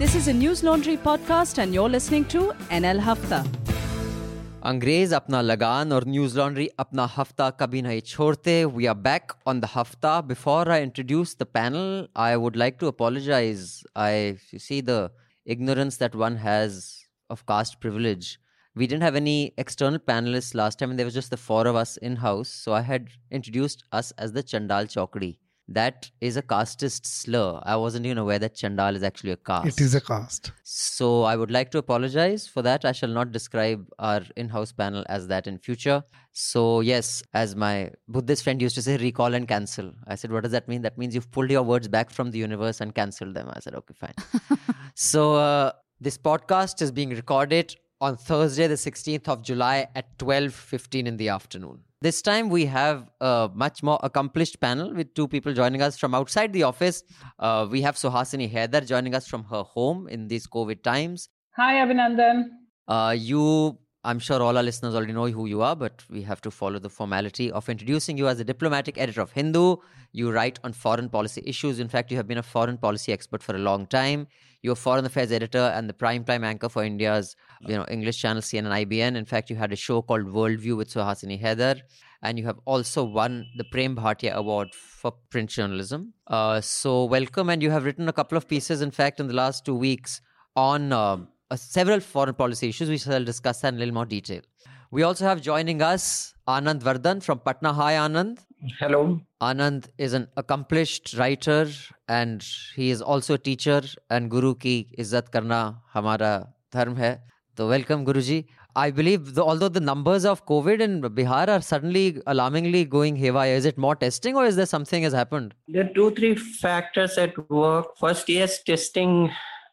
This is a Newslaundry podcast, and you're listening to NL Hafta. अंग्रेज अपना लगान और news laundry अपना हफ्ता कभी नहीं छोड़ते we are back on the Hafta before I introduce the panel I would like to apologise I see, the ignorance that one has of caste privilege. We didn't have any external panelists last time, and there was just the four of us in house. So I had introduced us as the Chandal Chokri that is a casteist slur. I wasn't even aware that Chandal is actually a caste. It is a caste. So I would like to apologize for that. I shall not describe our in-house panel as that in future. So yes, as my Buddhist friend used to say, recall and cancel. I said, what does that mean? That means you've pulled your words back from the universe and cancelled them. I said, okay, fine. so uh, this podcast is being recorded on Thursday, the 16th of July at 12:15 in the afternoon. This time we have a much more accomplished panel with two people joining us from outside the office. Uh, we have Suhasini Haider joining us from her home in these COVID times. Hi, Abhinandan. Uh, you, I'm sure all our listeners already know who you are, but we have to follow the formality of introducing you as a diplomatic editor of Hindu. You write on foreign policy issues. In fact, you have been a foreign policy expert for a long time. You're a foreign affairs editor and the prime time anchor for India's you know English channel CNN IBN. In fact, you had a show called Worldview with Suhasini Haider, and you have also won the Prem Bhatia Award for print journalism. Uh, so welcome, and you have written a couple of pieces, in fact, in the last two weeks on uh, uh, several foreign policy issues. We shall discuss in a little more detail. We also have joining us Anand Vardhan from Patna. Hi, Anand. Hello. Anand is an accomplished writer and he is also a teacher and Guru ki izzat karna hamara dharm hai. So welcome Guruji. I believe the, although the numbers of COVID in Bihar are suddenly alarmingly going haywire, is it more testing or is there something has happened? There are two, three factors at work. First, yes, testing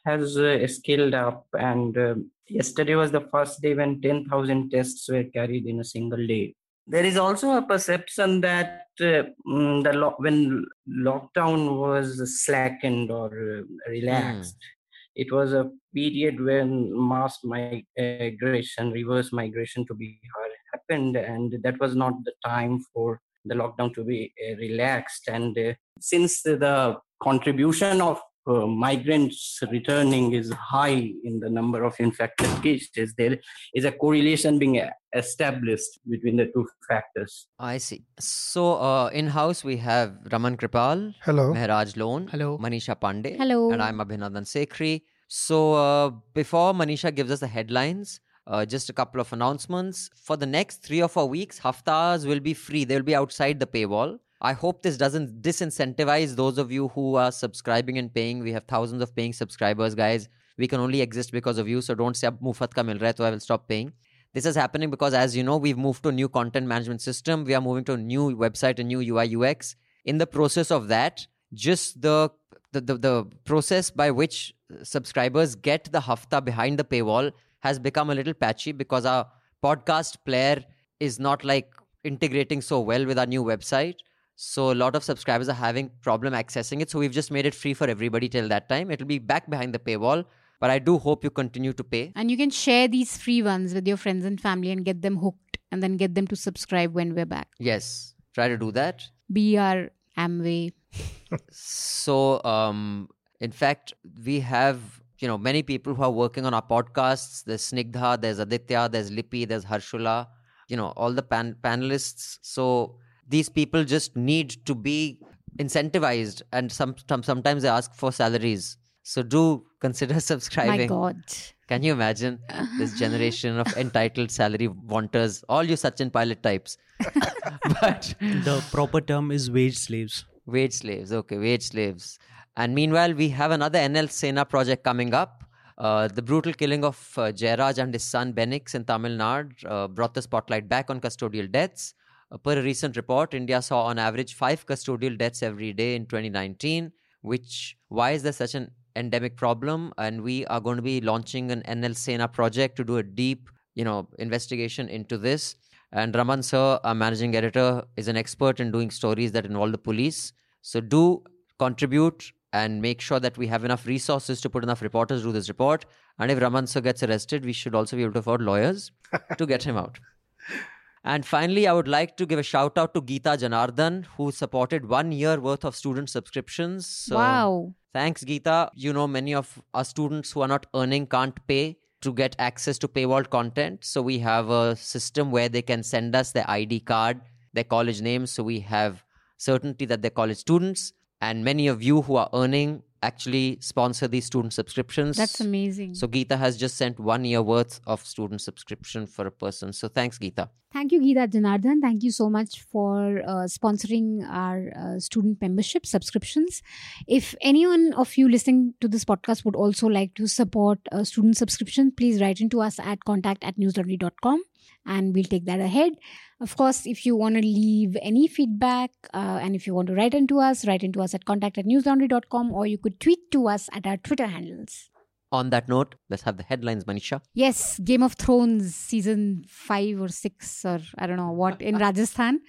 has uh, scaled up and uh, yesterday was the first day when 10,000 tests were carried in a single day there is also a perception that uh, mm, the lo- when lockdown was slackened or relaxed, mm. it was a period when mass migration, reverse migration to Bihar happened, and that was not the time for the lockdown to be uh, relaxed. And uh, since the contribution of uh, migrants returning is high in the number of infected cases, there is a correlation being established between the two factors. I see. So, uh, in house, we have Raman Kripal. Hello. Mehraj Lone. Hello. Manisha Pandey. Hello. And I'm Abhinandan Sekhri. So, uh, before Manisha gives us the headlines, uh, just a couple of announcements. For the next three or four weeks, haftas will be free. They'll be outside the paywall. I hope this doesn't disincentivize those of you who are subscribing and paying. We have thousands of paying subscribers, guys. We can only exist because of you. So don't say, mufat ka mil raha I will stop paying. This is happening because, as you know, we've moved to a new content management system. We are moving to a new website, a new UI UX. In the process of that, just the the, the, the process by which subscribers get the hafta behind the paywall has become a little patchy because our podcast player is not like integrating so well with our new website so a lot of subscribers are having problem accessing it. So we've just made it free for everybody till that time. It'll be back behind the paywall. But I do hope you continue to pay. And you can share these free ones with your friends and family and get them hooked and then get them to subscribe when we're back. Yes. Try to do that. Be our Amway. so um in fact we have you know many people who are working on our podcasts. There's Snigdha, there's Aditya, there's Lippy, there's Harshula, you know, all the pan- panelists. So these people just need to be incentivized and some, some sometimes they ask for salaries. So do consider subscribing. My god. Can you imagine this generation of entitled salary wanters all you Sachin pilot types? But the proper term is wage slaves. Wage slaves okay wage slaves. And meanwhile we have another nl sena project coming up. Uh, the brutal killing of uh, Jairaj and his son Benix in Tamil Nadu uh, brought the spotlight back on custodial deaths. Per a recent report, India saw on average five custodial deaths every day in 2019. Which why is there such an endemic problem? And we are going to be launching an NL Sena project to do a deep, you know, investigation into this. And Raman sir, our managing editor, is an expert in doing stories that involve the police. So do contribute and make sure that we have enough resources to put enough reporters to do this report. And if Raman sir gets arrested, we should also be able to afford lawyers to get him out. And finally, I would like to give a shout out to Geeta Janardhan, who supported one year worth of student subscriptions. So wow. Thanks, Geeta. You know, many of our students who are not earning can't pay to get access to paywall content. So we have a system where they can send us their ID card, their college name. So we have certainty that they're college students. And many of you who are earning actually sponsor these student subscriptions. That's amazing. So Geeta has just sent one year worth of student subscription for a person. So thanks, Geeta. Thank you, Geeta Janardhan. Thank you so much for uh, sponsoring our uh, student membership subscriptions. If anyone of you listening to this podcast would also like to support a student subscription, please write into us at contact at newslaundry.com and we'll take that ahead. Of course, if you want to leave any feedback uh, and if you want to write into us, write into us at contact at newslaundry.com or you could tweet to us at our Twitter handles. On that note, let's have the headlines, Manisha. Yes, Game of Thrones season five or six or I don't know what in Rajasthan.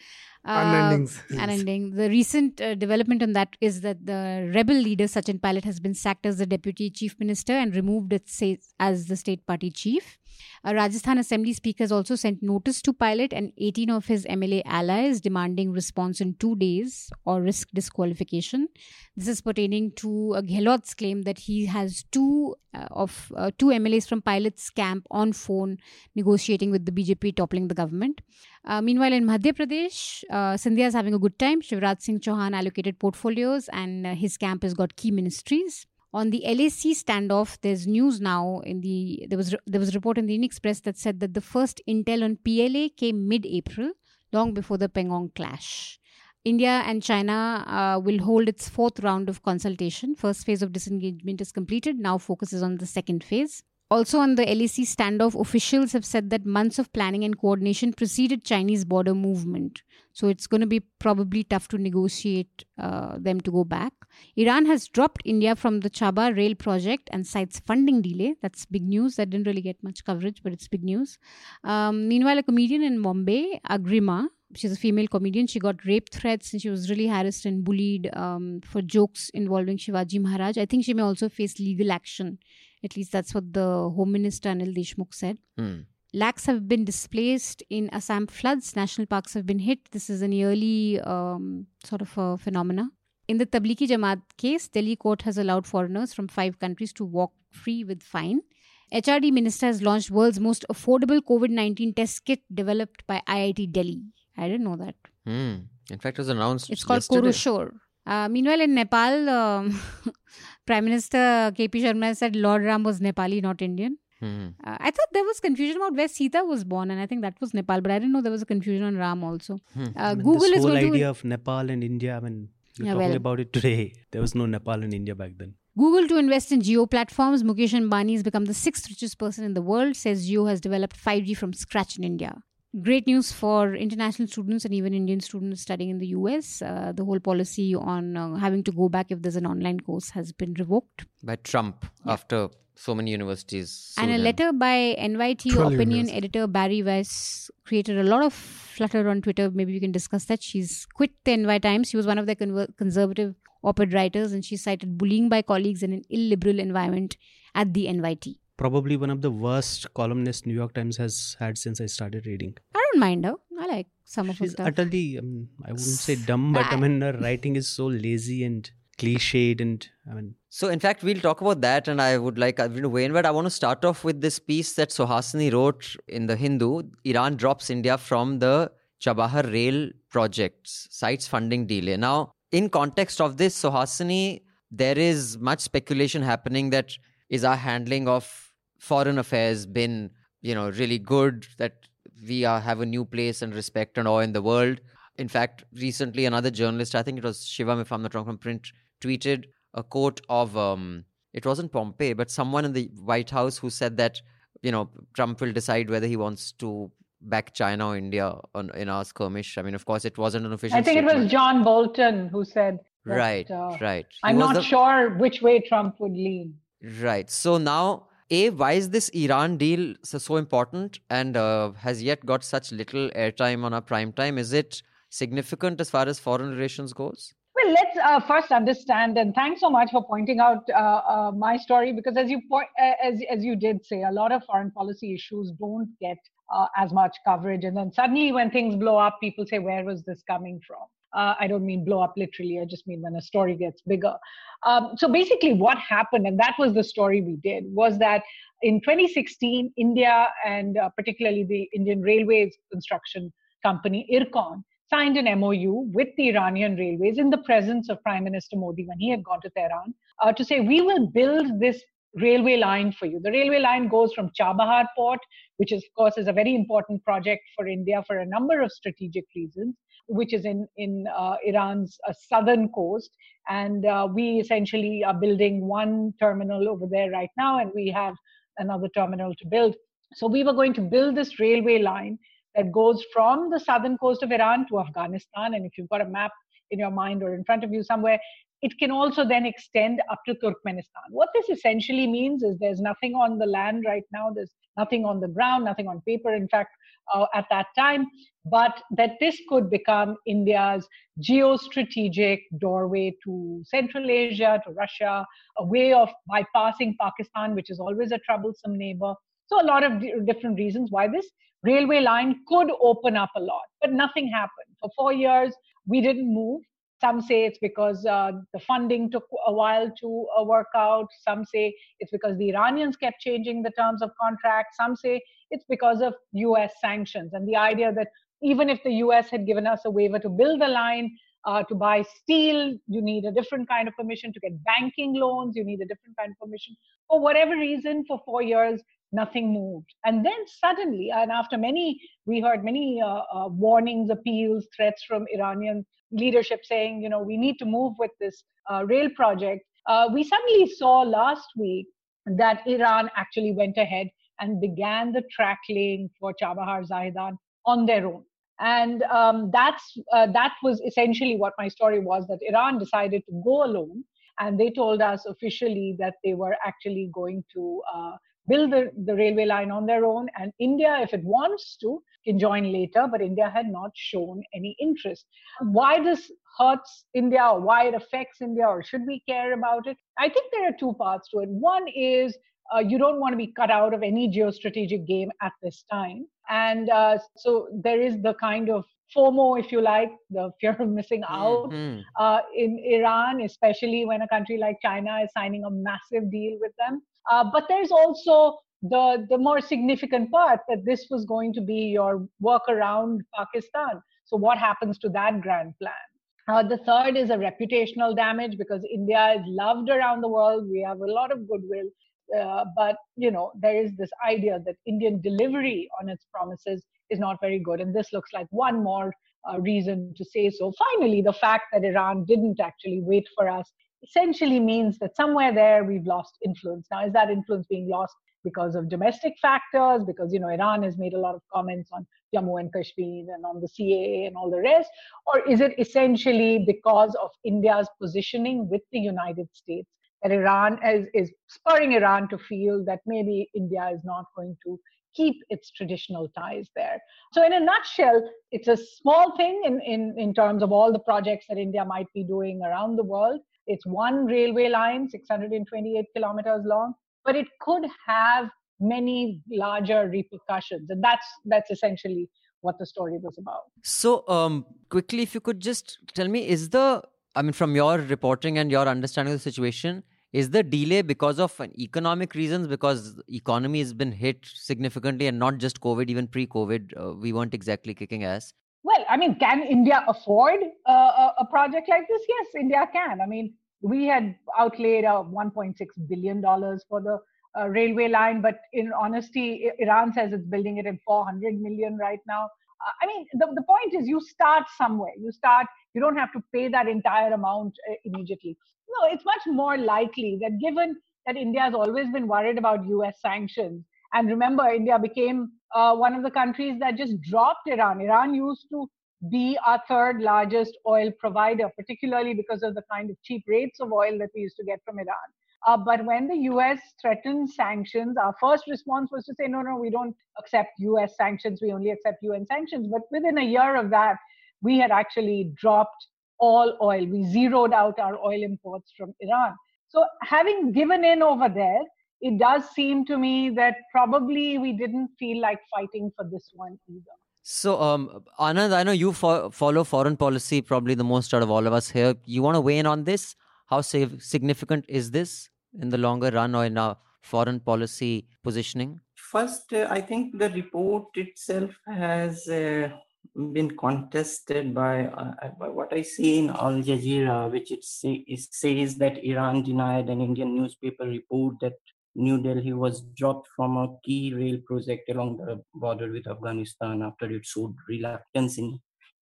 Uh, Unending series. unending. The recent uh, development on that is that the rebel leader Sachin Pilot has been sacked as the deputy chief minister and removed as, sa- as the state party chief. A Rajasthan Assembly Speaker has also sent notice to Pilot and 18 of his MLA allies demanding response in two days or risk disqualification. This is pertaining to uh, Gehlot's claim that he has two uh, of uh, two MLAs from Pilot's camp on phone negotiating with the BJP toppling the government. Uh, meanwhile, in Madhya Pradesh, uh, Scindia is having a good time. Shivraj Singh Chauhan allocated portfolios and uh, his camp has got key ministries. On the LAC standoff, there's news now in the there was there was a report in the Indian Express that said that the first intel on PLA came mid-April, long before the Pangong clash. India and China uh, will hold its fourth round of consultation. First phase of disengagement is completed. Now focuses on the second phase. Also, on the LAC standoff, officials have said that months of planning and coordination preceded Chinese border movement. So it's going to be probably tough to negotiate uh, them to go back. Iran has dropped India from the Chabahar rail project and cites funding delay. That's big news. That didn't really get much coverage, but it's big news. Um, meanwhile, a comedian in Bombay, Agrima, she's a female comedian. She got rape threats and she was really harassed and bullied um, for jokes involving Shivaji Maharaj. I think she may also face legal action. At least that's what the Home Minister Anil Deshmukh said. Hmm. Lakhs have been displaced in Assam floods. National parks have been hit. This is an yearly um, sort of a phenomena. In the Tablighi Jamaat case, Delhi court has allowed foreigners from five countries to walk free with fine. HRD minister has launched world's most affordable COVID-19 test kit developed by IIT Delhi. I didn't know that. Hmm. In fact, it was announced. It's called yesterday. Uh, meanwhile, in Nepal, um, Prime Minister KP Sharma said Lord Ram was Nepali, not Indian. Hmm. Uh, I thought there was confusion about where Sita was born, and I think that was Nepal, but I didn't know there was a confusion on Ram also. Hmm. Uh, I mean, Google this is whole going to idea of Nepal and India. I mean, we're Yeah, talking well- about it today. There was no Nepal and India back then. Google to invest in Jio Platforms. Mukesh Ambani has become the sixth richest person in the world. Says Jio has developed 5G from scratch in India. Great news for international students and even Indian students studying in the US. Uh, the whole policy on uh, having to go back if there's an online course has been revoked. By Trump after so many universities. and a sued letter by NYT opinion universities. editor Bari Weiss created a lot of flutter on Twitter. Maybe we can discuss that. She's quit the NY Times. She was one of the conver- conservative op-ed writers, and she cited bullying by colleagues in an illiberal environment at the NYT. Probably one of the worst columnists New York Times has had since I started reading. I don't mind her. I like some of her She's stuff. utterly, I, mean, I wouldn't say dumb, but I mean, her writing is so lazy and cliched. And I mean, So, in fact, we'll talk about that, and I would like uh, Arvind to weigh in. But I want to start off with this piece that Suhasini wrote in the Hindu. Iran drops India from the Chabahar rail projects, cites funding delay. Now, in context of this, Suhasini, there is much speculation happening that is our handling of foreign affairs been, you know, really good? That we are, have a new place and respect and awe in the world. In fact, recently another journalist, I think it was Shivam, if I'm not wrong, from print, tweeted a quote of um, it wasn't Pompeo, but someone in the White House who said that you know Trump will decide whether he wants to back China or India on in our skirmish. I mean, of course, it wasn't an official. I think it was. John Bolton who said, that, Right, uh, right. He I'm not the- sure which way Trump would lean. Right. So now, A, why is this Iran deal so, important and uh, has yet got such little airtime on our prime time? Is it significant as far as foreign relations goes? Well, Well, let's uh, first understand, and thanks so much for pointing out uh, uh, my story because, as you point, uh, as as you did say, a lot of foreign policy issues don't get uh, as much coverage, and then suddenly, when things blow up, people say, "Where was this coming from?" Uh, I don't mean blow up literally. I just mean when a story gets bigger. Um, so basically, what happened, and that was the story we did, was that in 2016, India and particularly the Indian Railways construction company IRCON signed an MOU with the Iranian railways in the presence of Prime Minister Modi when he had gone to Tehran uh, to say, we will build this railway line for you. The railway line goes from Chabahar port, which is, of course is a very important project for India for a number of strategic reasons, which is in, in uh, Iran's uh, southern coast. And uh, we essentially are building one terminal over there right now, and we have another terminal to build. So we were going to build this railway line that goes from the southern coast of Iran to Afghanistan. And if you've got a map in your mind or in front of you somewhere, it can also then extend up to Turkmenistan. What this essentially means is there's nothing on the land right now, there's nothing on the ground, nothing on paper, in fact, uh, at that time, but that this could become India's geostrategic doorway to Central Asia, to Russia, a way of bypassing Pakistan, which is always a troublesome neighbor. So, a lot of different reasons why this railway line could open up a lot, but nothing happened. For four years, we didn't move. Some say it's because uh, the funding took a while to uh, work out. Some say it's because the Iranians kept changing the terms of contract. Some say it's because of US sanctions and the idea that even if the US had given us a waiver to build the line, uh, to buy steel, you need a different kind of permission. To get banking loans, you need a different kind of permission. For whatever reason, for four years, nothing moved. And then suddenly, and after many, we heard many uh, uh, warnings, appeals, threats from Iranian leadership saying, you know, we need to move with this uh, rail project. Uh, we suddenly saw last week that Iran actually went ahead and began the track laying for Chabahar Zahedan on their own. And um, that's uh, that was essentially what my story was that Iran decided to go alone, and they told us officially that they were actually going to uh, build the, the railway line on their own. And India, if it wants to, can join later, but India had not shown any interest. Why this hurts India or why it affects India or should we care about it? I think there are two parts to it. One is uh, you don't want to be cut out of any geostrategic game at this time. And uh, so there is the kind of FOMO, if you like, the fear of missing out Mhm. uh, in Iran, especially when a country like China is signing a massive deal with them. Uh, but there's also the, the more significant part that this was going to be your work around Pakistan. So, what happens to that grand plan? Uh, the third is a reputational damage because India is loved around the world. We have a lot of goodwill. Uh, but you know there is this idea that Indian delivery on its promises is not very good, and this looks like one more uh, reason to say so. Finally, the fact that Iran didn't actually wait for us essentially means that somewhere there we've lost influence. Now, is that influence being lost because of domestic factors? Because you know Iran has made a lot of comments on Jammu and Kashmir and on the CAA and all the rest, or is it essentially because of India's positioning with the United States? that Iran is, is spurring Iran to feel that maybe India is not going to keep its traditional ties there. So, in a nutshell, it's a small thing in, in, in terms of all the projects that India might be doing around the world. It's one railway line, 628 kilometers long, but it could have many larger repercussions. And that's that's essentially what the story was about. So, um, quickly, if you could just tell me, is the I mean, from your reporting and your understanding of the situation, is the delay because of economic reasons? Because economy has been hit significantly, and not just COVID, even pre-COVID, uh, we weren't exactly kicking ass. Well, I mean, can India afford uh, a, a project like this? Yes, India can. I mean, we had outlaid uh, 1.6 billion dollars for the uh, railway line, but in honesty, Iran says it's building it in 400 million right now. Uh, I mean, the, the point is you start somewhere. You start, you don't have to pay that entire amount uh, immediately. No, it's much more likely that given that India has always been worried about US sanctions, and remember, India became uh, one of the countries that just dropped Iran. Iran used to be our third largest oil provider, particularly because of the kind of cheap rates of oil that we used to get from Iran. Uh, but when the US threatened sanctions, our first response was to say, no, no, we don't accept US sanctions. We only accept UN sanctions. But within a year of that, we had actually dropped all oil. We zeroed out our oil imports from Iran. So, having given in over there, it does seem to me that probably we didn't feel like fighting for this one either. So, um, Anand, I know you fo- follow foreign policy probably the most out of all of us here. You want to weigh in on this? How significant is this in the longer run or in our foreign policy positioning? First, uh, I think the report itself has uh, been contested by, uh, by, what I see in Al Jazeera, which it, say, it says that Iran denied an Indian newspaper report that New Delhi was dropped from a key rail project along the border with Afghanistan after it showed reluctance in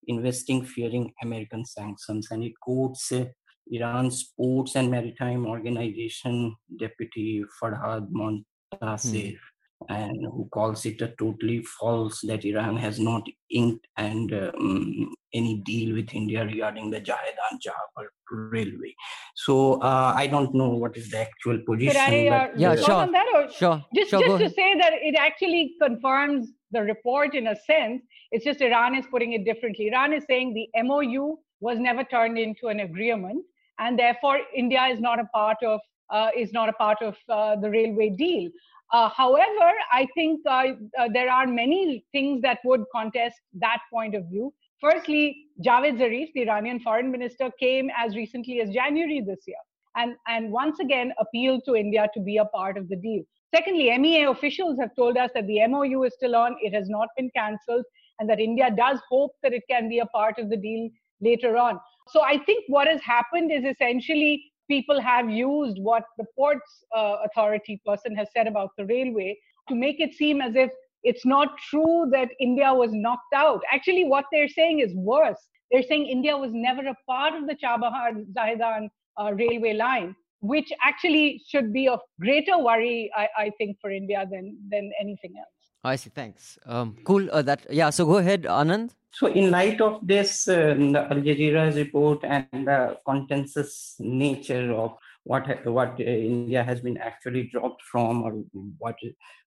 investing, fearing American sanctions. And it quotes uh, Iran's Ports and Maritime Organization Deputy Farhad Montasser. Hmm and who calls it a totally false that Iran has not inked and um, any deal with India regarding the Jahedan Jhabal railway. So uh, I don't know what is the actual position. Could I, uh, yeah, sure. On that or sure. Just, sure, just to say that it actually confirms the report in a sense. It's just Iran is putting it differently. Iran is saying the MOU was never turned into an agreement, and therefore India is not a part of uh, is not a part of uh, the railway deal. Uh, however, I think uh, uh, there are many things that would contest that point of view. Firstly, Javad Zarif, the Iranian foreign minister, came as recently as January this year and, and once again appealed to India to be a part of the deal. Secondly, MEA officials have told us that the MOU is still on, it has not been cancelled, and that India does hope that it can be a part of the deal later on. So I think what has happened is essentially people have used what the ports uh, authority person has said about the railway to make it seem as if it's not true that India was knocked out. Actually, what they're saying is worse. They're saying India was never a part of the Chabahar Zahedan uh, railway line, which actually should be of greater worry, I, I, think, for India than, than anything else. I see. Thanks. Um, cool. Uh, that yeah. So go ahead, Anand. So, in light of this, uh, the Al Jazeera's report and the contentious nature of what what uh, India has been actually dropped from, or what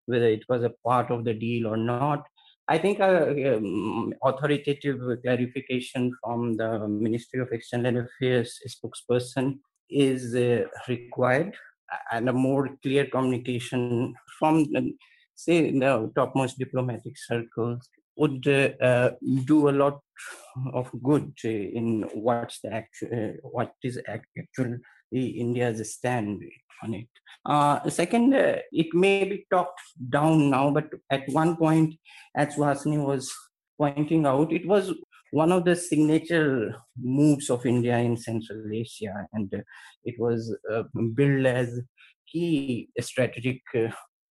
whether it was a part of the deal or not, I think a um, authoritative clarification from the Ministry of External Affairs spokesperson is uh, required, and a more clear communication from say the topmost diplomatic circles would uh, do a lot of good in what's the actual uh, what is actually India's stand on it. Uh, second, uh, it may be talked down now, but at one point, as was pointing out, it was one of the signature moves of India in Central Asia, and uh, it was uh, billed as key strategic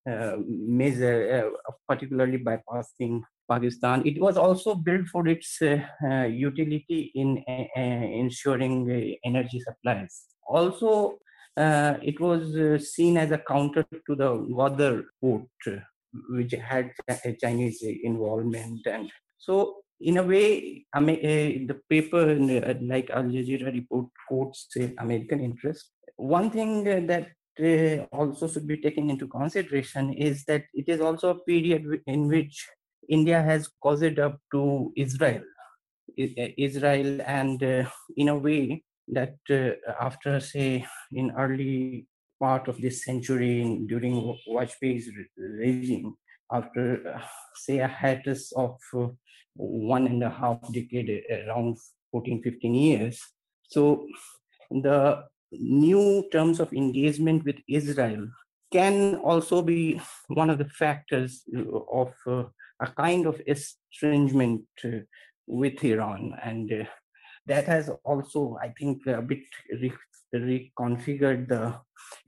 measure, uh, particularly bypassing Pakistan. It was also built for its uh, utility in ensuring energy supplies. Also, it was seen as a counter to the Gwadar port, which had Chinese involvement. And so, in a way, I mean, uh, the paper uh, like Al Jazeera report quotes uh, American interest. One thing that uh, also should be taken into consideration is that it is also a period in which India has caused up to Israel. Uh, Israel, and uh, in a way that uh, after, say, in early part of this century, in, during Vajpayee's regime, after, uh, say, a hiatus of uh, one and a half decade, around 14, 15 years. So the new terms of engagement with Israel can also be one of the factors of uh, a kind of estrangement uh, with Iran. And uh, that has also, I think, a bit re- reconfigured the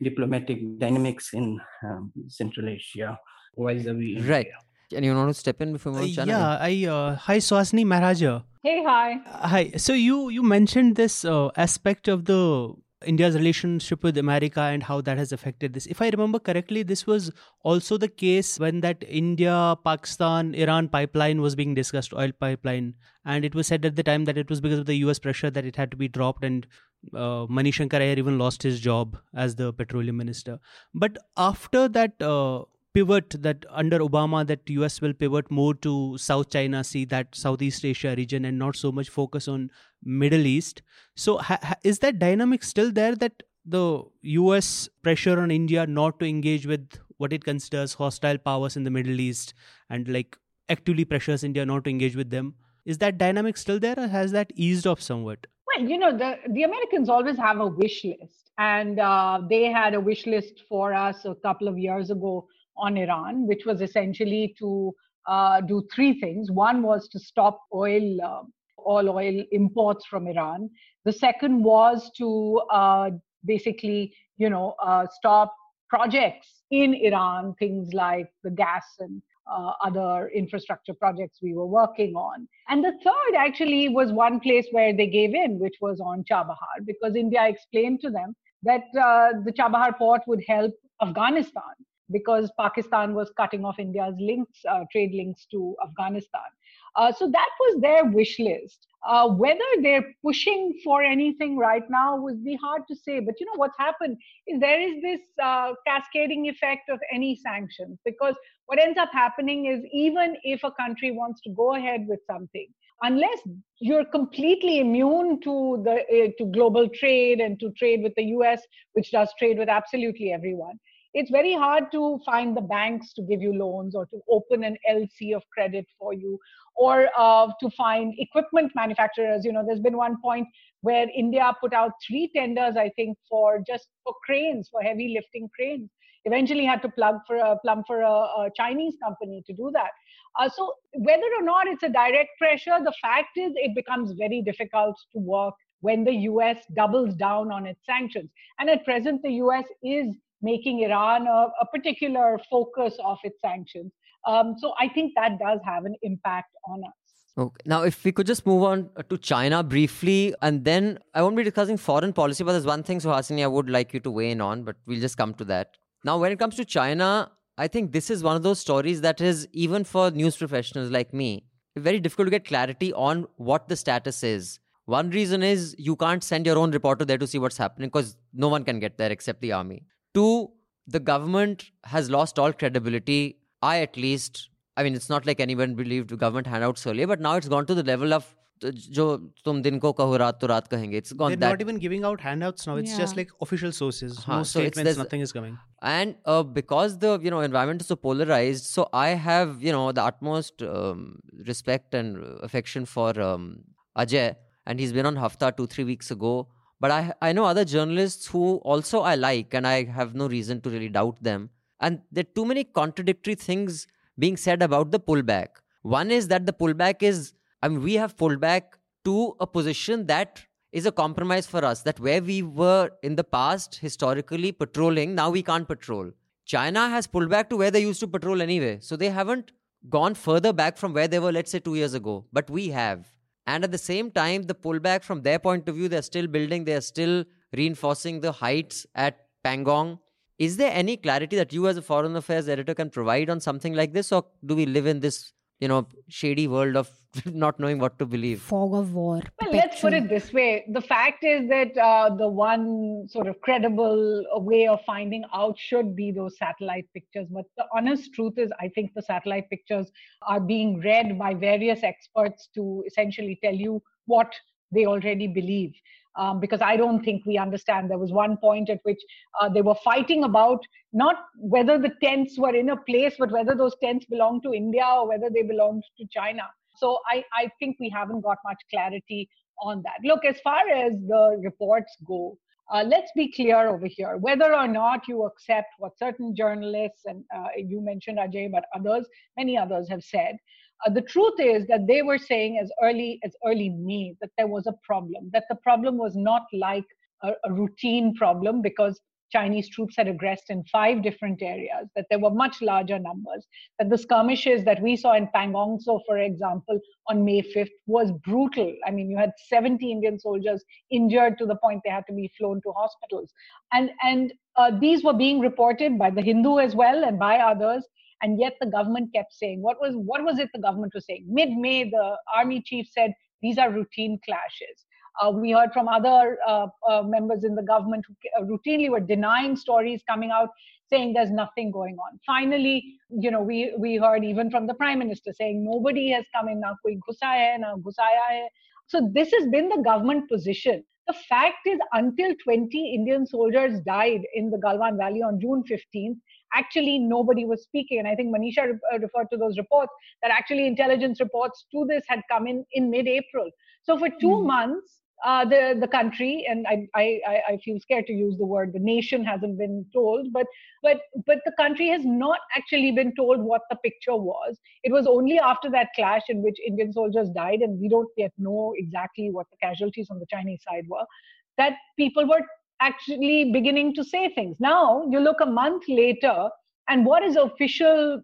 diplomatic dynamics in um, Central Asia vis-a-vis Right. And you want to step in before we uh, Yeah, I uh, hi Suhasini Maharaja. Hey, hi. Uh, hi. So you you mentioned this uh, aspect of the India's relationship with America and how that has affected this. If I remember correctly, this was also the case when that India, Pakistan, Iran pipeline was being discussed, oil pipeline. And it was said at the time that it was because of the US pressure that it had to be dropped, and uh, Mani Shankar Aiyar even lost his job as the petroleum minister. But after that, uh, pivot that under Obama that US will pivot more to South China Sea, that Southeast Asia region, and not so much focus on Middle East. So ha- ha- is that dynamic still there that the US pressure on India not to engage with what it considers hostile powers in the Middle East and like actively pressures India not to engage with them? Is that dynamic still there or has that eased off somewhat? Well, you know, the, the Americans always have a wish list. And uh, they had a wish list for us a couple of years ago on Iran, which was essentially to uh, do three things. One was to stop oil, uh, all oil imports from Iran. The second was to uh, basically, you know, uh, stop projects in Iran, things like the gas and uh, other infrastructure projects we were working on. And the third actually was one place where they gave in, which was on Chabahar, because India explained to them that uh, the Chabahar port would help Afghanistan because Pakistan was cutting off India's links, uh, trade links to Afghanistan. Uh, so that was their wish list. Uh, whether they're pushing for anything right now would be hard to say. But you know what's happened is there is this uh, cascading effect of any sanctions because what ends up happening is even if a country wants to go ahead with something, unless you're completely immune to the uh, to global trade and to trade with the US, which does trade with absolutely everyone, it's very hard to find the banks to give you loans or to open an LC of credit for you or uh, to find equipment manufacturers. You know, there's been one point where India put out three tenders, I think, for just for cranes, for heavy lifting cranes. Eventually had to plug for a plumb for a, a Chinese company to do that. Uh, so whether or not it's a direct pressure, the fact is it becomes very difficult to work when the US doubles down on its sanctions. And at present, the US is making Iran a, a particular focus of its sanctions. Um, so I think that does have an impact on us. Okay. Now, if we could just move on to China briefly, and then I won't be discussing foreign policy, but there's one thing, Suhasini, I would like you to weigh in on, but we'll just come to that. Now, when it comes to China, I think this is one of those stories that is, even for news professionals like me, very difficult to get clarity on what the status is. One reason is you can't send your own reporter there to see what's happening because no one can get there except the army. Two, the government has lost all credibility. I, at least, I mean, it's not like anyone believed government handouts earlier, but now it's gone to the level of जो तुम दिन को कहो रात तो रात कहेंगे it's gone they're that not even giving out handouts now it's Yeah. just like official sources Huh, no so it's- statements there's- nothing is coming and uh, because the you know environment is so polarized so i have you know the utmost um, respect and affection for um, ajay and he's been on hafta two three weeks ago but i i know other journalists who also i like and i have no reason to really doubt them. And there are too many contradictory things being said about the pullback. One is that the pullback is i mean we have pulled back to a position that is a compromise for us that where we were in the past historically patrolling now we can't patrol. China has pulled back to where they used to patrol anyway. So they haven't gone further back from where they were let's say 2 years ago. But we have and at the same time the pullback from their point of view they're still building they're still reinforcing the heights at pangong. Is there any clarity that you as a foreign affairs editor can provide on something like this or do we live in this you know shady world of not knowing what to believe Fog of war. Well, let's put it this way. The fact is that uh, the one sort of credible uh, way of finding out should be those satellite pictures. But the honest truth is, I think the satellite pictures are being read by various experts to essentially tell you what they already believe. Um, because I don't think we understand. There was one point at which uh, they were fighting about not whether the tents were in a place, but whether those tents belonged to India or whether they belonged to China. So I, I think we haven't got much clarity on that. Look, as far as the reports go, uh, let's be clear over here. Whether or not you accept what certain journalists and uh, you mentioned Ajay, but others, many others have said, uh, the truth is that they were saying as early as early May that there was a problem. That the problem was not like a, a routine problem because Chinese troops had aggressed in five different areas, that there were much larger numbers, that the skirmishes that we saw in Pangong Tso, for example, on May 5th was brutal. I mean, you had 70 Indian soldiers injured to the point they had to be flown to hospitals. And, and uh, these were being reported by the Hindu as well and by others. And yet the government kept saying, what was, what was it the government was saying? Mid May, the army chief said, these are routine clashes. Uh, we heard from other uh, uh, members in the government who uh, routinely were denying stories coming out saying there's nothing going on. Finally, you know, we, we heard even from the prime minister saying nobody has come in, na koi na ghusaya. So this has been the government position. The fact is, until 20 Indian soldiers died in the Galwan Valley on June 15th, actually nobody was speaking. And I think Manisha re- referred to those reports that actually intelligence reports to this had come in in mid-April. So for 2 mm. months, uh, the the country and I, I I feel scared to use the word the nation hasn't been told, but but but the country has not actually been told what the picture was. It was only after that clash in which Indian soldiers died, and we don't yet know exactly what the casualties on the Chinese side were, that people were actually beginning to say things. Now you look a month later, and what is official?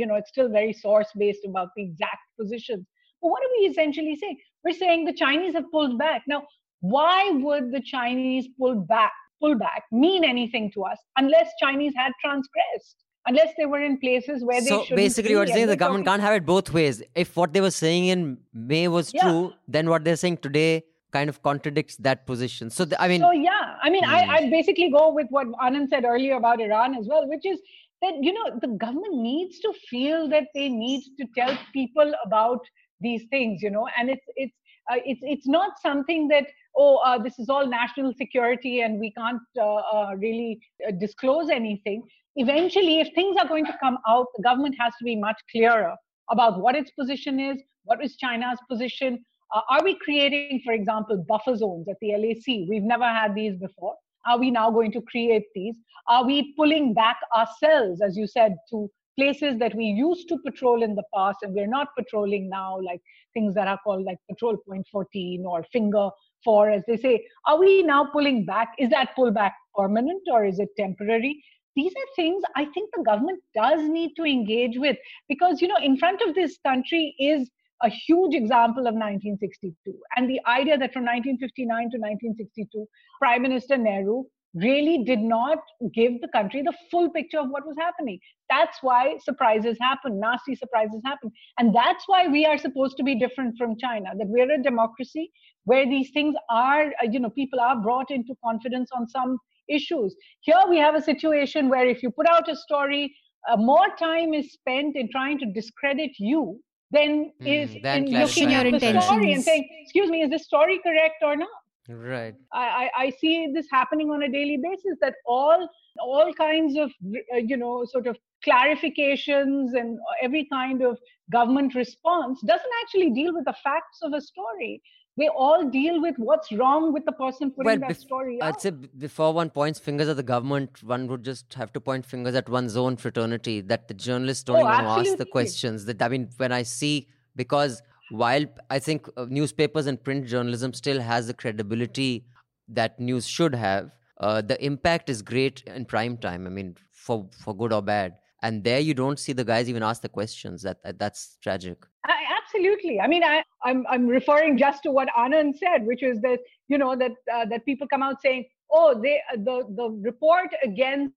You know, it's still very source based about the exact positions. But what are we essentially saying? We're saying the Chinese have pulled back. Now, why would the Chinese pull back, pull back mean anything to us unless Chinese had transgressed? Unless they were in places where so they should basically, what you're saying, the government can't have it both ways. If what they were saying in May was yeah. true, then what they're saying today kind of contradicts that position. So, the, I mean, so yeah, I mean, hmm. I, I basically go with what Anand said earlier about Iran as well, which is that you know the government needs to feel that they need to tell people about these things you know and it's it's uh, it's it's not something that oh uh, this is all national security and we can't uh, uh really uh, disclose anything eventually if things are going to come out the government has to be much clearer about what its position is what is china's position uh, are we creating for example buffer zones at the lac we've never had these before are we now going to create these are we pulling back ourselves as you said to places that we used to patrol in the past and we're not patrolling now, like things that are called like Patrol Point 14 or Finger 4, as they say. Are we now pulling back? Is that pullback permanent or is it temporary? These are things I think the government does need to engage with because, you know, in front of this country is a huge example of 1962 and the idea that from 1959 to 1962 prime minister nehru really did not give the country the full picture of what was happening. That's why surprises happen, nasty surprises happen. And that's why we are supposed to be different from China, that we're a democracy where these things are, uh, you know, people are brought into confidence on some issues. Here we have a situation where if you put out a story, uh, more time is spent in trying to discredit you than mm, is in looking at the story and saying, excuse me, is this story correct or not? right. I, I see this happening on a daily basis that all all kinds of uh, you know sort of clarifications and every kind of government response doesn't actually deal with the facts of a story they all deal with what's wrong with the person putting well, that bef- story out. I'd say before one points fingers at the government, one would just have to point fingers at one's own fraternity that the journalists don't oh, even absolutely. ask the questions. That I mean, when I see because while I think uh, newspapers and print journalism still has the credibility that news should have, uh, the impact is great in prime time. I mean, for for good or bad. And there you don't see the guys even ask the questions. That, that that's tragic. I, absolutely. I mean, I, I'm I'm referring just to what Anand said, which is that you know that uh, that people come out saying, oh, they uh, the the report against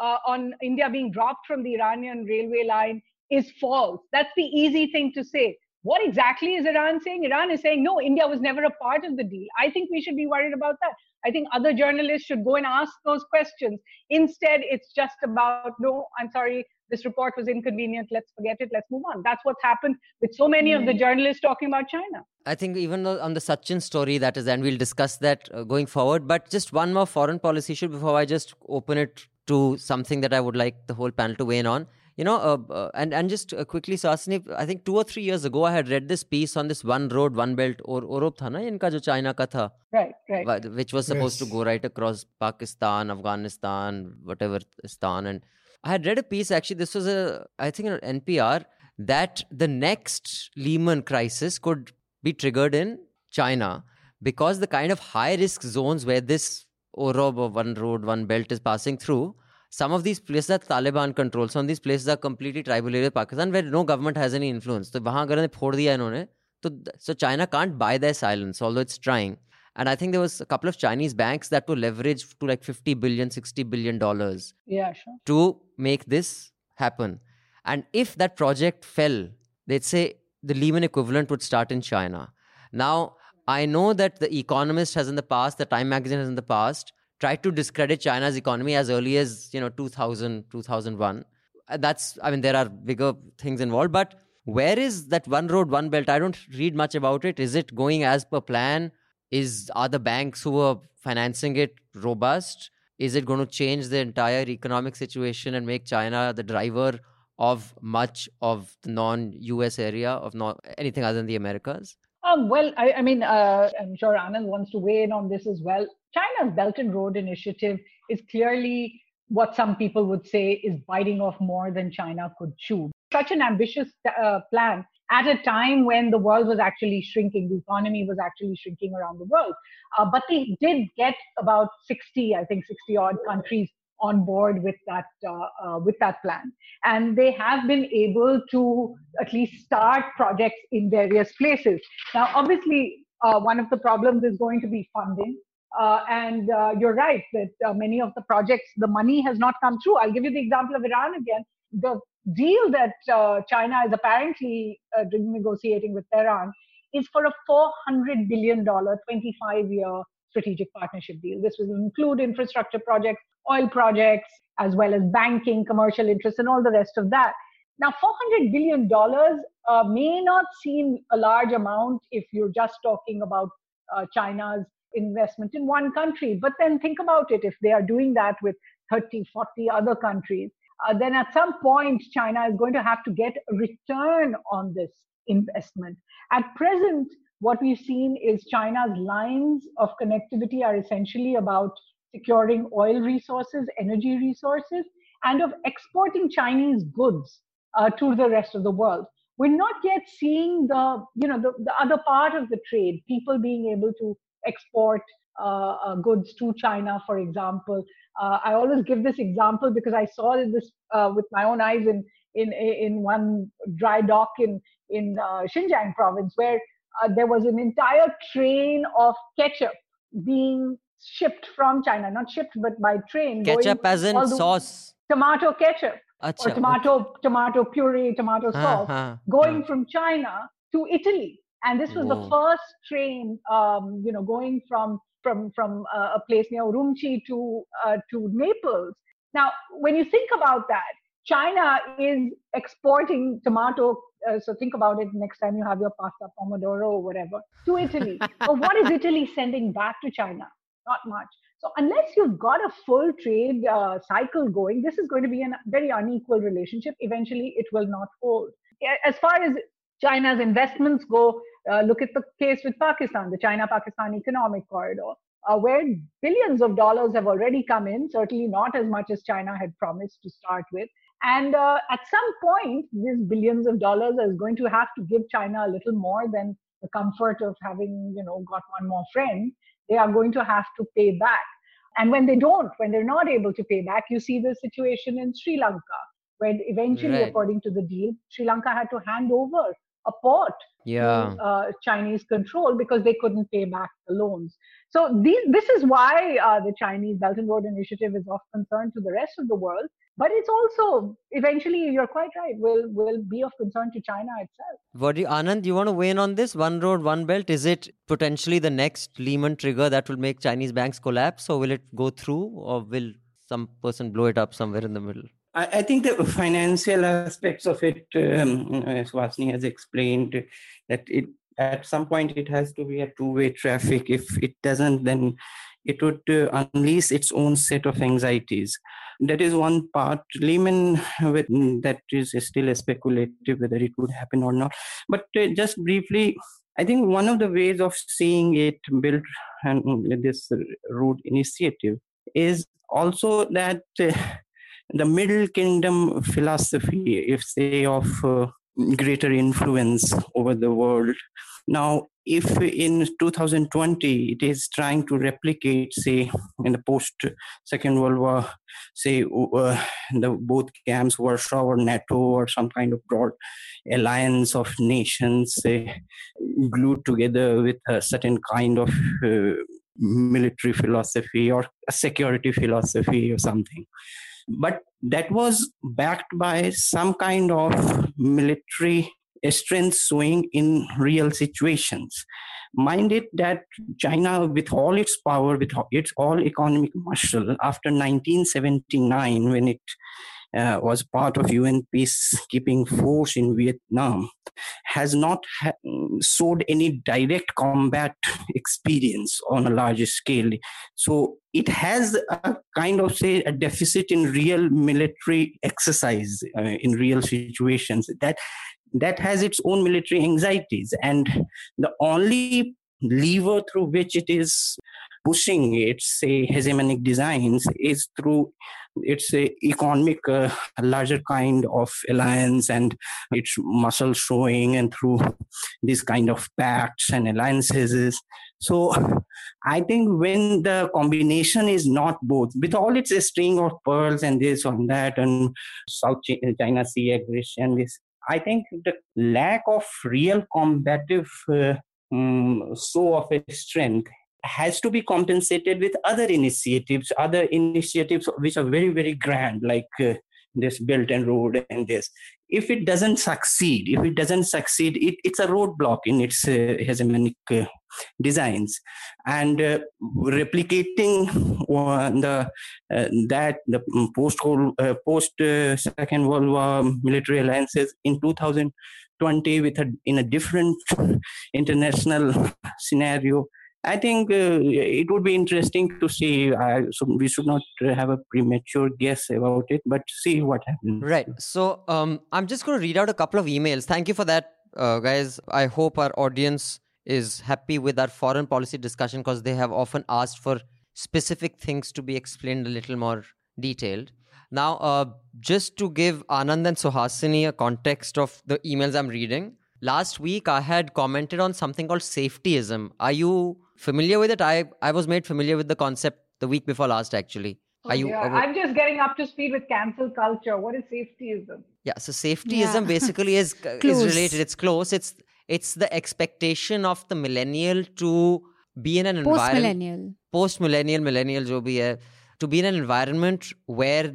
uh, on India being dropped from the Iranian railway line is false. That's the easy thing to say. What exactly is Iran saying? Iran is saying, no, India was never a part of the deal. I think we should be worried about that. I think other journalists should go and ask those questions. Instead, it's just about, no, I'm sorry, this report was inconvenient. Let's forget it. Let's move on. That's what's happened with so many of the hmm. journalists talking about China. I think even on the Sachin story, that is, and we'll discuss that uh, going forward. But just one more foreign policy issue before I just open it to something that I would like the whole panel to weigh in on you know, uh, uh, and and just uh, quickly, Suhasini, I think two or three years ago, I had read this piece on this one road, one belt, or OBOR tha na, inka jo China ka tha. Right, right. Which was supposed yes. to go right across Pakistan, Afghanistan, whatever Stan, and I had read a piece. Actually, this was a, I think, an NPR that the next Lehman crisis could be triggered in China because the kind of high risk zones where this OBOR or one road, one belt is passing through some of these places are Taliban controlled. Some of these places are completely tribal area Pakistan where no government has any influence. So वहाँ अगर फोड़ दिया इन्होंने तो so China can't buy their silence although it's trying. And I think there was a couple of Chinese banks that were leveraged to like 50 billion, 60 billion dollars. Yeah, sure. To make this happen. And if that project fell, they'd say the Lehman equivalent would start in China. Now, I know that the Economist has in the past, the Time magazine has in the past, tried to discredit China's economy as early as, you know, 2000, 2001. Uh, that's, I mean, there are bigger things involved, but where is that one road, one belt? I don't read much about it. Is it going as per plan? Is are the banks who are financing it robust? Is it going to change the entire economic situation and make China the driver of much of the non-US area of not anything other than the Americas? Um, well, I, I mean, uh, I'm sure Anand wants to weigh in on this as well. China's Belt and Road Initiative is clearly what some people would say is biting off more than China could chew. Such an ambitious uh, plan at a time when the world was actually shrinking, the economy was actually shrinking around the world. Uh, but they did get about 60, I think 60 odd countries on board with that uh, uh, with that plan. And they have been able to at least start projects in various places. Now obviously uh, one of the problems is going to be funding. Uh, and uh, you're right that uh, many of the projects the money has not come through. I'll give you the example of iran again. The deal that china is apparently negotiating with iran is for a 400 billion dollar 25 year strategic partnership deal. This will include infrastructure projects, oil projects, as well as banking, commercial interests, and all the rest of that. Now, $400 billion uh, may not seem a large amount if you're just talking about uh, China's investment in one country. But then think about it if they are doing that with 30, 40 other countries, uh, then at some point, China is going to have to get a return on this investment. At present, what we've seen is China's lines of connectivity are essentially about securing oil resources, energy resources, and of exporting Chinese goods uh, to the rest of the world. We're not yet seeing the, you know, the, the other part of the trade, people being able to export uh, uh, goods to China, for example. Uh, I always give this example because I saw this uh, with my own eyes in, in, in one dry dock in, in uh, Xinjiang province, where uh, there was an entire train of ketchup being shipped from China, not shipped, but by train. Ketchup as in sauce. Tomato ketchup Achha, or tomato okay. tomato puree, tomato sauce, uh-huh. going uh-huh. from China to Italy. And this was Whoa. the first train, um, you know, going from from from uh, a place near Urumqi to uh, to Naples. Now, when you think about that, China is exporting tomato. Uh, so think about it next time you have your pasta pomodoro or whatever to Italy. but what is Italy sending back to China? Not much. So unless you've got a full trade uh, cycle going, this is going to be a very unequal relationship. Eventually, it will not hold. As far as China's investments go, uh, look at the case with Pakistan, the China-Pakistan Economic Corridor uh, where billions of dollars have already come in, certainly not as much as China had promised to start with. And uh, at some point, these billions of dollars is going to have to give China a little more than the comfort of having, you know, got one more friend. They are going to have to pay back. And when they don't, when they're not able to pay back, you see the situation in Sri Lanka, where eventually, right. according to the deal, Sri Lanka had to hand over a port yeah. to uh, Chinese control because they couldn't pay back the loans. So these, this is why uh, the Chinese Belt and Road Initiative is of concern to the rest of the world. But it's also eventually, you're quite right, will will be of concern to China itself. What do you, Anand? Do you want to weigh in on this? One road, one belt. Is it potentially the next Lehman trigger that will make Chinese banks collapse, or will it go through, or will some person blow it up somewhere in the middle? I, I think the financial aspects of it, um, as Vasni has explained, that it at some point it has to be a two-way traffic. If it doesn't then it would uh, unleash its own set of anxieties. That is one part. Lehman with, that is still speculative whether it would happen or not. But uh, just briefly i think one of the ways of seeing it built and this road initiative is also that uh, the middle kingdom philosophy if say of uh, greater influence over the world. Now, if in 2020 it is trying to replicate, say, in the post Second World War, say, uh, the both camps, Warsaw or NATO or some kind of broad alliance of nations, say, glued together with a certain kind of uh, military philosophy or a security philosophy or something but that was backed by some kind of military strength showing in real situations. Mind it that China, with all its power, with its all economic muscle, after 1979, when it uh, was part of UN peacekeeping force in Vietnam, has not ha- showed any direct combat experience on a larger scale. So it has a kind of say a deficit in real military exercise uh, in real situations that that has its own military anxieties and the only lever through which it is pushing its say hegemonic designs is through it's a economic uh, larger kind of alliance and its muscle showing and through this kind of pacts and alliances. So i think when the combination is not both with all its string of pearls and this and that and south china sea aggression this i think the lack of real combative uh, um, show of a strength has to be compensated with other initiatives, other initiatives which are very, very grand, like uh, this Belt and Road and this. If it doesn't succeed, if it doesn't succeed, it, it's a roadblock in its uh, hegemonic uh, designs. And uh, replicating the uh, that the post uh, post Second World War military alliances in 2020 with a, in a different international scenario I think uh, it would be interesting to see. Uh, so we should not have a premature guess about it, but see what happens. Right. So um, I'm just going to read out a couple of emails. Thank you for that, uh, guys. I hope our audience is happy with our foreign policy discussion because they have often asked for specific things to be explained a little more detailed. Now, uh, just to give Anand and Suhasini a context of the emails I'm reading, last week I had commented on something called safetyism. Are you familiar with it? I I was made familiar with the concept the week before last actually. Oh, Are you? Yeah. I'm just getting up to speed with cancel culture. What is safetyism? Yeah, so safetyism yeah. basically is is related. It's close. It's it's the expectation of the millennial to be in an environment post millennial post millennial millennial jo bhi hai, to be in an environment where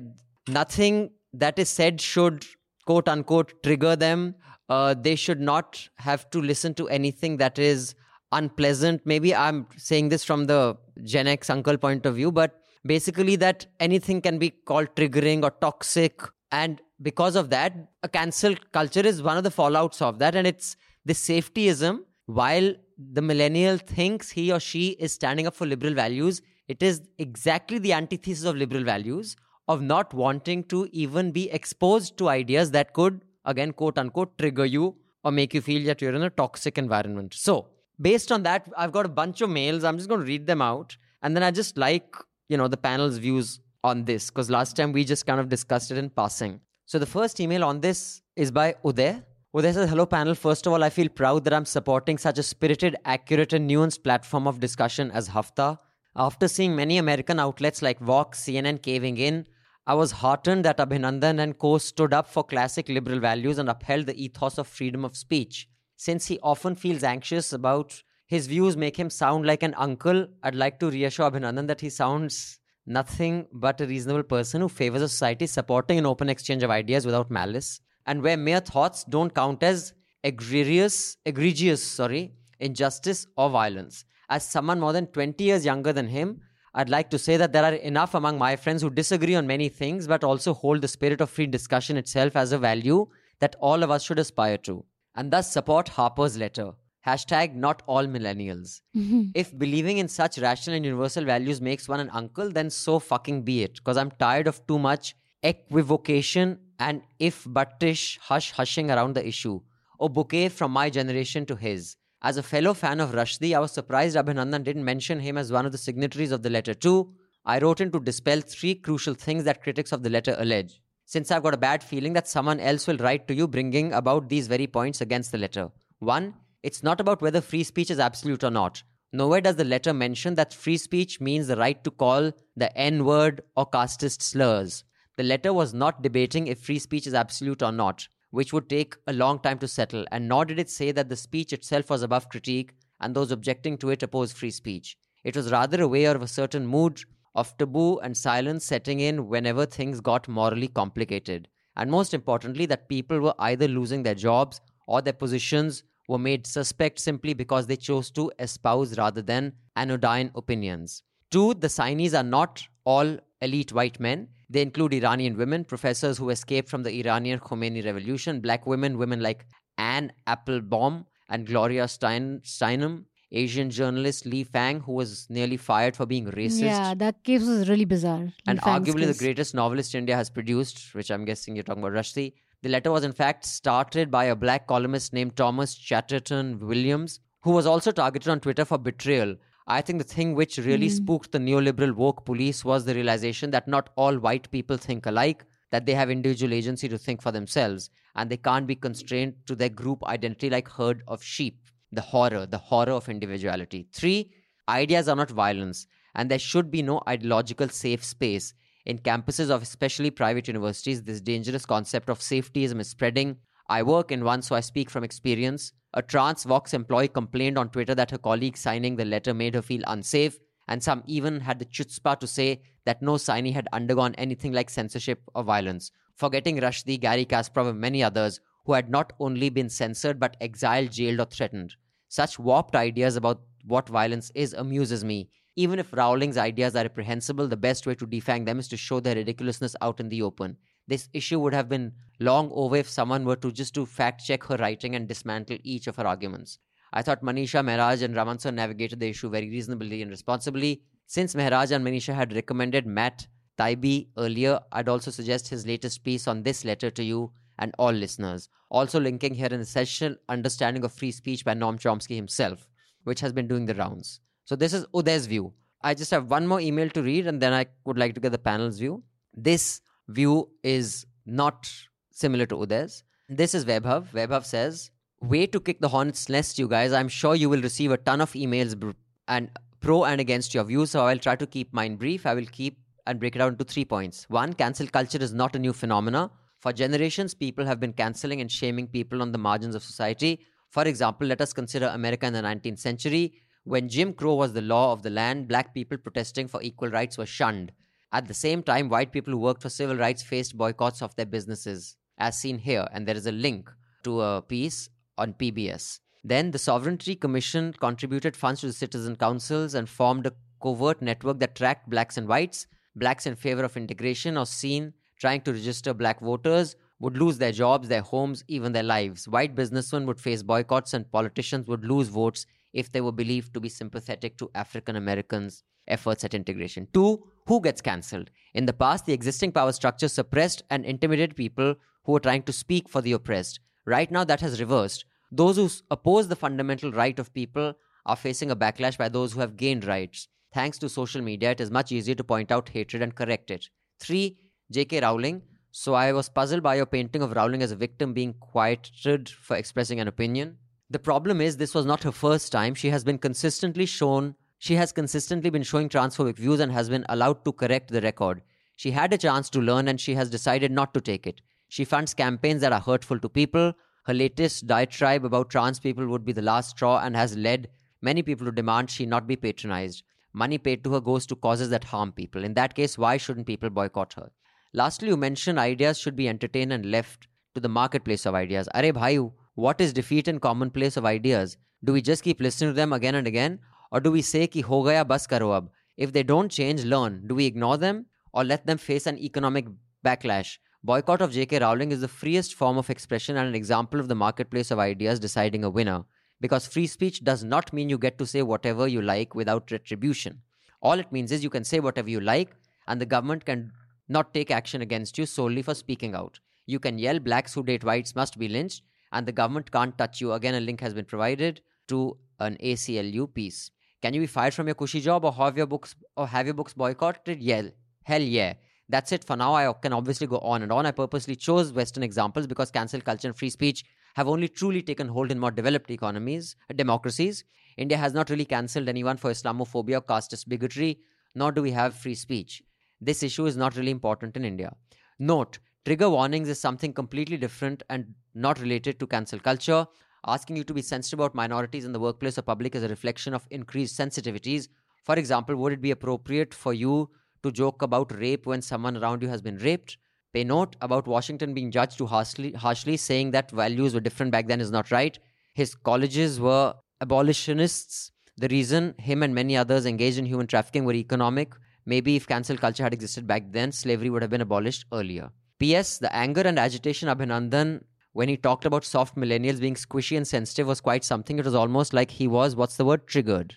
nothing that is said should quote unquote trigger them. Uh, they should not have to listen to anything that is unpleasant. Maybe I'm saying this from the Gen X uncle point of view, but basically that anything can be called triggering or toxic. And because of that, a cancel culture is one of the fallouts of that. And it's this safetyism. While the millennial thinks he or she is standing up for liberal values, it is exactly the antithesis of liberal values of not wanting to even be exposed to ideas that could, again, quote unquote, trigger you or make you feel that you're in a toxic environment. So, based on that, I've got a bunch of mails. I'm just going to read them out. And then I just like, you know, the panel's views on this because last time we just kind of discussed it in passing. So the first email on this is by Uday. Uday says, Hello, panel. First of all, I feel proud that I'm supporting such a spirited, accurate, and nuanced platform of discussion as Hafta. After seeing many American outlets like Vox, CNN caving in, I was heartened that Abhinandan and co stood up for classic liberal values and upheld the ethos of freedom of speech. Since he often feels anxious about his views make him sound like an uncle, I'd like to reassure Abhinandan that he sounds nothing but a reasonable person who favors a society supporting an open exchange of ideas without malice, and where mere thoughts don't count as egregious, egregious, sorry, injustice or violence. As someone more than 20 years younger than him, I'd like to say that there are enough among my friends who disagree on many things, but also hold the spirit of free discussion itself as a value that all of us should aspire to and thus support Harper's letter. Hashtag not all millennials. Mm-hmm. If believing in such rational and universal values makes one an uncle, then so fucking be it. Because I'm tired of too much equivocation and if butish hush hushing around the issue. Or bouquet from my generation to his. As a fellow fan of Rushdie, I was surprised Abhinandan didn't mention him as one of the signatories of the letter too. I wrote in to dispel three crucial things that critics of the letter allege since I've got a bad feeling that someone else will write to you bringing about these very points against the letter. One, it's not about whether free speech is absolute or not. Nowhere does the letter mention that free speech means the right to call the N word or casteist slurs. The letter was not debating if free speech is absolute or not, which would take a long time to settle, and nor did it say that the speech itself was above critique and those objecting to it oppose free speech. It was rather a way of a certain mood of taboo and silence setting in whenever things got morally complicated. And most importantly, that people were either losing their jobs or their positions were made suspect simply because they chose to espouse rather than anodyne opinions. Two, the signees are not all elite white men. They include Iranian women, professors who escaped from the Iranian Khomeini revolution, black women, women like Anne Applebaum and Gloria Stein, Steinem, Asian journalist Lee Fang, who was nearly fired for being racist. Yeah, that case was really bizarre. Lee and Fang's arguably the greatest novelist India has produced, which I'm guessing you're talking about Rushdie. The letter was in fact started by a black columnist named Thomas Chatterton Williams, who was also targeted on Twitter for betrayal. I think the thing which really Hmm. spooked the neoliberal woke police was the realization that not all white people think alike, that they have individual agency to think for themselves, and they can't be constrained to their group identity like herd of sheep. The horror, the horror of individuality. Three, ideas are not violence, and there should be no ideological safe space. In campuses of especially private universities, this dangerous concept of safetyism is spreading. I work in one, so I speak from experience. A trans Vox employee complained on Twitter that her colleague signing the letter made her feel unsafe, and some even had the chutzpah to say that no signee had undergone anything like censorship or violence, forgetting Rushdie, Garry Kasparov, and many others who had not only been censored but exiled, jailed, or threatened. Such warped ideas about what violence is amuses me. Even if Rowling's ideas are reprehensible, the best way to defang them is to show their ridiculousness out in the open. This issue would have been long over if someone were to just to fact check her writing and dismantle each of her arguments. I thought Manisha Mehraj and Raman sir navigated the issue very reasonably and responsibly. Since Mehraj and Manisha had recommended Matt Taibbi earlier, I'd also suggest his latest piece on this letter to you and all listeners. Also linking here an essential understanding of free speech by Noam Chomsky himself, which has been doing the rounds. So this is Uday's view. I just have one more email to read and then I would like to get the panel's view. This view is not similar to Uday's. This is Vaibhav. Vaibhav says, Way to kick the hornet's nest, you guys. I'm sure you will receive a ton of emails and pro and against your views, so I'll try to keep mine brief. I will keep and break it down into three points. One, cancel culture is not a new phenomena. For generations, people have been canceling and shaming people on the margins of society. For example, let us consider America in the 19th century. When Jim Crow was the law of the land, black people protesting for equal rights were shunned. At the same time, white people who worked for civil rights faced boycotts of their businesses, as seen here. And there is a link to a piece on PBS. Then the Sovereignty Commission contributed funds to the citizen councils and formed a covert network that tracked blacks and whites. Blacks in favor of integration or seen trying to register black voters would lose their jobs, their homes, even their lives. White businessmen would face boycotts and politicians would lose votes if they were believed to be sympathetic to African Americans' efforts at integration. Two, who gets cancelled? In the past, the existing power structure suppressed and intimidated people who were trying to speak for the oppressed. Right now, that has reversed. Those who oppose the fundamental right of people are facing a backlash by those who have gained rights. Thanks to social media, it is much easier to point out hatred and correct it. Three, J.K. Rowling. So I was puzzled by your painting of Rowling as a victim being quieted for expressing an opinion. The problem is this was not her first time. She has been consistently shown she has consistently been showing transphobic views and has been allowed to correct the record. She had a chance to learn and she has decided not to take it. She funds campaigns that are hurtful to people. Her latest diatribe about trans people would be the last straw and has led many people to demand she not be patronized. Money paid to her goes to causes that harm people. In that case, why shouldn't people boycott her? Lastly, you mentioned ideas should be entertained and left to the marketplace of ideas. Are bhai, what is defeat and commonplace of ideas? Do we just keep listening to them again and again? Or do we say ki ho gaya bas karo ab? If they don't change, learn. Do we ignore them or let them face an economic backlash? Boycott of J.K. Rowling is the freest form of expression and an example of the marketplace of ideas deciding a winner. Because free speech does not mean you get to say whatever you like without retribution. All it means is you can say whatever you like, and the government can not take action against you solely for speaking out. You can yell blacks who date whites must be lynched, and the government can't touch you. Again, a link has been provided to an ACLU piece. Can you be fired from your cushy job or have your books or have your books boycotted? Yeah, hell yeah. That's it for now. I can obviously go on and on. I purposely chose Western examples because cancel culture and free speech have only truly taken hold in more developed economies, democracies. India has not really cancelled anyone for Islamophobia or casteist bigotry, nor do we have free speech. This issue is not really important in India. Note, trigger warnings is something completely different and not related to cancel culture. Asking you to be sensitive about minorities in the workplace or public is a reflection of increased sensitivities. For example, would it be appropriate for you to joke about rape when someone around you has been raped? Pay note about Washington being judged too harshly, harshly, saying that values were different back then is not right. His colleges were abolitionists. The reason him and many others engaged in human trafficking were economic. Maybe if cancel culture had existed back then, slavery would have been abolished earlier. P.S. The anger and agitation Abhinandan when he talked about soft millennials being squishy and sensitive was quite something. It was almost like he was, what's the word, triggered.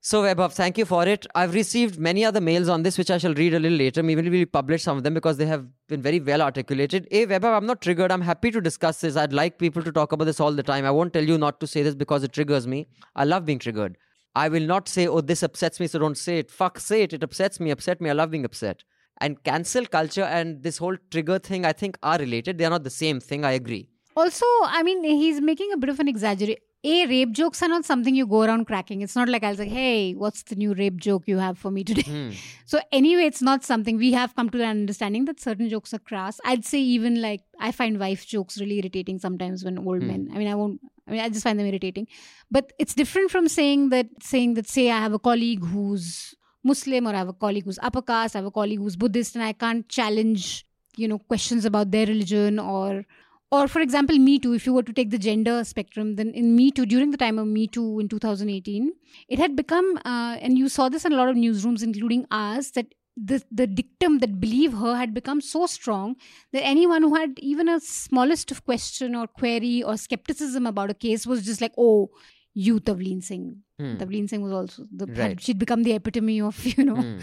So, Vaibhav, thank you for it. I've received many other mails on this, which I shall read a little later. Maybe we'll publish some of them because they have been very well articulated. Hey, Vaibhav, I'm not triggered. I'm happy to discuss this. I'd like people to talk about this all the time. I won't tell you not to say this because it triggers me. I love being triggered. I will not say, oh, this upsets me, so don't say it. Fuck, say it. It upsets me, upset me. I love being upset. And cancel culture and this whole trigger thing, I think, are related. They are not the same thing. I agree. Also, I mean, he's making a bit of an exaggeration. A, rape jokes are not something you go around cracking. It's not like I'll say, hey, what's the new rape joke you have for me today? Hmm. So, anyway, it's not something we have come to an understanding that certain jokes are crass. I'd say, even like, I find wife jokes really irritating sometimes when old Hmm. men, I mean, I won't, I mean, I just find them irritating. But it's different from saying that, saying that, say, I have a colleague who's Muslim or I have a colleague who's upper caste, I have a colleague who's Buddhist, and I can't challenge, you know, questions about their religion or or for example me too if you were to take the gender spectrum then in me too during the time of me too in 2018 it had become uh, and you saw this in a lot of newsrooms including ours that the the dictum that believe her had become so strong that anyone who had even a smallest of question or query or skepticism about a case was just like oh you Tavleen Singh Hmm. Tavleen Singh was also the Right. had, she'd become the epitome of you know Hmm.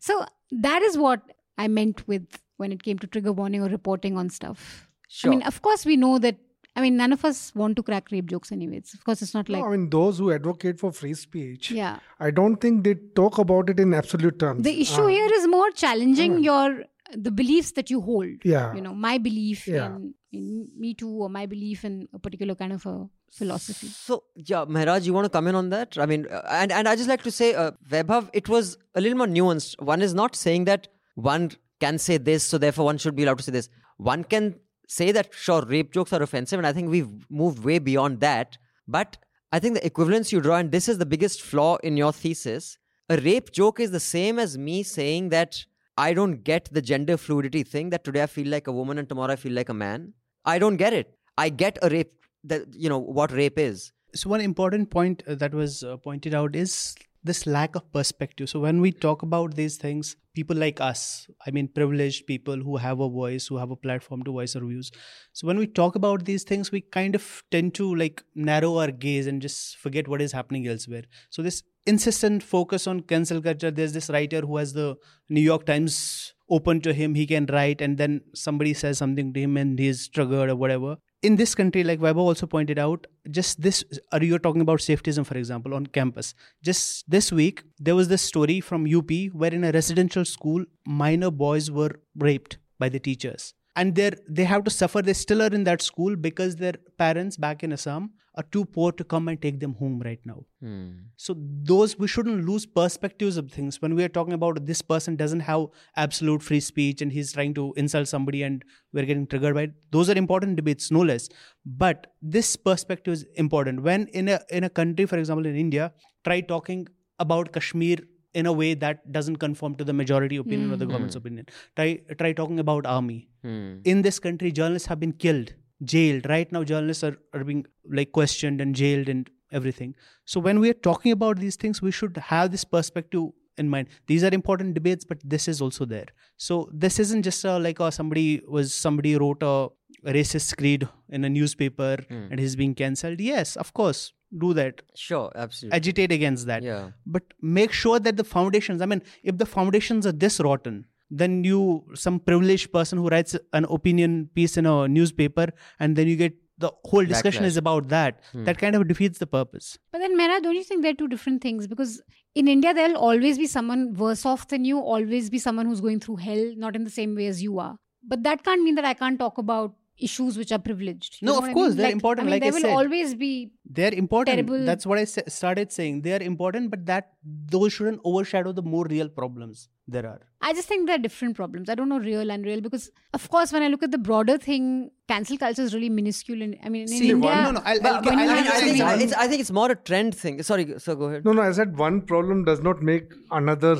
so that is what I meant with when it came to trigger warning or reporting on stuff Sure. I mean, of course, we know that. I mean, none of us want to crack rape jokes, anyways. Of course, it's not like. no, I mean, those who advocate for free speech, yeah. I don't think they talk about it in absolute terms. The issue Uh, here is more challenging Mm. your the beliefs that you hold. Yeah. You know, my belief Yeah. in, in Me Too or my belief in a particular kind of a philosophy. So yeah, Mehraj, you want to come in on that? I mean, uh, and and I just like to say, uh, Vaibhav, it was a little more nuanced. One is not saying that one can say this, so therefore one should be allowed to say this. One can say that sure, rape jokes are offensive, and I think we've moved way beyond that. But I think the equivalence you draw, and this is the biggest flaw in your thesis. A rape joke is the same as me saying that I don't get the gender fluidity thing. That today I feel like a woman and tomorrow I feel like a man. I don't get it. I get a rape. That you know what rape is. So one important point uh, that was uh, pointed out is this lack of perspective. So when we talk about these things, people like us, I mean privileged people who have a voice, who have a platform to voice our views. So when we talk about these things, we kind of tend to like narrow our gaze and just forget what is happening elsewhere. So this insistent focus on cancel culture. There's this writer who has the New York Times open to him. He can write, and then somebody says something to him, and he's triggered or whatever in this country, like Vaibhav also pointed out, just this, are you talking about safetyism, for example, on campus? Just this week, there was this story from UP where in a residential school, minor boys were raped by the teachers. And they're, they have to suffer. They still are in that school because their parents back in Assam are too poor to come and take them home right now. Hmm. So those we shouldn't lose perspectives of things when we are talking about this person doesn't have absolute free speech and he's trying to insult somebody and we're getting triggered by it. Those are important debates, no less. But this perspective is important. When in a in a country, for example, in India, try talking about Kashmir in a way that doesn't conform to the majority opinion or the government's opinion. Try try talking about army. Hmm. In this country, journalists have been killed, jailed. Right now, journalists are, are being like questioned and jailed and everything. So when we are talking about these things, we should have this perspective in mind. These are important debates, but this is also there. So this isn't just a, like oh, somebody was somebody wrote a racist screed in a newspaper Hmm. and he's being cancelled. Yes, of course, do that. Sure, absolutely. Agitate against that yeah. but make sure that the foundations i mean if the foundations are this rotten then you some privileged person who writes an opinion piece in a newspaper and then you get the whole discussion Backlash. is about that Hmm. that kind of defeats the purpose But then, Mehraj, don't you think they're two different things? Because in India, there'll always be someone worse off than you, always be someone who's going through hell, not in the same way as you are. But that can't mean that I can't talk about issues which are privileged. You No, of what I course, mean? they're Like- important, I mean, like I there will said. always be. they're important Terrible- that's what i sa- started saying they are important but that those shouldn't overshadow the more real problems there are I just think they're different problems. I don't know real and real because, of course, when I look at the broader thing, cancel culture is really minuscule. In, I mean, in See, India, one- no, no, I'll- I'll- but when I, have mean, I, so think, it's, I think it's more a trend thing. Sorry, so go ahead. No, no, I said one problem does not make another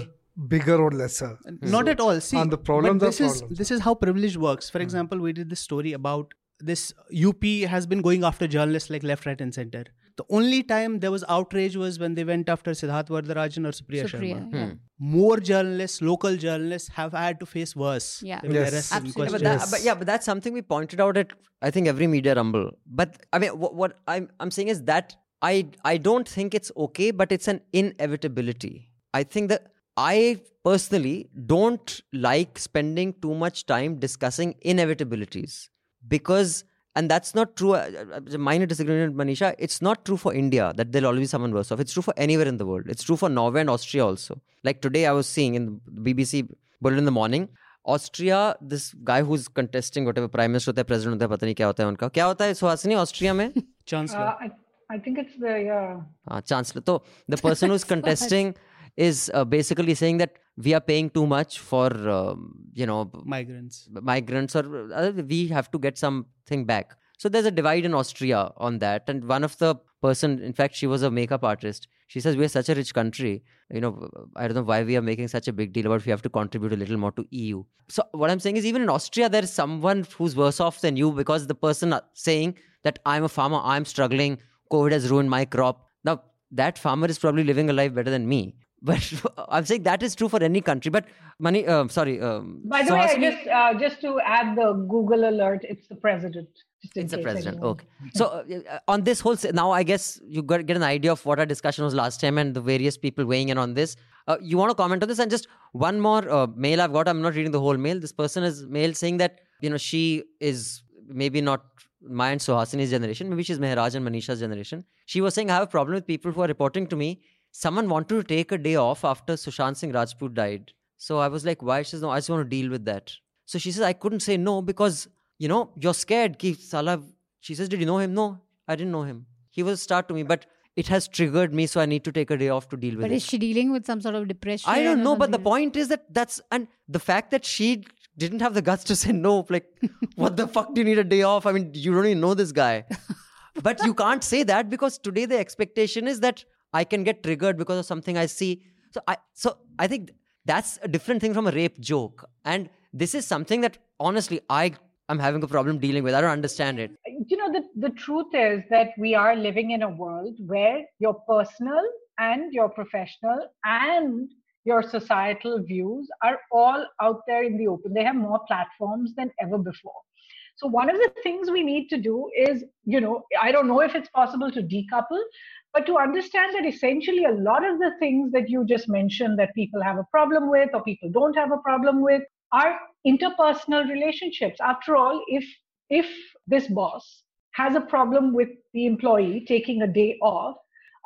bigger or lesser. Not at all. See, and the but problems are this is problems. this is how privilege works. For Hmm. example, we did this story about this UP has been going after journalists like left, right, and center. The only time there was outrage was when they went after Siddharth Varadarajan or Supriya, Supriya, Sharma. yeah. More journalists, local journalists, have had to face worse. Yeah. Even Yes. arrests Absolutely. Yeah, but, questions. that, but yeah, but that's something we pointed out at I think every media rumble. But I mean, what, what I'm I'm saying is that I I don't think it's okay, but it's an inevitability. I think that I personally don't like spending too much time discussing inevitabilities because. And that's not true. uh, uh, a minor disagreement, Manisha. It's not true for India that there'll always be someone worse off. It's true for anywhere in the world. It's true for Norway and Austria also. Like today, I was seeing in the BBC bulletin in the morning, Austria this guy who is contesting what ever prime minister होता है president होता है पता नहीं क्या होता है उनका क्या होता है सुहासिनी ऑस्ट्रिया में Chancellor. Uh, I, I think it's the yeah. हाँ चांसलर तो the person who is contesting is uh, basically saying that we are paying too much for um, you know migrants. migrants or uh, we have to get something back. So there's a divide in austria on that. And one of the person in fact she was a makeup artist. She says we're such a rich country. You know i don't know why we are making such a big deal about we have to contribute a little more to eu so what i'm saying is even in austria there is someone who's worse off than you because the person uh, saying that i'm a farmer. I'm struggling. Covid has ruined my crop. Now that farmer is probably living a life better than me but i'm saying that is true for any country but money um, sorry um, By the way, I just uh, just to add the Google alert, it's the president. It's the president. anyone- Okay. So uh, uh, on this whole, now I guess you got get an idea of what our discussion was last time and the various people weighing in on this. Uh, you want to comment on this? And just one more uh, mail I've got. I'm not reading the whole mail. This person is mail saying that you know she is maybe not my and Suhasini's generation. Maybe she's Mehraj and Manisha's generation. She was saying I have a problem with people who are reporting to me. Someone wanted to take a day off after Sushant Singh Rajput died. So I was like, why? She says, no, I just want to deal with that. So she says, I couldn't say no because, you know, you're scared. Ki Salah, she says, did you know him? No, I didn't know him. He was a star to me, but it has triggered me, so I need to take a day off to deal with it. But it. is she dealing with some sort of depression? I don't know, but the point is that that's and the fact that she didn't have the guts to say no, like, what the fuck do you need a day off? I mean, you don't even know this guy. but you can't say that because today the expectation is that I can get triggered because of something I see. So I so I think that's a different thing from a rape joke. And this is something that honestly I am having a problem dealing with. I don't understand it. you know the, the truth is that we are living in a world where your personal and your professional and your societal views are all out there in the open they have more platforms than ever before so one of the things we need to do is you know i don't know if it's possible to decouple but to understand that essentially a lot of the things that you just mentioned that people have a problem with or people don't have a problem with are interpersonal relationships. After all if if this boss has a problem with the employee taking a day off,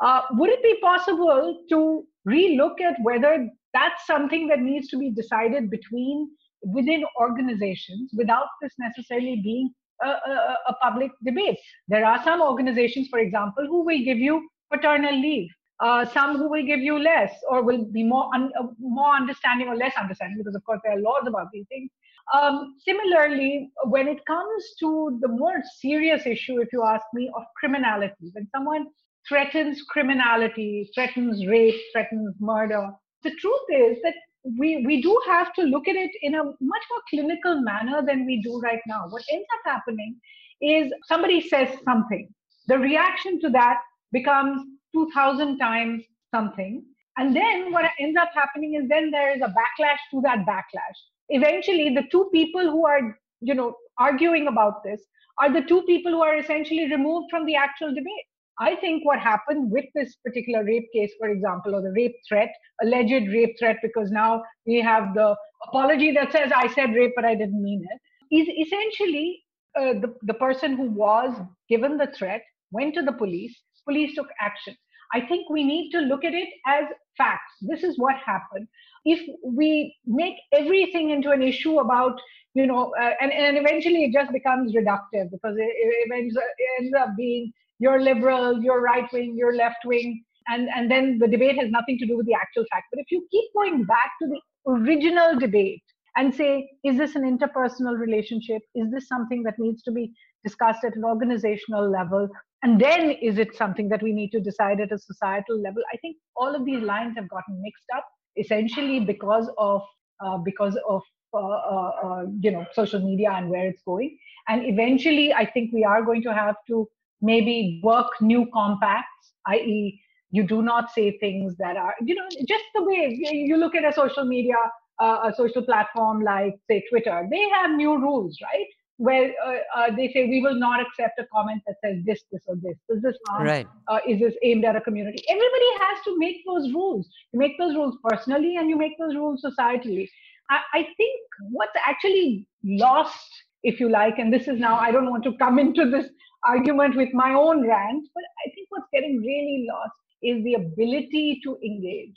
uh, would it be possible to relook at whether that's something that needs to be decided between within organizations without this necessarily being a, a, public debate? There are some organizations, for example, who will give you paternal leave. Uh, some who will give you less or will be more un- uh, more understanding or less understanding because of course there are laws about these things um, similarly, when it comes to the more serious issue, if you ask me, of criminality, when someone threatens criminality, threatens rape, threatens murder, the truth is that we, we do have to look at it in a much more clinical manner than we do right now. What ends up happening is somebody says something. The reaction to that becomes 2,000 times something. And then what ends up happening is then there is a backlash to that backlash eventually the two people who are you know arguing about this are the two people who are essentially removed from the actual debate i think what happened with this particular rape case for example or the rape threat alleged rape threat because now we have the apology that says i said rape but i didn't mean it is essentially uh, the, the person who was given the threat went to the police. Police took action. I think we need to look at it as facts. This is what happened. If we make everything into an issue about you know uh, and, and eventually it just becomes reductive because it, it, ends, it ends up being you're liberal you're right wing you're left wing and and then the debate has nothing to do with the actual fact. But if you keep going back to the original debate and say is this an interpersonal relationship? Is this something that needs to be discussed at an organizational level? And then is it something that we need to decide at a societal level? I think all of these lines have gotten mixed up essentially because of uh, because of uh, uh, uh, you know social media and where it's going. And eventually, I think we are going to have to maybe work new compacts, i.e., you do not say things that are you know just the way you look at a social media uh, a social platform like say Twitter. They have new rules, right? where uh, uh, they say we will not accept a comment that says this, this, or this. Does this harm? Right. Uh, is this aimed at a community? Everybody has to make those rules. You make those rules personally, and you make those rules societally. I, I think what's actually lost, if you like, and this is now I don't want to come into this argument with my own rant, but I think what's getting really lost is the ability to engage.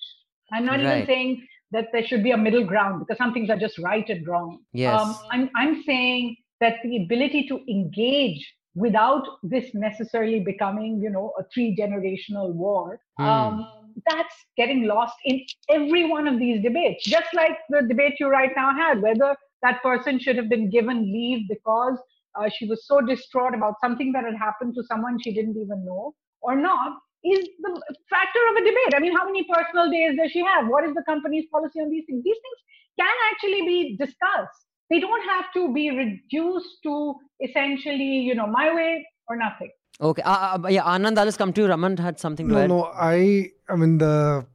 I'm not Right. even saying that there should be a middle ground because some things are just right and wrong. Yes. Um, I'm, I'm saying that the ability to engage without this necessarily becoming, you know, a three generational war, Hmm. um, that's getting lost in every one of these debates. Just like the debate you right now had, whether that person should have been given leave because uh, she was so distraught about something that had happened to someone she didn't even know or not is the factor of a debate. I mean, how many personal days does she have? What is the company's policy on these things? These things can actually be discussed. They don't have to be reduced to essentially, you know, my way or nothing. Okay. Uh, uh, yeah, Anand, I'll just come to you. Raman had something to No, add. no. I, I mean, the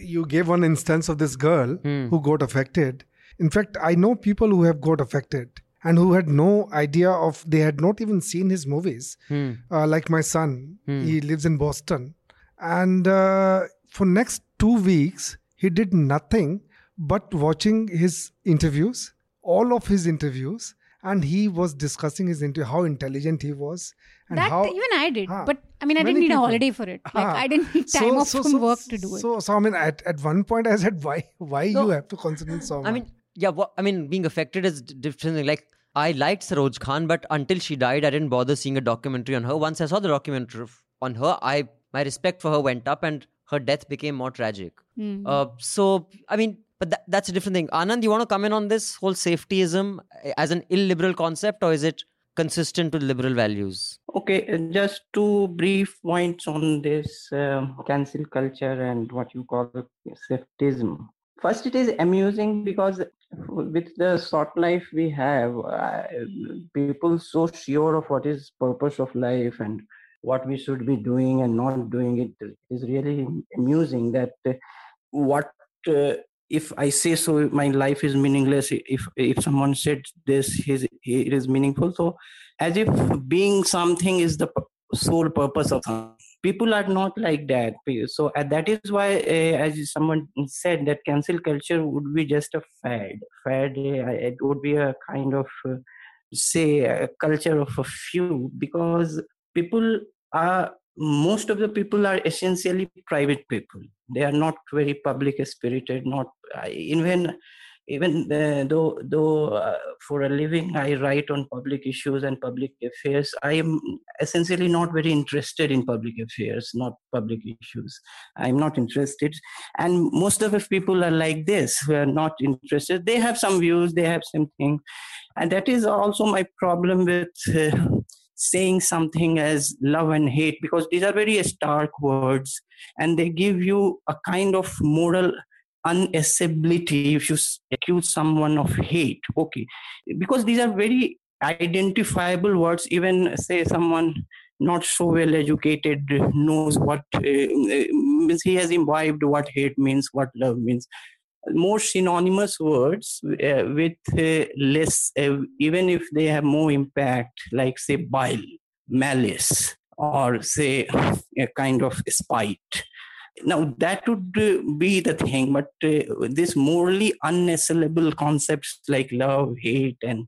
you gave one instance of this girl Hmm. who got affected. In fact, I know people who have got affected and who had no idea of. They had not even seen his movies. Hmm. Uh, like my son, Hmm. he lives in Boston, and uh, for next two weeks he did nothing but watching his interviews, all of his interviews, and he was discussing his interview, how intelligent he was, and that how even I did ah, but i mean i didn't need people. a holiday for it. Like Ah. I didn't need time So- off so- from so- work to do it. So, so I mean, at, at one point, I said, why, why No. you have to concentrate so much? I mean, yeah, what, I mean, being affected is d- different. thing. Like, I liked Saroj Khan, but until she died, I didn't bother seeing a documentary on her. Once I saw the documentary on her, I my respect for her went up, and her death became more tragic. Hmm. Uh, so, I mean, but that, that's a different thing. Anand, you want to comment on this whole safetyism uh, as an illiberal concept, or is it consistent with liberal values? Okay, uh, just two brief points on this um, cancel culture and what you call safetyism. First, it is amusing because with the short life we have, uh, people so sure of what is purpose of life and what we should be doing and not doing it is really amusing that uh, what uh, if i say so my life is meaningless if if someone said this his it is meaningful so as if being something is the sole purpose of something. People are not like that so uh, that is why uh, as someone said that cancel culture would be just a fad. Fad uh, it would be a kind of uh, say a culture of a few because people are most of the people are essentially private people. They are not very public spirited not even even uh, though though uh, for a living i write on public issues and public affairs. I am essentially not very interested in public affairs not public issues. I'm not interested. And most of the people are like this who are not interested. They have some views they have something and that is also my problem with uh, saying something as love and hate because these are very stark words and they give you a kind of moral unacceptability if you accuse someone of hate okay. Because these are very identifiable words even say someone not so well educated knows what uh, he has imbibed what hate means what love means. More synonymous words uh, with uh, less uh, even if they have more impact like say bile malice or say a kind of spite now that would uh, be the thing but uh, this morally unassailable concepts like love hate and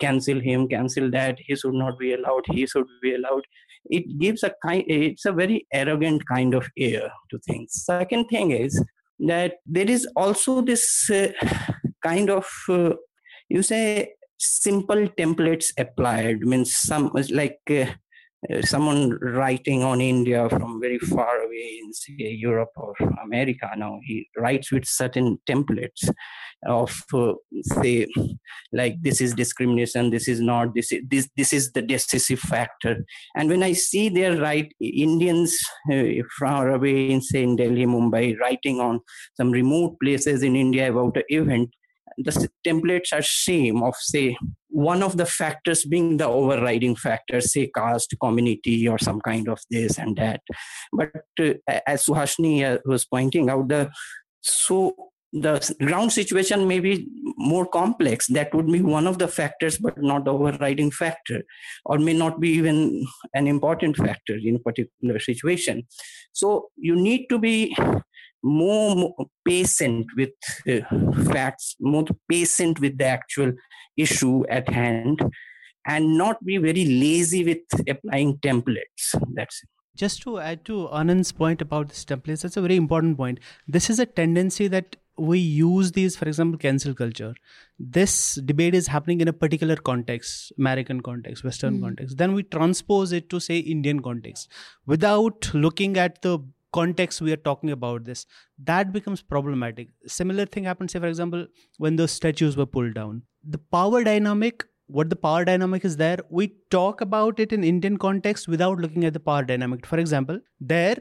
cancel him cancel that he should not be allowed he should be allowed it gives a kind it's a very arrogant kind of air to things. Second thing is that there is also this uh, kind of uh, you say simple templates applied means some like uh, someone writing on India from very far away in say Europe or America now he writes with certain templates of uh, say like this is discrimination this is not this is this this is the decisive factor. And when i see their right indians uh, far away in say in delhi mumbai writing on some remote places in india about an event the templates are same of say one of the factors being the overriding factor say caste community or some kind of this and that. But uh, as suhasini uh, was pointing out the so the ground situation may be more complex. That would be one of the factors but not the overriding factor or may not be even an important factor in a particular situation. So you need to be more, more patient with uh, facts, more patient with the actual issue at hand, and not be very lazy with applying templates. That's it. Just to add to Anand's point about this templates, that's a very important point. This is a tendency that we use these, for example, cancel culture. This debate is happening in a particular context, American context, Western mm. context. Then we transpose it to, say, Indian context without looking at the context we are talking about this that becomes problematic. Similar thing happened say for example when those statues were pulled down. The power dynamic what the power dynamic is there we talk about it in indian context without looking at the power dynamic. For example there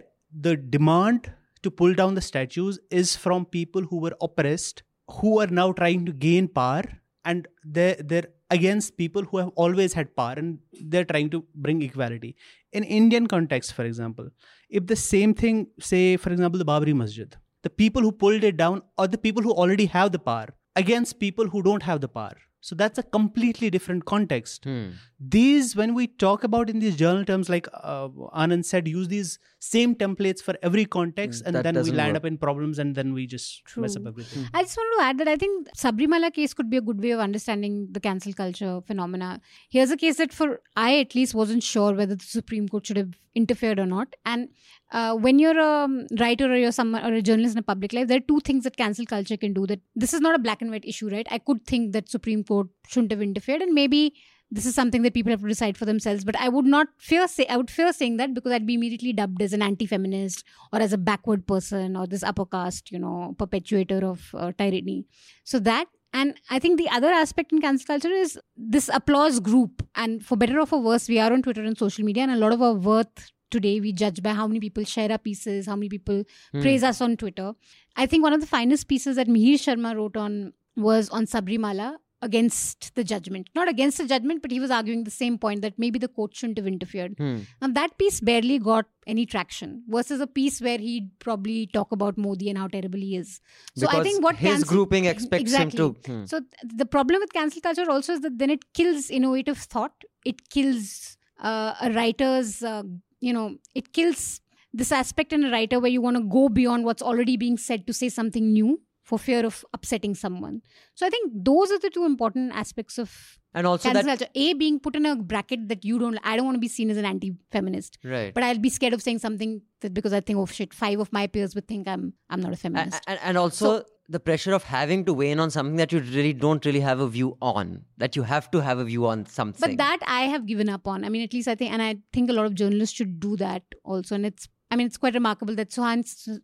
the demand to pull down the statues is from people who were oppressed who are now trying to gain power and they're, they're against people who have always had power and they're trying to bring equality. In indian context for example if the same thing say for example the babri masjid the people who pulled it down are the people who already have the power against people who don't have the power so that's a completely different context. Hmm. These, when we talk about in these journal terms, like uh, Anand said, use these same templates for every context, mm, and then we land work. up in problems, and then we just True. mess up everything. I just want to add that I think Sabarimala case could be a good way of understanding the cancel culture phenomena. Here's a case that, for I at least, wasn't sure whether the Supreme Court should have interfered or not, and uh, when you're a writer or you're some or a journalist in a public life, there are two things that cancel culture can do. That this is not a black and white issue, right? I could think that Supreme Court shouldn't have interfered, and maybe this is something that people have to decide for themselves. But I would not fear say I would fear saying that because I'd be immediately dubbed as an anti-feminist or as a backward person or this upper caste, you know, perpetuator of uh, tyranny. So that and I think the other aspect in cancel culture is this applause group. And for better or for worse, we are on Twitter and social media, and a lot of our worth today we judge by how many people share our pieces how many people mm. praise us on twitter i think one of the finest pieces that mihir sharma wrote on was on sabarimala against the judgment not against the judgment but he was arguing the same point that maybe the court shouldn't have interfered mm. now that piece barely got any traction versus a piece where he'd probably talk about modi and how terrible he is so because i think what his cancel, grouping expects exactly. him to hmm. so the problem with cancel culture also is that then it kills innovative thought it kills uh, a writer's uh, you know, it kills this aspect in a writer where you want to go beyond what's already being said to say something new for fear of upsetting someone. So I think those are the two important aspects of and also that culture. A being put in a bracket that you don't. I don't want to be seen as an anti-feminist. Right. But I'll be scared of saying something that because I think oh shit, five of my peers would think I'm I'm not a feminist. And, and, and also. So, the pressure of having to weigh in on something that you really don't really have a view on that you have to have a view on something. But that i have given up on. I mean at least i think and i think a lot of journalists should do that also. And it's i mean it's quite remarkable that Suhan,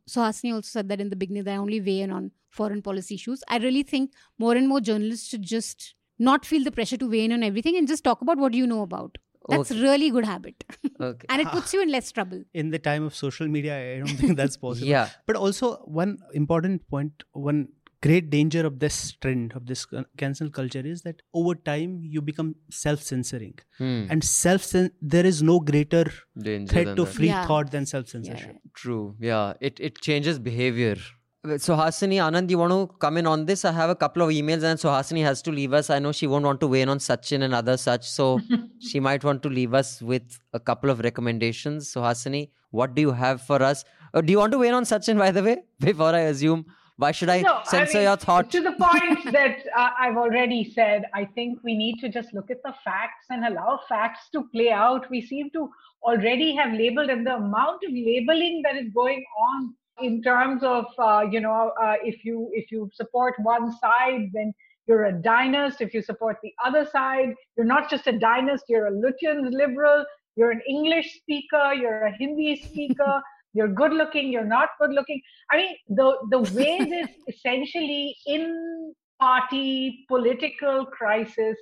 suhasini also said that in the beginning that i only weigh in on foreign policy issues. I really think more and more journalists should just not feel the pressure to weigh in on everything and just talk about what you know about that's okay. really good habit. okay. and it puts you in less trouble. In the time of social media, I don't think that's possible. yeah. But also one important point, one great danger of this trend of this cancel culture is that over time you become self-censoring hmm. and self there is no greater danger threat to free yeah. thought than self-censorship yeah. true yeah it it changes behavior Suhasini, Anand, you want to come in on this? I have a couple of emails and Suhasini has to leave us. I know she won't want to weigh in on Sachin and other such, so she might want to leave us with a couple of recommendations. Suhasini, what do you have for us? Uh, do you want to weigh in on Sachin, by the way, before I assume? Why should I no, censor I mean, your thought? To the point that uh, I've already said, I think we need to just look at the facts and allow facts to play out. We seem to already have labeled, and the amount of labeling that is going on in terms of uh, you know uh, if you if you support one side then you're a dynast if you support the other side you're not just a dynast you're a Lutyens liberal you're an English speaker, you're a Hindi speaker, you're good looking, you're not good looking. I mean, the, the way this essentially in party political crisis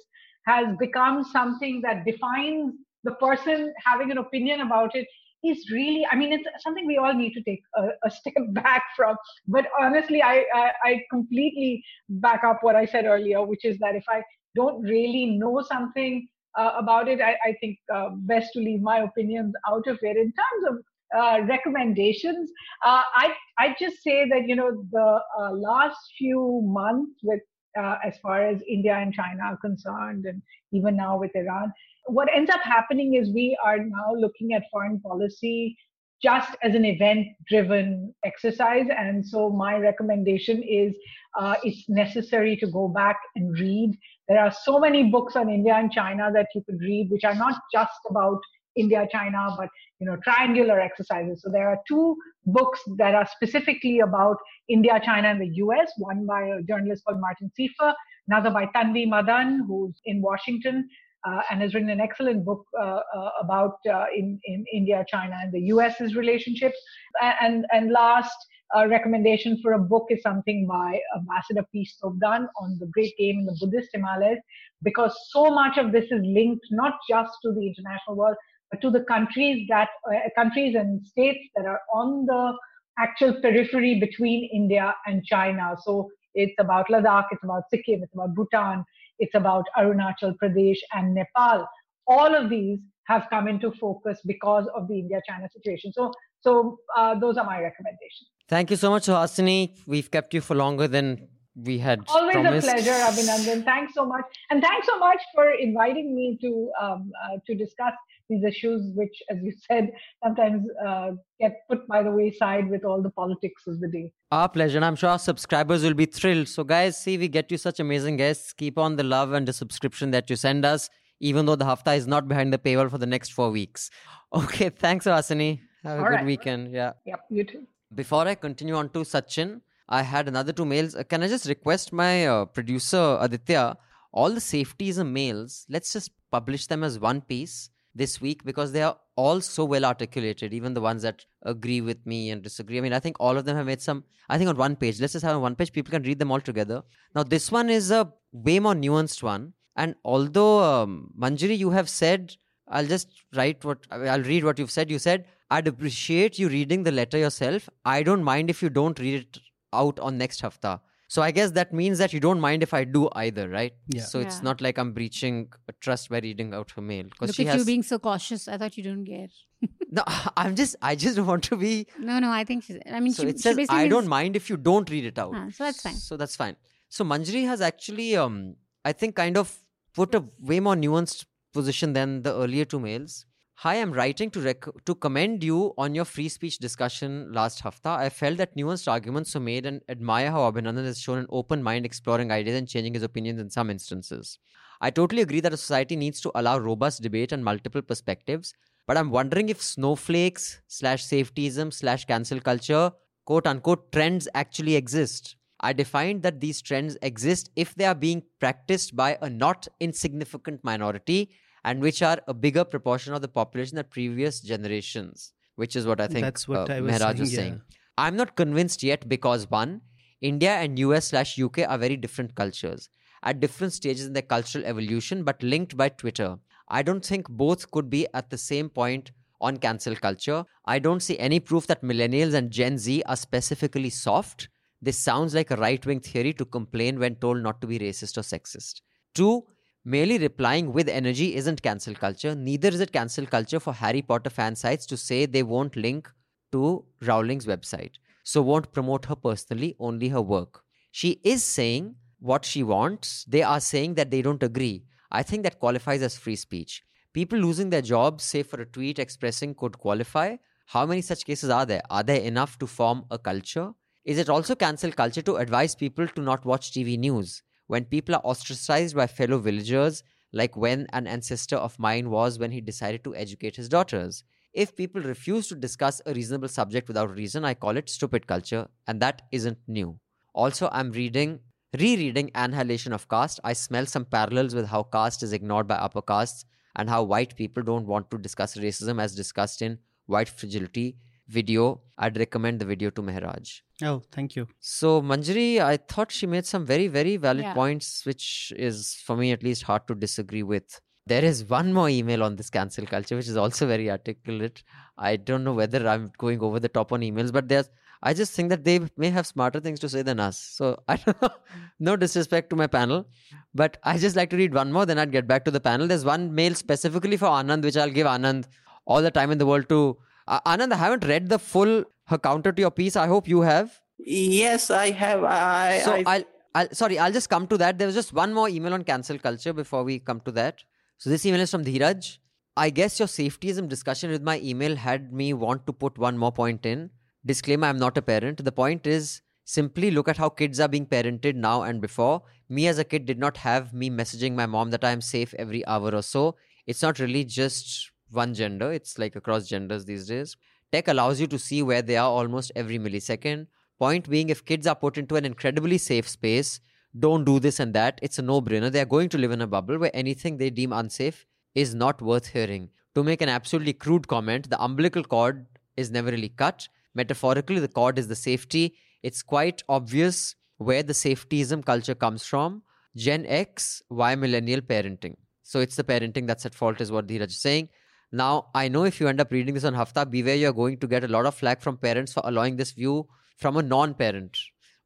has become something that defines the person having an opinion about it is really i mean it's something we all need to take a, a step back from. But honestly I, I, I completely back up what i said earlier which is that if i don't really know something uh, about it i, I think uh, best to leave my opinions out of it. In terms of uh, recommendations uh, i i just say that you know the uh, last few months with uh, as far as india and china are concerned and even now with iran what ends up happening is we are now looking at foreign policy just as an event driven exercise. And so my recommendation is uh, it's necessary to go back and read. There are so many books on india and china that you could read which are not just about india china but you know triangular exercises. So there are two books that are specifically about india china and the us one by a journalist called martin Siefer, another by tanvi madan who's in washington and has written an excellent book uh, uh, about uh, in, in India, China, and the US's relationships. And, and last uh, recommendation for a book is something by Ambassador P. Stobdan on the great game in the Buddhist Himalayas, because so much of this is linked not just to the international world, but to the countries that uh, countries and states that are on the actual periphery between India and China. So it's about Ladakh, it's about Sikkim, it's about Bhutan, it's about Arunachal Pradesh and Nepal. All of these have come into focus because of the India-China situation. So, so uh, those are my recommendations. Thank you so much, Suhasini. We've kept you for longer than we had always promised. a pleasure abhinandan thanks so much and thanks so much for inviting me to um, uh, to discuss these issues which as you said sometimes uh, get put by the wayside with all the politics of the day. Our pleasure and i'm sure our subscribers will be thrilled. So guys see we get you such amazing guests. Keep on the love and the subscription that you send us even though the hafta is not behind the paywall for the next four weeks. Okay thanks Asani. have a All good right. weekend yeah. Yep you too. Before i continue on to sachin I had another two mails. Uh, Can I just request my uh, producer Aditya, all the safetyism mails, let's just publish them as one piece this week because they are all so well articulated, even the ones that agree with me and disagree. I mean, I think all of them have made some, I think on one page. Let's just have on one page, people can read them all together. Now, this one is a way more nuanced one. And although, um, Manjari, you have said, I'll just write what, I'll read what you've said. You said, I'd appreciate you reading the letter yourself. I don't mind if you don't read it out on next hafta. So I guess that means that you don't mind if I do either, right? Yeah. So it's not like I'm breaching trust by reading out her mail because Look she at has. you being so cautious. I thought you don't care. no, I'm just. I just want to be. No, no, I think she's. I mean, So she, it she says basically I don't mind if you don't read it out. Ah, so that's fine. So that's fine. So Manjari has actually, um, I think, kind of put a way more nuanced position than the earlier two mails. Hi, I'm writing to rec- to commend you on your free speech discussion last hafta. I felt that nuanced arguments were made and admire how Abhinandan has shown an open mind exploring ideas and changing his opinions in some instances. I totally agree that a society needs to allow robust debate and multiple perspectives, but I'm wondering if snowflakes slash safetyism slash cancel culture quote unquote trends actually exist. I defined that these trends exist if they are being practiced by a not insignificant minority and which are a bigger proportion of the population than previous generations, which is what I think That's what uh, I was Mehraj saying, was yeah. saying. I'm not convinced yet because one, India and US slash UK are very different cultures at different stages in their cultural evolution, but linked by Twitter. I don't think both could be at the same point on cancel culture. I don't see any proof that millennials and Gen Z are specifically soft. This sounds like a right wing theory to complain when told not to be racist or sexist. Two, merely replying with energy isn't cancel culture. Neither is it cancel culture for Harry Potter fan sites to say they won't link to Rowling's website. So won't promote her personally, only her work. She is saying what she wants. They are saying that they don't agree. I think that qualifies as free speech. People losing their jobs, say for a tweet expressing, could qualify. How many such cases are there? Are there enough to form a culture? Is it also cancel culture to advise people to not watch TV news? When people are ostracized by fellow villagers, like when an ancestor of mine was when he decided to educate his daughters. If people refuse to discuss a reasonable subject without reason, I call it stupid culture, and that isn't new. Also, I'm reading, rereading Annihilation of Caste. I smell some parallels with how caste is ignored by upper castes and how white people don't want to discuss racism as discussed in White Fragility video. I'd recommend the video to Mehraj. Oh, thank you. So Manjari, I thought she made some very, very valid Yeah. points, which is for me at least hard to disagree with. There is one more email on this cancel culture, which is also very articulate. I don't know whether I'm going over the top on emails, but there's I just think that they may have smarter things to say than us. So I don't know. No disrespect to my panel, but I just like to read one more, then I'd get back to the panel. There's one mail specifically for Anand, which I'll give Anand all the time in the world to. Uh, Anand, I haven't read the full her counter to your piece. I hope you have. Yes, I have. I, So I, I'll, I'll sorry, I'll just come to that. There was just one more email on cancel culture before we come to that. So this email is from Dheeraj. I guess your safetyism discussion with my email had me want to put one more point in. Disclaimer: I'm not a parent. The point is simply look at how kids are being parented now and before. Me as a kid did not have me messaging my mom that I am safe every hour or so. It's not really just one gender. It's like across genders these days. Tech allows you to see where they are almost every millisecond. Point being, if kids are put into an incredibly safe space, don't do this and that, it's a no brainer. They are going to live in a bubble where anything they deem unsafe is not worth hearing. To make an absolutely crude comment, the umbilical cord is never really cut. Metaphorically, the cord is the safety. It's quite obvious where the safetyism culture comes from. Gen X, why millennial parenting? So it's the parenting that's at fault, is what Dheeraj is saying. Now, I know if you end up reading this on Hafta, beware you're going to get a lot of flack from parents for allowing this view from a non parent.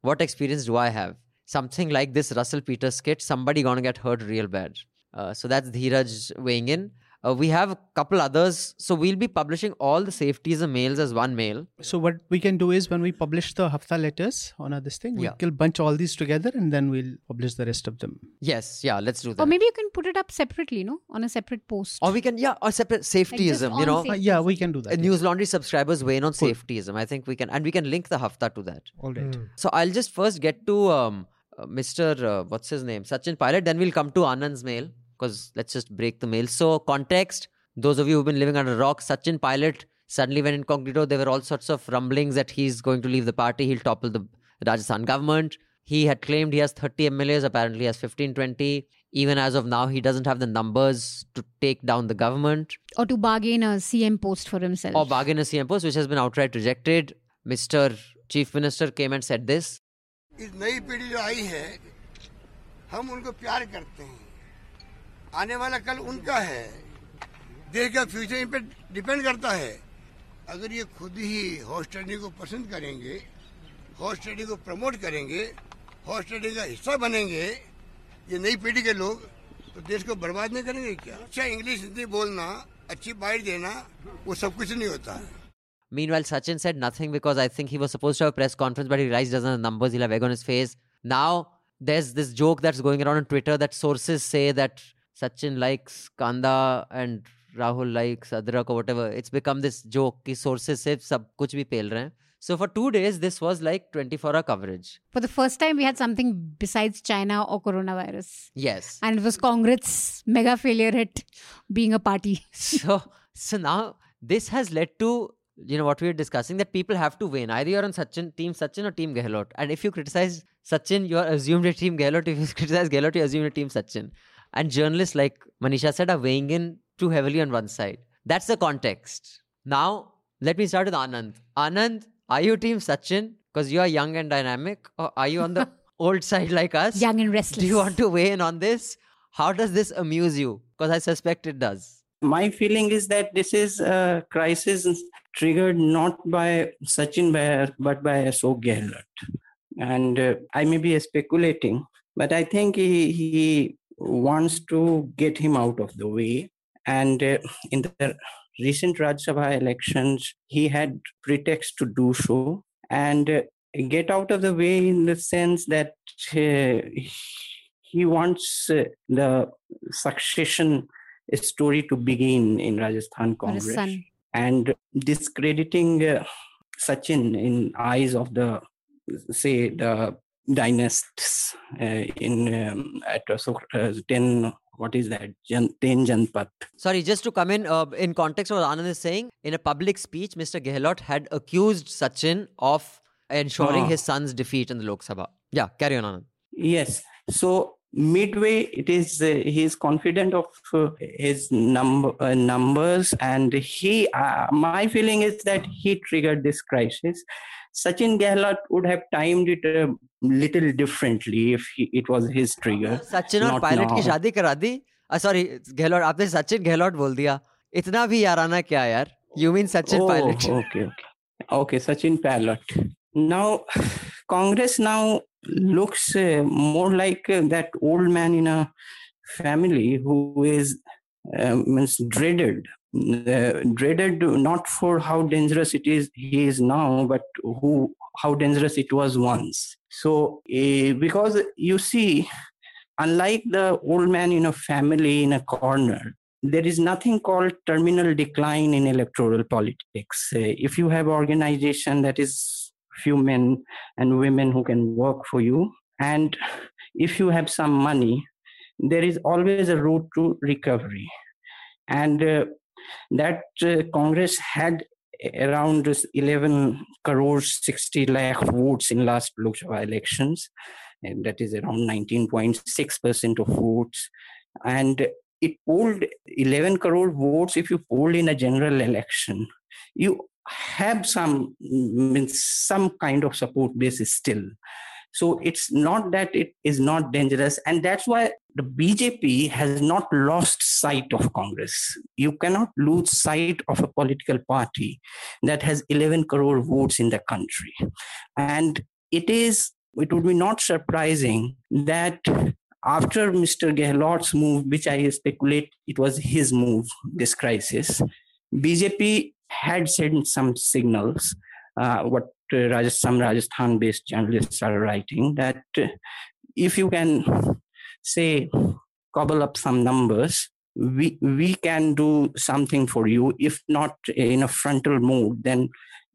What experience do I have? Something like this Russell Peters skit, somebody gonna get hurt real bad. Uh, so that's Dheeraj weighing in. Uh, we have a couple others. So we'll be publishing all the safeties safetyism mails as one mail. So what we can do is when we publish the Hafta letters on this thing, Yeah. we'll bunch all these together and then we'll publish the rest of them. Yes, yeah, let's do that. Or maybe you can put it up separately, no? On a separate post. Or we can, yeah, or separate safetyism, you on know. safe- Uh, yeah, we can do that. Uh, yeah. Newslaundry subscribers weigh in on Cool. safetyism. I think we can, and we can link the Hafta to that. All right. So I'll just first get to um, uh, Mr. Uh, what's his name, Sachin Pilot. Then we'll come to Anand's mail because let's just break the mail. So context: those of you who've been living under a rock, Sachin Pilot suddenly went incognito. There were all sorts of rumblings that he's going to leave the party. He'll topple the Rajasthan government. He had claimed he has 30 MLAs. Apparently, he has 15, 20. Even as of now, he doesn't have the numbers to take down the government Or to bargain a CM post for himself. or bargain a CM post, which has been outright rejected. Mr. Chief Minister came and said this. इस नई पीढ़ी जो आई है हम उनको प्यार करते हैं आने वाला कल उनका है देश का फ्यूचर इन पे डिपेंड करता है अगर ये खुद ही हॉर्स ट्रेडिंग को पसंद करेंगे हॉर्स ट्रेडिंग को प्रमोट करेंगे हॉर्स ट्रेडिंग का हिस्सा बनेंगे ये नई पीढ़ी के लोग तो देश को बर्बाद नहीं करेंगे क्या अच्छा इंग्लिश हिंदी बोलना अच्छी बाइट देना वो सब कुछ नहीं होता है Meanwhile, Sachin said nothing because I think he was supposed to have a press conference, but he realized doesn't have numbers. He'll have egg on his face. Now, there's this joke that's going around on Twitter that sources say that Sachin likes Kanda and Rahul likes Adrak or whatever. It's become this joke ki sources se sab kuch bhi pel rahe. So for two days, this was like 24 hour coverage. For the first time, we had something besides China or coronavirus. Yes. And it was Congress mega failure hit, being a party. so, so now this has led to you know what we were discussing that people have to win either you're on Sachin team Sachin or team Gehlot and if you criticize Sachin you're assumed a team Gehlot if you criticize Gehlot you assume a team Sachin and journalists like Manisha said are weighing in too heavily on one side. That's the context. Now let me start with Anand. Anand are you team Sachin? Because you are young and dynamic or are you on the old side like us? Young and restless. do you want to weigh in on this? How does this amuse you? Because I suspect it does. My feeling is that this is a crisis triggered not by Sachin Bayer, but by Ashok Gehlot. And uh, I may be speculating, but I think he, he wants to get him out of the way. And uh, in the recent Rajya Sabha elections, he had pretext to do so. And uh, get out of the way in the sense that uh, he wants uh, the succession story to begin in Rajasthan Congress. and discrediting uh, Sachin in eyes of the say the dynasts uh, in um, at uh, so, uh, 10 what is that Jan, 10 Janpath Sorry, just to come in, uh, in context of what Anand is saying, in a public speech, Mr. Gehlot had accused Sachin of ensuring Ah. his son's defeat in the Lok Sabha. Yeah, carry on, Anand. Yes. So midway it is uh, he is confident of uh, his number uh, numbers and he uh, my feeling is that he triggered this crisis sachin gehlot would have timed it a little differently if he, it was his trigger Sachin और pilot की. शादी करा दी sorry Gehlot आपने सचिन गहलोत बोल दिया इतना भी याराना क्या यार you mean Sachin oh, Pilot okay okay okay sachin pilot now congress now looks uh, more like uh, that old man in a family who is uh, means dreaded uh, dreaded not for how dangerous it is he is now but who how dangerous it was once. So uh, because you see unlike the old man in a family in a corner there is nothing called terminal decline in electoral politics. Uh, if you have organization that is few men and women who can work for you and if you have some money there is always a route to recovery. And uh, that uh, congress had around 11 crores 60 lakh votes in last lok sabha elections and that is around 19.6% of votes. And it polled 11 crore votes if you polled in a general election. You have some some kind of support base still. So it's not that it is not dangerous and that's why the bjp has not lost sight of congress you cannot lose sight of a political party that has 11 crore votes in the country and it is it would be not surprising that after Mr. Gehlot's move, which I speculate it was his move, this crisis, BJP had sent some signals, uh, what uh, Rajasthan, some Rajasthan based journalists are writing, that uh, if you can say, cobble up some numbers, we, we can do something for you, if not in a frontal mode, then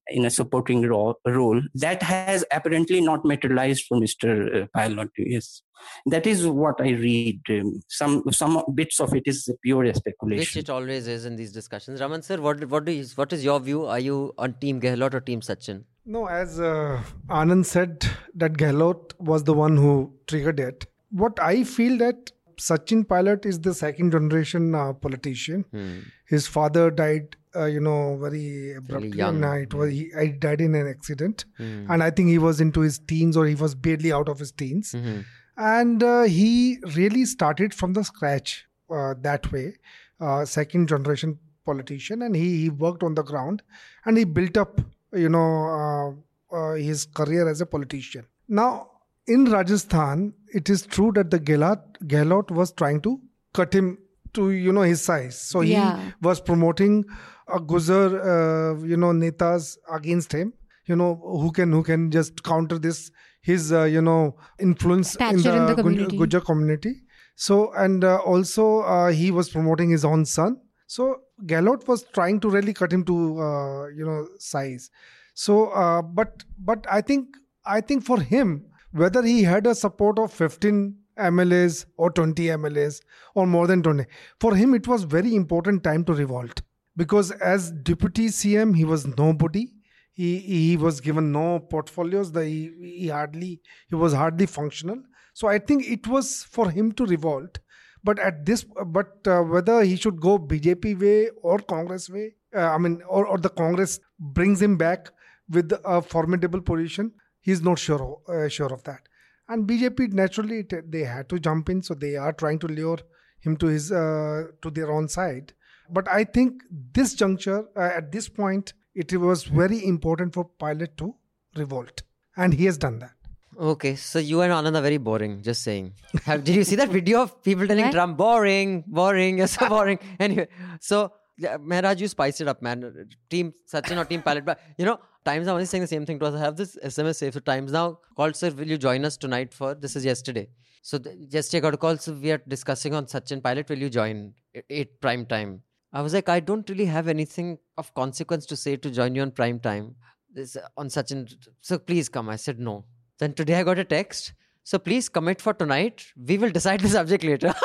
in a supporting ro- role. That has apparently not materialized for Mr. Pilot. Yes that is what i read um, some some bits of it is pure speculation. which it always is in these discussions raman sir what what do you, what is your view are you on team gehlot or team sachin No, as uh, Anand said, that Gehlot was the one who triggered it. What I feel that Sachin Pilot is the second generation uh, politician. Hmm. His father died, uh, you know, very abruptly. young. And, uh, it was he, died in an accident, Hmm. and I think he was into his teens or he was barely out of his teens. Mhm. And uh, he really started from the scratch uh, that way. Uh, second generation politician, and he, he worked on the ground, and he built up, you know, uh, uh, his career as a politician. Now, in Rajasthan, it is true that the Gehlot was trying to cut him to you know his size. So he was promoting a Gujar, uh, you know, netas against him. You know who can who can just counter this his uh, you know influence in the, in the community. Gujar community. So and uh, also uh, he was promoting his own son. So Gehlot was trying to really cut him to uh, you know size. So uh, but but I think I think for him whether he had a support of 15 MLAs or 20 MLAs or more than 20 for him it was very important time to revolt. Because as deputy CM he was nobody. He he was given no portfolios. The he, he hardly he was hardly functional. So i think it was for him to revolt. But at this but uh, whether he should go bjp way or congress way uh, i mean or, or the congress brings him back with a formidable position he's not sure of- uh, sure of that and bjp naturally it, they had to jump in so they are trying to lure him to his uh, to their own side but i think this juncture uh, at this point it was very important for pilot to revolt and he has done that Okay, so you and Anand are very boring. Just saying. Have, did you see that video of people telling What? Trump boring, boring, you're so boring? Anyway, so yeah, Mehraj, you spice it up, man. Team Sachin or Team Pilot, but you know, Times are only saying the same thing to us. I have this SMS. So Times now called, sir, will you join us tonight for this? Is yesterday. So th- yesterday got a call. So we are discussing on Sachin Pilot. Will you join at eight prime time? I was like, I don't really have anything of consequence to say to join you on prime time. This on Sachin. So please come. I said no. Then today I got a text. So please commit for tonight. We will decide the subject later.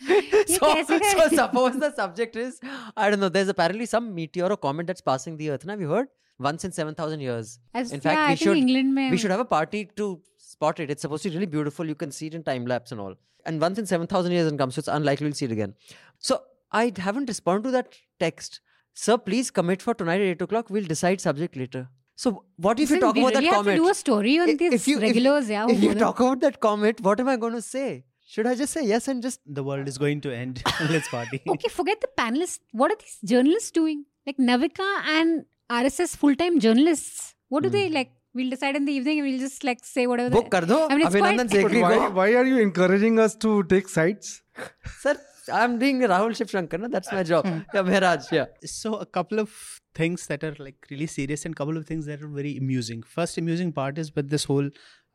so, so suppose the subject is I don't know. There's apparently some meteor or comet that's passing the Earth. Now have you heard? Once in seven thousand years. As, in fact, yeah, we should England we should have a party to spot it. It's supposed to be really beautiful. You can see it in time lapse and all. And once in seven thousand years and comes, so it's unlikely we'll see it again. So I haven't responded to that text. Sir, please commit for tonight at eight o'clock. We'll decide subject later. So what if you talk about really that comet? Have to do a story on if, if you, regulars, if, yeah. If you talk about that comet, what am I going to say? Should I just say yes and just The world is going to end. Let's party. okay, forget the panelists. What are these journalists doing? Like Navika and RSS full time journalists. What do hmm. they like? We'll decide in the evening and we'll just like say whatever. book the- kar do? I mean, it's Abhinandan quite- But why, why are you encouraging us to take sides? Sir, I'm doing Rahul Shiv Shankar, that's my job. Hmm. yeah, Mehraj, yeah. so a couple of things that are like really serious and couple of things that are very amusing first amusing part is with this whole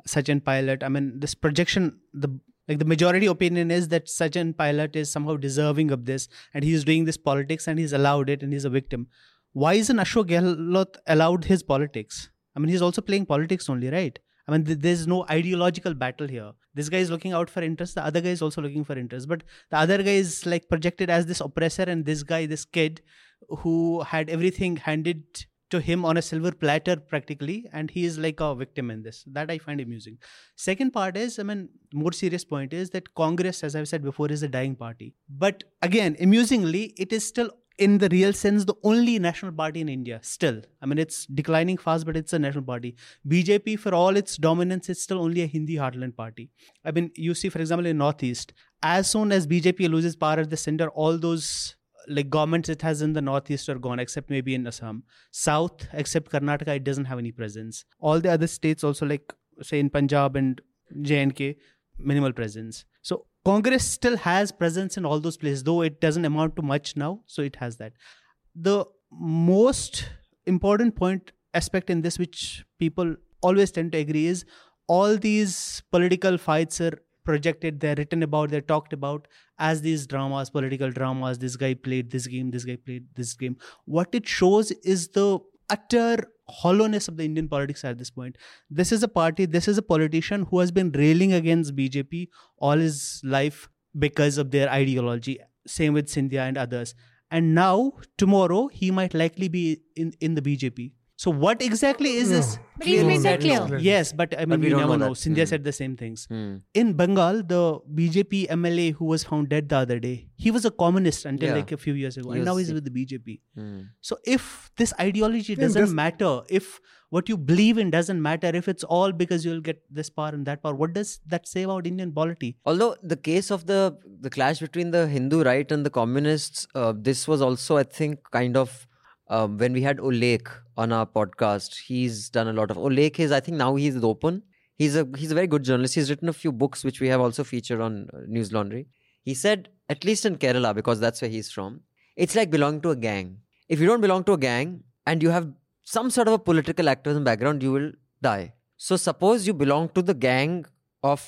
Sachin pilot i mean this projection the like the majority opinion is that Sachin pilot is somehow deserving of this and he's doing this politics and he's allowed it and he's a victim why isn't ashok gehlot allowed his politics i mean he's also playing politics only right I mean, th- there's no ideological battle here. This guy is looking out for interest. The other guy is also looking for interest. But the other guy is like projected as this oppressor, and this guy, this kid, who had everything handed to him on a silver platter practically and he is like a victim in this. That i find amusing. Second part is i mean more serious point is that congress as i've said before is a dying party. But again amusingly it is still in the real sense the only national party in india still. I mean it's declining fast but it's a national party. Bjp for all its dominance is still only a hindi heartland party. I mean you see for example in northeast as soon as bjp loses power at the center all those like governments it has in the northeast are gone except maybe in assam. South except karnataka it doesn't have any presence. All the other states also like say in punjab and j&k minimal presence. So congress still has presence in all those places though it doesn't amount to much now so it has that. The most important point aspect in this which people always tend to agree is all these political fights are projected they're written about they're talked about as these dramas political dramas this guy played this game this guy played this game. What it shows is the utter hollowness of the indian politics at this point. This is a party this is a politician who has been railing against bjp all his life because of their ideology. Same with scindia and others. And now tomorrow he might likely be in, in the bjp so what exactly is this But he's made that clear. yes but i mean we we, never know know, that. scindia Hmm. said the same things Hmm. in Bengal, the BJP MLA who was found dead the other day, he was a communist until Yeah. like a few years ago, He and now he's with the BJP. Hmm. So if this ideology doesn't this- matter, if what you believe in doesn't matter, if it's all because you'll get this power and that power, what does that say about Indian polity? Although the case of the the clash between the Hindu right and the communists, uh, this was also, I think, kind of um, when we had Olek on our podcast. He's done a lot of Olek is, I think, now he's open. He's a he's a very good journalist. He's written a few books which we have also featured on uh, Newslaundry. He said, at least in Kerala, because that's where he's from, it's like belonging to a gang. If you don't belong to a gang and you have some sort of a political activism background, you will die. So suppose you belong to the gang of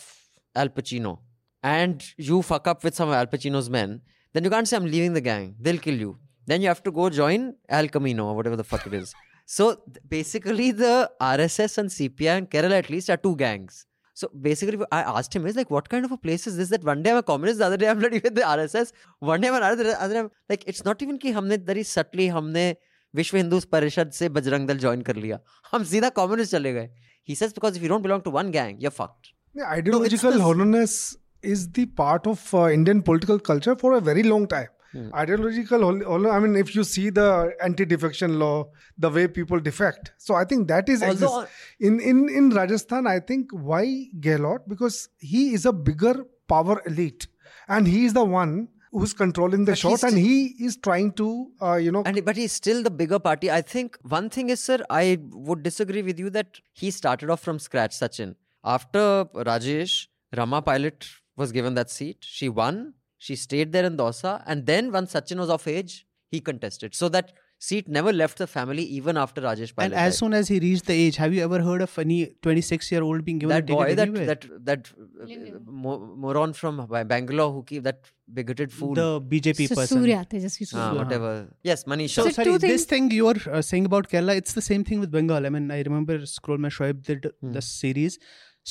Al Pacino and you fuck up with some of Al Pacino's men, then you can't say I'm leaving the gang. They'll kill you Then you have to go join Al Camino or whatever the fuck it is. So th- basically, the RSS and CPI and Kerala at least are two gangs. So basically, I asked him, is like, what kind of a place is this that one day I'm a communist, the other day I'm bloody with the RSS, one day I'm another, the other day I'm like, it's not even कि हमने very subtly हमने विश्व हिंदू परिषद से Bajrang Dal join कर लिया हम सीधा communist चले गए he says because if you don't belong to one gang you're fucked Yeah, ideological the- hollowness is the part of uh, Indian political culture for a very long time. Hmm. Ideological. I mean, if you see the anti-defection law, the way people defect, so I think that is Although- in in in Rajasthan. I think why Gehlot because he is a bigger power elite, and he is the one who's controlling the But shot, and he is trying to uh, you know And but he's still the bigger party. I think one thing is, sir, I would disagree with you that he started off from scratch, Sachin. After Rajesh, Rama Pilot was given that seat. She won. She stayed there in Dausa. And then once Sachin was of age, he contested. So that seat never left the family even after Rajesh Pilot. and as died. soon as he reached the age, have you ever heard of any 26 year old being given a that ticket boy, that anywhere? that that uh, moron from Bangalore who keep that bigoted fool. the BJP So person. Surya, Tejasvi Ah, Surya. whatever. Yes, Manisha. So, So sorry, two this thing you are uh, saying about Kerala, it's the same thing with Bengal. I mean, I remember Scroll My Shoaib did Hmm. the series.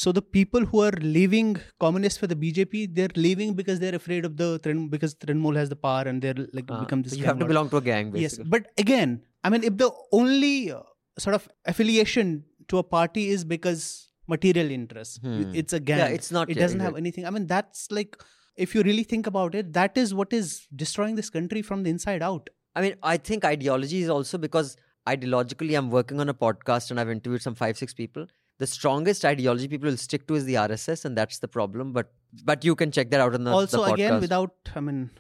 So the people who are leaving communist for the BJP, they're leaving because they're afraid of the because Trinamool has the power and they're like Ah, become this. so you have to belong to a gang, Yes, but again, I mean, if the only uh, sort of affiliation to a party is because material interests. Hmm. It's a gang. Yeah, it's not- It doesn't have exactly. anything. I mean, that's like, if you really think about it, that is what is destroying this country from the inside out. I mean, I think ideology is also because ideologically I'm working on a podcast and I've interviewed some five, six people. The strongest ideology people will stick to is the RSS, and that's the problem. But but you can check that out in the also, the again, without, I mean,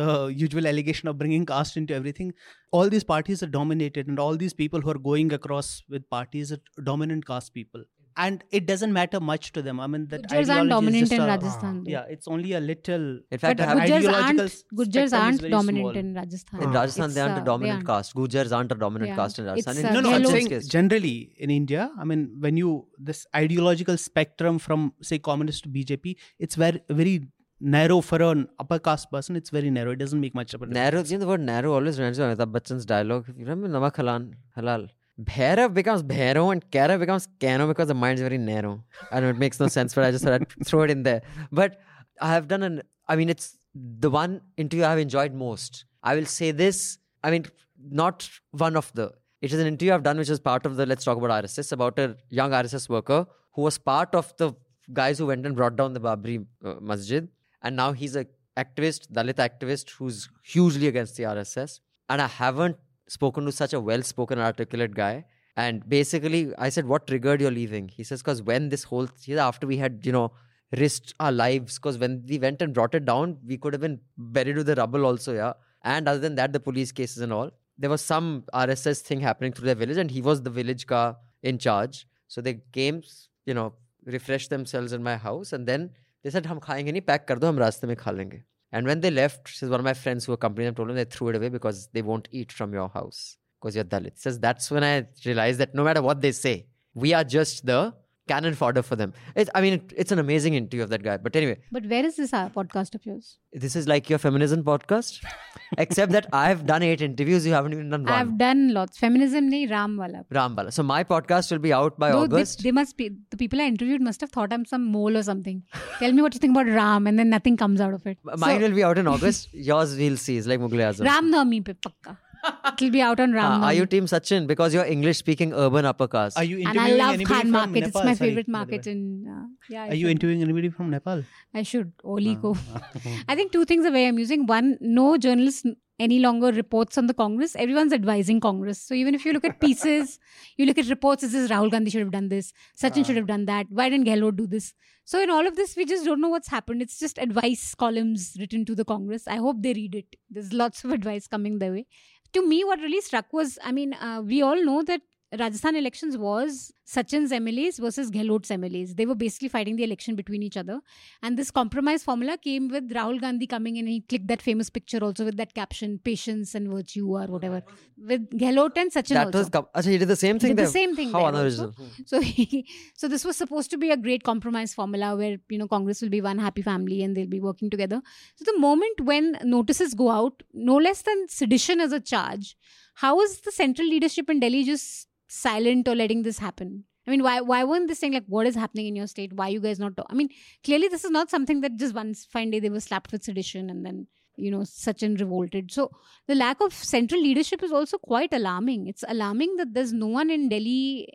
the usual allegation of bringing caste into everything, all these parties are dominated, and all these people who are going across with parties are dominant caste people. And it doesn't matter much to them. I mean, that Gujars aren't is dominant just in a- Rajasthan. though. Yeah, it's only a little. in fact, But Gujars Gujars aren't, Gujars aren't dominant small. in Rajasthan. in Rajasthan It's, they aren't uh, a dominant aren't. caste. Gujars aren't a dominant Yeah. caste in Rajasthan. It's, In uh, no, no, I'm saying case. generally in India, I mean, when you this ideological spectrum from say communist to BJP, it's very very narrow for an upper caste person. It's very narrow. It doesn't make much of a difference. Narrow, you know, the word narrow always reminds me of Amitabh Bachchan's dialogue. You remember Namak Halal? Halal. Bhairav becomes Bhairav and Kairav becomes Kano because the mind's very narrow. I know it makes no sense, but I just thought I'd throw it in there. But I have done an, I mean, it's the one interview I've enjoyed most. I will say this, I mean, not one of the, it is an interview I've done which is part of the Let's Talk About RSS about a young RSS worker who was part of the guys who went and brought down the Babri uh, Masjid. And now he's a activist, Dalit activist, who's hugely against the RSS. And I haven't spoken to such a well spoken, articulate guy. And basically, I said, What triggered your leaving? He says, Because when this whole, th- after we had, you know, risked our lives, because when we went and brought it down, we could have been buried with the rubble also, yeah. And other than that, the police cases and all. There was some RSS thing happening through the village, and he was the village ka in charge. So they came, you know, refreshed themselves in my house, and then they said, Hum khayenge nahi, pack kar do, hum raste mein. And when they left, says one of my friends who accompanied them told them they threw it away because they won't eat from your house because you're Dalit. Says that's when I realized that no matter what they say, we are just the cannon fodder for them. It, I mean, it, it's an amazing interview of that guy. But anyway, But where is this uh, podcast of yours? this is like your feminism podcast, except that I've done eight interviews. You haven't even done one. I've done lots. Feminism nahi Ram wala. Rambala. So my podcast will be out by Though August. they must be the people I interviewed must have thought I'm some mole or something. Tell me what you think about Ram, and then nothing comes out of it. Mine will be out in August. Yours we'll see. It's like Mughal Azam. Ram Navami pe pakka. It'll be out on Ram Uh, are you team Sachin because you're English speaking urban upper caste? Are you And interviewing I love anybody Khan from Market. It's Nepal? my Sorry, favorite market in. Uh, yeah. I Are you should. interviewing anybody from Nepal? I should. Oli ko. I think two things are very amusing. One, no journalist any longer reports on the Congress. Everyone's advising Congress. So even if you look at pieces, you look at reports, this is Rahul Gandhi should have done this, Sachin should have done that. Why didn't Gehlot do this? So in all of this, we just don't know what's happened. It's just advice columns written to the Congress. I hope they read it. There's lots of advice coming their way. To me, what really struck was, I mean, uh, we all know that Rajasthan elections was Sachin's MLAs versus Gehlot's MLAs. They were basically fighting the election between each other. And this compromise formula came with Rahul Gandhi coming in and he clicked that famous picture also with that caption, patience and virtue or whatever. With Gehlot and Sachin that also. was. com- Achha, he did the same thing the same thing How unoriginal. So he, so this was supposed to be a great compromise formula where you know Congress will be one happy family and they'll be working together. So the moment when notices go out, no less than sedition as a charge, how is the central leadership in Delhi just silent or letting this happen? I mean, why why weren't they saying like what is happening in your state? Why you guys not? Talk? I mean, clearly this is not something that just one fine day they were slapped with sedition and then you know Sachin revolted. So the lack of central leadership is also quite alarming. It's alarming that there's no one in Delhi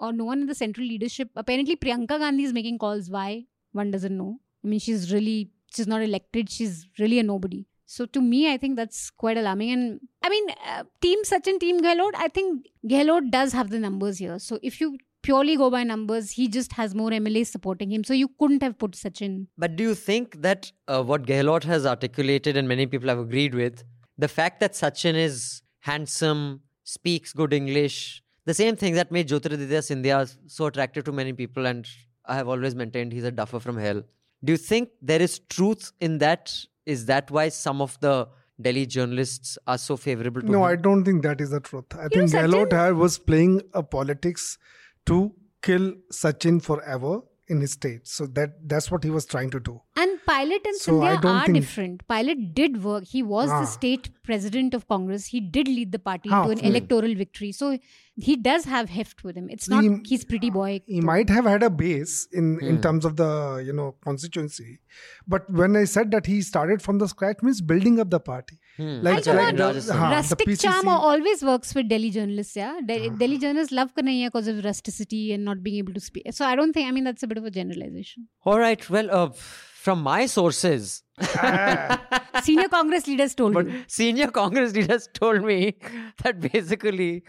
or no one in the central leadership. Apparently, Priyanka Gandhi is making calls. Why? One doesn't know. I mean, she's really, she's not elected. She's really a nobody. So to me, I think that's quite alarming. And I mean, uh, Team Sachin, Team Gehlot, I think Gehlot does have the numbers here. So if you purely go by numbers, he just has more MLAs supporting him. So you couldn't have put Sachin. But do you think that uh, what Gehlot has articulated and many people have agreed with, the fact that Sachin is handsome, speaks good English, the same thing that made Jyotiraditya Scindia so attractive to many people, and I have always maintained he's a duffer from hell. Do you think there is truth in that? Is that why some of the Delhi journalists are so favorable to No, him? I don't think that is the truth. I You think know, Gehlot was playing a politics to kill Sachin forever in his state. So that that's what he was trying to do. And Pilot and So I are think- different. Pilot did work. He was Ah. the state president of Congress. He did lead the party Ah, to an electoral victory. So he does have heft with him. It's not He- he's pretty boy. he might have had a base in in Hmm. terms of the you know constituency but when i said that he started from the scratch means building up the party Hmm. like, I come like on, the, Rajasthan. the rustic charm always works with Delhi journalists. Yeah, De- Ah. Delhi journalists love Kanhaiya because of rusticity and not being able to speak. So I don't think. I mean, that's a bit of a generalization. All right. Well, uh, from my sources, Senior Congress leaders told but you. senior Congress leaders told me that basically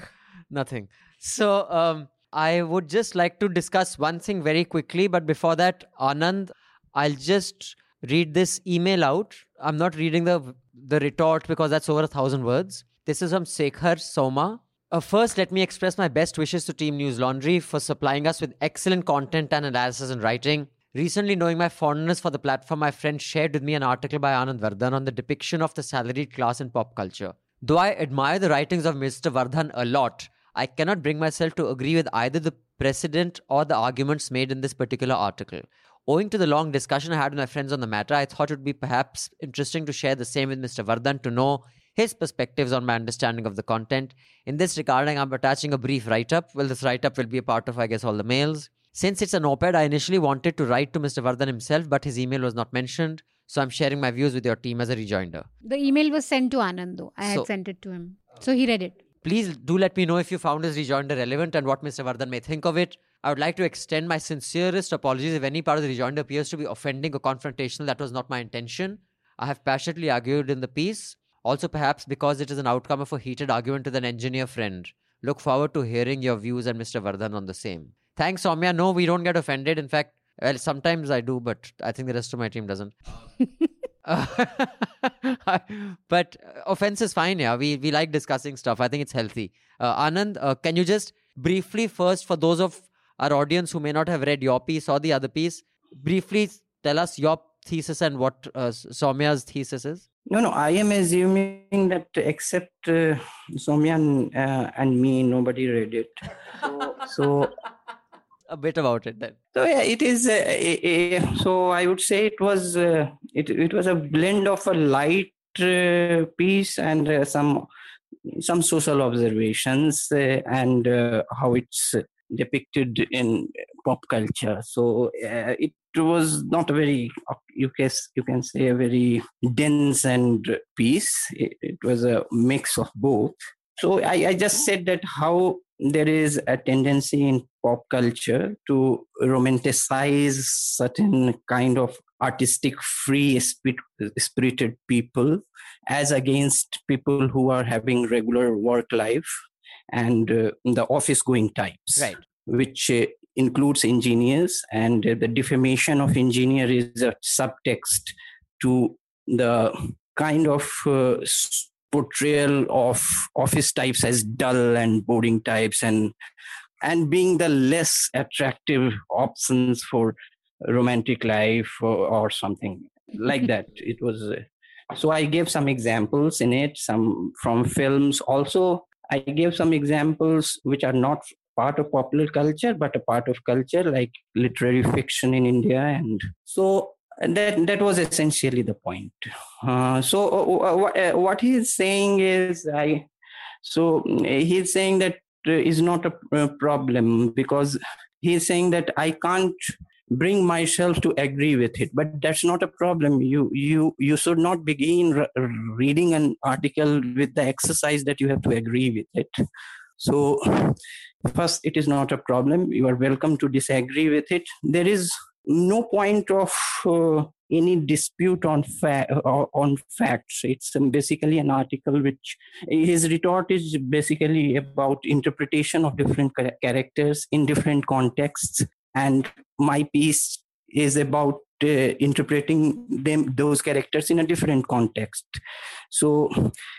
nothing. So um, I would just like to discuss one thing very quickly. But before that, Anand, I'll just read this email out. I'm not reading the the retort because that's over a thousand words. This is from Sekhar Soma. Uh, first, let me express my best wishes to Team Newslaundry for supplying us with excellent content and analysis and writing. Recently, knowing my fondness for the platform, my friend shared with me an article by Anand Vardhan on the depiction of the salaried class in pop culture. Though I admire the writings of Mr. Vardhan a lot, I cannot bring myself to agree with either the precedent or the arguments made in this particular article. Owing to the long discussion I had with my friends on the matter, I thought it would be perhaps interesting to share the same with Mr. Vardhan to know his perspectives on my understanding of the content. In this regarding, I'm attaching a brief write up. Well, this write up will be a part of, I guess, all the mails. Since it's an op ed, I initially wanted to write to Mr. Vardhan himself, but his email was not mentioned. So I'm sharing my views with your team as a rejoinder. The email was sent to Anand though. I So- had sent it to him, so he read it. Please do let me know if you found his rejoinder relevant and what Mr. Vardhan may think of it. I would like to extend my sincerest apologies if any part of the rejoinder appears to be offending or confrontational. That was not my intention. I have passionately argued in the piece, also perhaps because it is an outcome of a heated argument with an engineer friend. Look forward to hearing your views and Mr. Vardhan on the same. Thanks, Soumya. No, we don't get offended. In fact, well, sometimes I do, but I think the rest of my team doesn't. But uh, offense is fine. Yeah, we we like discussing stuff. I think it's healthy. Uh, Anand, uh, can you just briefly first, for those of our audience who may not have read your piece or the other piece, briefly tell us your thesis and what uh, Soumya's thesis is? No, no, I am assuming that except uh, Soumya and, uh, and me, nobody read it. So, so, A bit about it then. so yeah, it is. Uh, a, a, so I would say it was uh, it it was a blend of a light uh, piece and uh, some some social observations uh, and uh, how it's depicted in pop culture. So it was not a very you can you can say a very dense and piece. It, it was a mix of both. So I, I just said that how there is a tendency in pop culture to romanticize certain kind of artistic free spirited people as against people who are having regular work life and uh, the office going types Right. which uh, includes engineers and uh, the defamation of engineer is a subtext to the kind of uh, s- portrayal of office types as dull and boring types and and being the less attractive options for romantic life or, or something like mm-hmm. that. It was so i gave some examples in it some from films. Also i gave some examples which are not part of popular culture but a part of culture like literary fiction in india and so that that was essentially the point. Uh, so uh, what, uh, what he is saying is i so uh, he's saying that uh, is not a uh, problem because he's saying that i can't bring myself to agree with it. But that's not a problem. You you you should not begin re- reading an article with the exercise that you have to agree with it. So first it is not a problem. You are welcome to disagree with it. There is no point of uh, any dispute on fa- uh, on facts. It's basically an article which his retort is basically about interpretation of different characters in different contexts. And my piece is about Uh, interpreting them those characters in a different context. So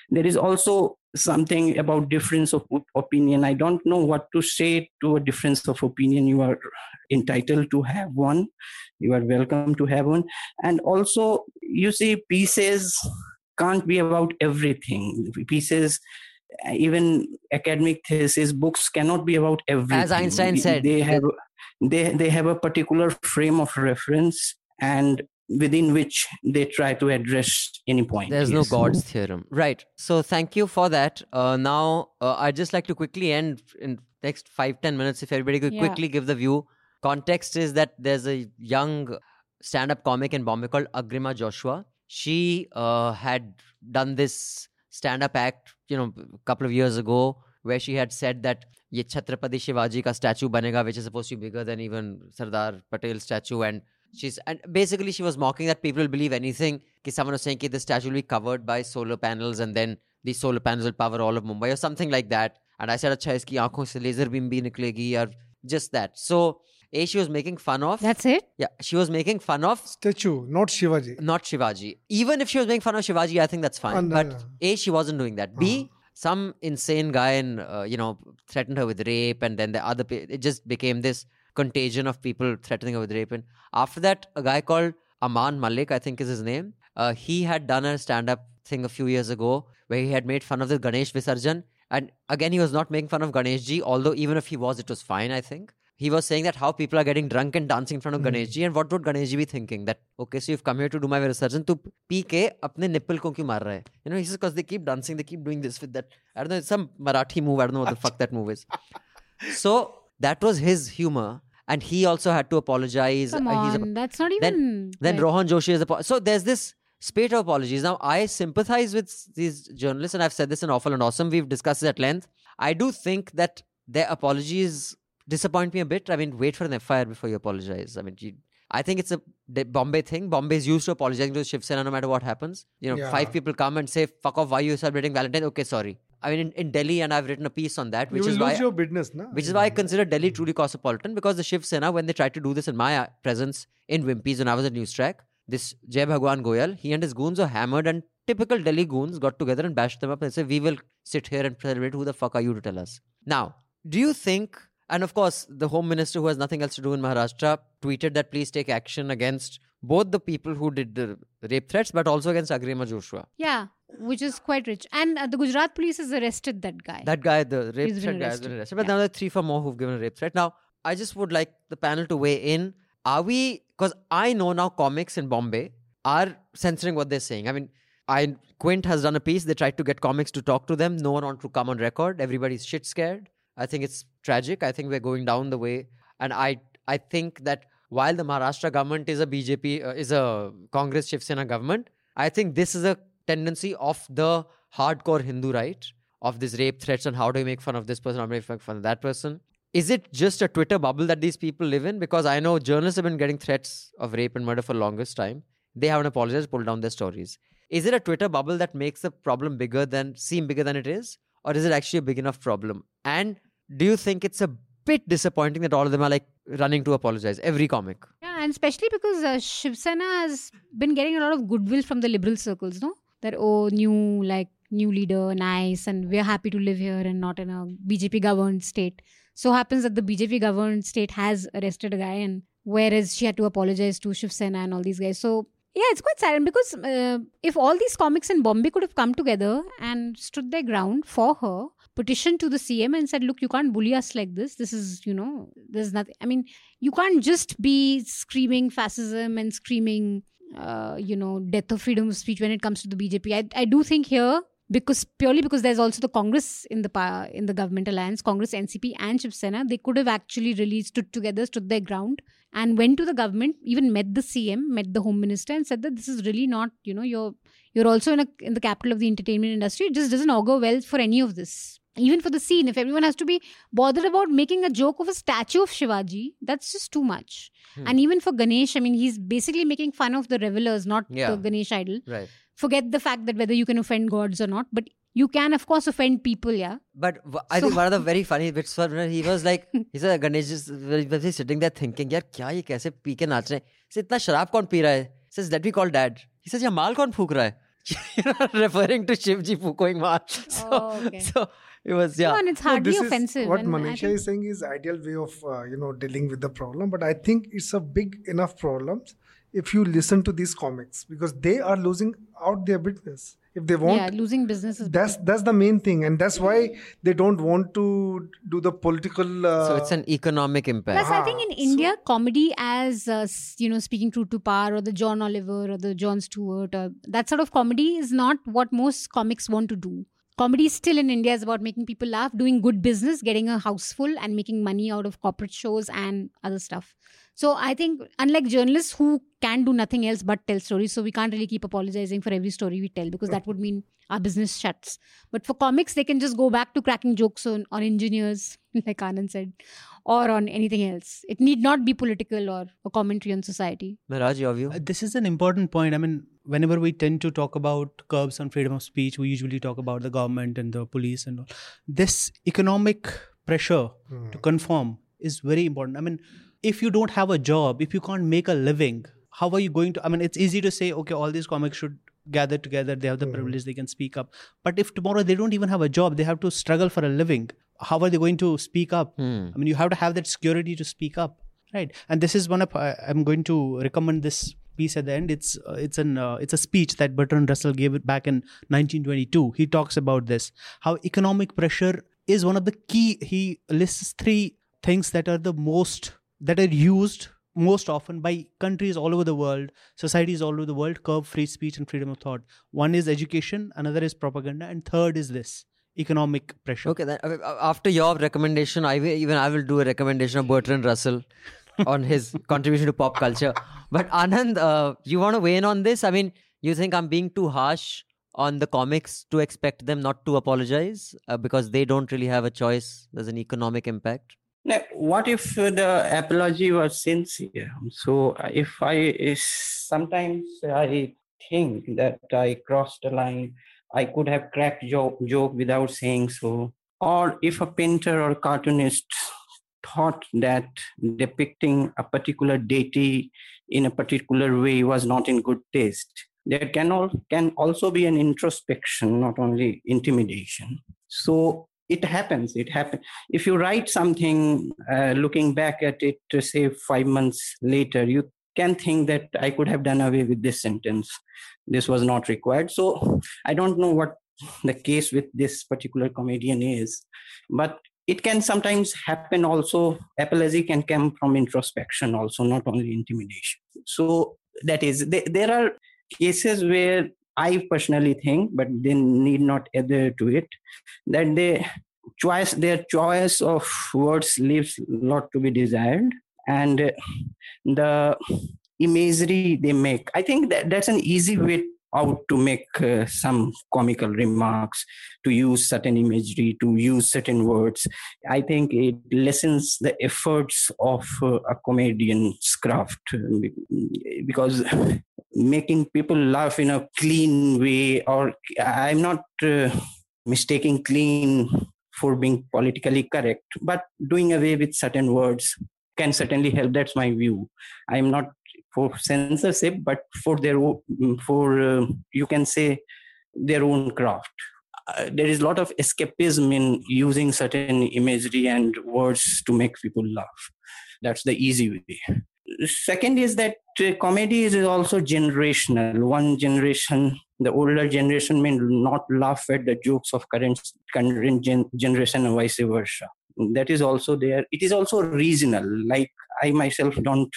there is also something about difference of opinion. I don't know what to say to a difference of opinion. You are entitled to have one. You are welcome to have one. And also you see pieces can't be about everything. Pieces even academic thesis books cannot be about everything. As Einstein said, they have they they have a particular frame of reference and within which they try to address any point. There's yes. no God's theorem. Right. So thank you for that. Uh, now, uh, I'd just like to quickly end in next five, ten minutes. If everybody could Yeah. quickly give the view. Context is that there's a young stand-up comic in Bombay called Agrima Joshua. She uh, had done this stand-up act, you know, a couple of years ago, where she had said that ye Chhatrapati Shivaji ka statue banega, which is supposed to be bigger than even Sardar Patel statue, and she's and basically she was mocking that people will believe anything. Ki someone was saying that the statue will be covered by solar panels, and then these solar panels will power all of Mumbai or something like that. And I said, "Acha, iski aankhon se laser beam bhi niklegi," or just that. So, a she was making fun of. That's it. yeah, she was making fun of Statue, not Shivaji. not Shivaji. Even if she was making fun of Shivaji, I think that's fine. Uh, no, but no. A, she wasn't doing that. B, some insane guy and uh, you know threatened her with rape, and then the other it just became this contagion of people threatening her with rape. And after that, a guy called Aman Malik, I think is his name. Uh, he had done a stand-up thing a few years ago where he had made fun of the Ganesh Visarjan. And again, he was not making fun of Ganesh ji, although even if he was, it was fine, I think. He was saying that how people are getting drunk and dancing in front of Ganesh ji, and what would Ganesh ji be thinking? That, okay, so you've come here to do my Visarjan, to ke apne nipple ko kyun maar hai? You know, he says, because they keep dancing, they keep doing this with that. I don't know, it's some Marathi move, I don't know what the fuck that move is. So that was his humor, and he also had to apologize. Come Uh, he's on, that's not even. then like- Rohan Joshi is a so there's this spate of apologies. Now I sympathize with these journalists, and I've said this in Awful and Awesome. We've discussed it at length. I do think that their apologies disappoint me a bit. I mean, wait for an FIR before you apologize. I mean, you, I think it's a Bombay thing. Bombay is used to apologizing to Shiv Sena no matter what happens. You know, Yeah. five people come and say, "Fuck off! Why are you celebrating Valentine?" Okay, sorry. I mean, in, in Delhi, and I've written a piece on that, which you is lose why your business, na? which is why I consider Delhi truly cosmopolitan because the Shiv Sena, when they tried to do this in my uh, presence in Wimpy's when I was at News Track, this Jai Bhagwan Goyal, he and his goons were hammered, and typical Delhi goons got together and bashed them up and said, We will sit here and celebrate. Who the fuck are you to tell us? Now, do you think, and of course, the Home Minister who has nothing else to do in Maharashtra tweeted that please take action against both the people who did the rape threats, but also against Agrima Joshua. Yeah, which is quite rich. And uh, the Gujarat police has arrested that guy. That guy, the rape He's threat guy, has been arrested. But Yeah. now there are three, four more who've given a rape threat. Now, I just would like the panel to weigh in. Are we? Because I know now comics in Bombay are censoring what they're saying. I mean, I Quint has done a piece. They tried to get comics to talk to them. No one wanted to come on record. Everybody's shit scared. I think it's tragic. I think we're going down the way, and I I think that while the Maharashtra government is a BJP uh, is a Congress Shiv Sena government, I think this is a tendency of the hardcore Hindu right of these rape threats and how do you make fun of this person, how do you make fun of that person. Is it just a Twitter bubble that these people live in? Because I know journalists have been getting threats of rape and murder for longest time. They haven't apologized, pulled down their stories. Is it a Twitter bubble that makes the problem bigger than seem bigger than it is? Or is it actually a big enough problem? And do you think it's a bit disappointing that all of them are like running to apologize? Every comic. Yeah, and especially because uh, Shiv Sena has been getting a lot of goodwill from the liberal circles, no? That, oh, new, like, new leader, nice, and we're happy to live here and not in a BJP governed state. So happens that the BJP governed state has arrested a guy, and whereas she had to apologize to Shiv Sena and all these guys. So, yeah, it's quite sad because uh, if all these comics in Bombay could have come together and stood their ground for her, petitioned to the CM and said, Look, you can't bully us like this. This is, you know, there's nothing. I mean, you can't just be screaming fascism and screaming, uh, you know, death of freedom of speech when it comes to the BJP. I, I do think here, because purely because there's also the Congress in the in the government alliance, Congress, NCP, and Shiv Sena, they could have actually really stood together, stood their ground, and went to the government, even met the CM, met the Home Minister, and said that this is really not, you know, you're you're also in a in the capital of the entertainment industry. It just doesn't augur well for any of this Even for the scene, if everyone has to be bothered about making a joke of a statue of Shivaji, that's just too much. Hmm. And even for Ganesh, I mean, he's basically making fun of the revelers, not Yeah. the Ganesh idol. Right. Forget the fact that whether you can offend gods or not, but you can, of course, offend people, yeah. But w- I So- think one of the very funny bits was when he was like, he said, Ganesh is was was sitting there thinking, यार क्या ये कैसे P के नाच रहे हैं? He said, इतना शराब कौन पी रहा है? He says, let me call dad. He says, ये माल कौन फूक रहा है? You know, referring to Shivji fukoing maal. So, Oh, okay. so it was yeah. No, and it's No, hardly this is- offensive. what and Manisha think- is saying is ideal way of uh, you know dealing with the problem, but I think it's a big enough problem if you listen to these comics because they are losing out their business. if they want yeah, losing business is that's that's the main thing and that's why they don't want to do the political uh, so it's an economic impact. Plus, I think in Ah, India, comedy as uh, you know, speaking true to power, or the John Oliver, or the Jon Stewart, or that sort of comedy is not what most comics want to do. Comedy still in India is about making people laugh, doing good business, getting a house full, and making money out of corporate shows and other stuff. So I think, unlike journalists who can do nothing else but tell stories, so we can't really keep apologizing for every story we tell because that would mean our business shuts. But for comics, they can just go back to cracking jokes on, on engineers, like Anand said, or on anything else. It need not be political or a commentary on society. Mehraj, your view? Uh, This is an important point. I mean, whenever we tend to talk about curbs on freedom of speech, we usually talk about the government and the police and all. This economic pressure to conform is very important. I mean, if you don't have a job, if you can't make a living, how are you going to? I mean, it's easy to say, okay, all these comics should gather together, they have the privilege, they can speak up. But if tomorrow they don't even have a job, they have to struggle for a living, how are they going to speak up? Hmm. I mean, you have to have that security to speak up, right? And this is one of I, I'm going to recommend this piece at the end. It's uh, it's an uh, it's a speech that Bertrand Russell gave it back in 1922. He talks about this how economic pressure is one of the key. He lists three things that are the most that are used most often by countries all over the world, societies all over the world, curb free speech and freedom of thought. One is education, another is propaganda, and third is this economic pressure. Okay, then after your recommendation, I will, even I will do a recommendation of Bertrand Russell on his contribution to pop culture. But Anand, uh, you want to weigh in on this? I mean, you think I'm being too harsh on the comics to expect them not to apologize uh, because they don't really have a choice. There's an economic impact. Now, what if the apology was sincere? So uh, if I sometimes I think that I crossed a line, I could have cracked joke joke without saying so. Or if a painter or cartoonist thought that depicting a particular deity in a particular way was not in good taste, there can all can also be an introspection, not only intimidation. So it happens. It happens if you write something uh, looking back at it say five months later you can think that i could have done away with this sentence. This was not required. So i don't know what the case with this particular comedian is but it can sometimes happen also. Apology can come from introspection also not only intimidation. So that is there are cases where i personally think but they need not adhere to it that they choice their choice of words leaves a lot to be desired and the imagery they make. I think that that's an easy way out to make uh, some comical remarks to use certain imagery to use certain words. I think it lessens the efforts of uh, a comedian's craft uh, because making people laugh in a clean way or i'm not uh, mistaking clean for being politically correct but doing away with certain words can certainly help. That's my view. I'm not for censorship but for their own for uh, you can say their own craft. Uh, there is a lot of escapism in using certain imagery and words to make people laugh. That's the easy way. Second is that uh, comedy is also generational. One generation the older generation may not laugh at the jokes of current current gen- generation and vice versa. That is also there. It is also regional. Like i myself don't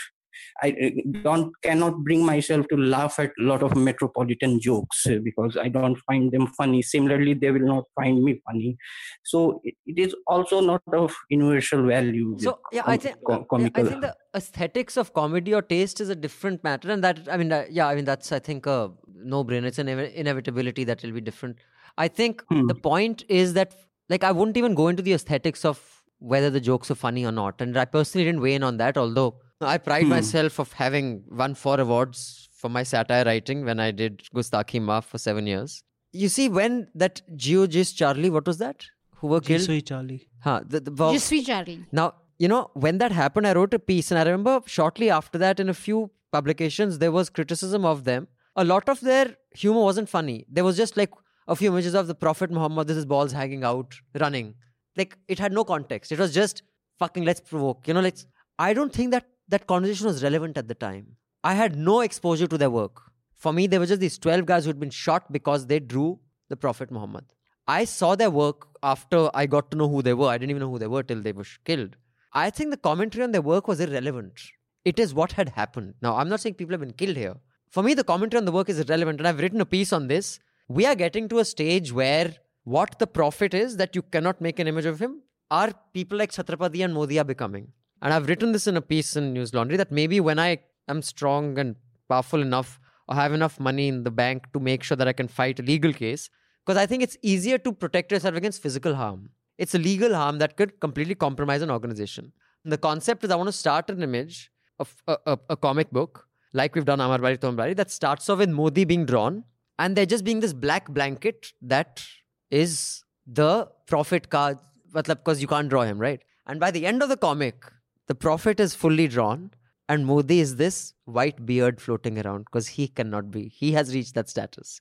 I don't cannot bring myself to laugh at a lot of metropolitan jokes uh, because I don't find them funny. Similarly, they will not find me funny. So it, it is also not of universal value. So yeah, com- I think I think the aesthetics of comedy or taste is a different matter, and that I mean, uh, yeah, I mean that's I think a no-brainer. It's an inev- inevitability that will be different. I think Hmm. the point is that like I wouldn't even go into the aesthetics of whether the jokes are funny or not, and I personally didn't weigh in on that. Although I pride Hmm. myself of having won four awards for my satire writing when I did Gustaki Maaf for seven years. You see, when that Geo Gis Charlie, what was that? Who were killed? Jisoi Charlie. Huh, the, the, wow. Je suis Charlie. Now, you know, when that happened, I wrote a piece, and I remember shortly after that, in a few publications, there was criticism of them. A lot of their humor wasn't funny. There was just like a few images of the Prophet Muhammad, this is balls hanging out, running. Like, it had no context. It was just fucking let's provoke. You know, let's. I don't think that that conversation was relevant at the time. I had no exposure to their work. For me, they were just these 12 guys who had been shot because they drew the Prophet Muhammad. I saw their work after I got to know who they were. I didn't even know who they were till they were killed. I think the commentary on their work was irrelevant. It is what had happened. Now, I'm not saying people have been killed here. For me, the commentary on the work is irrelevant, and I've written a piece on this. We are getting to a stage where what the prophet is that you cannot make an image of him are people like Chhatrapati and Modi are becoming. And I've written this in a piece in Newslaundry that maybe when I am strong and powerful enough or have enough money in the bank to make sure that I can fight a legal case, because I think it's easier to protect yourself against physical harm. It's a legal harm that could completely compromise an organization. And the concept is I want to start an image of a, a, a comic book, like we've done Amar Bari Tom Bari, that starts off with Modi being drawn and there just being this black blanket that is the prophet card, because you can't draw him, right? And by the end of the comic, the prophet is fully drawn and Modi is this white beard floating around because he cannot be. He has reached that status.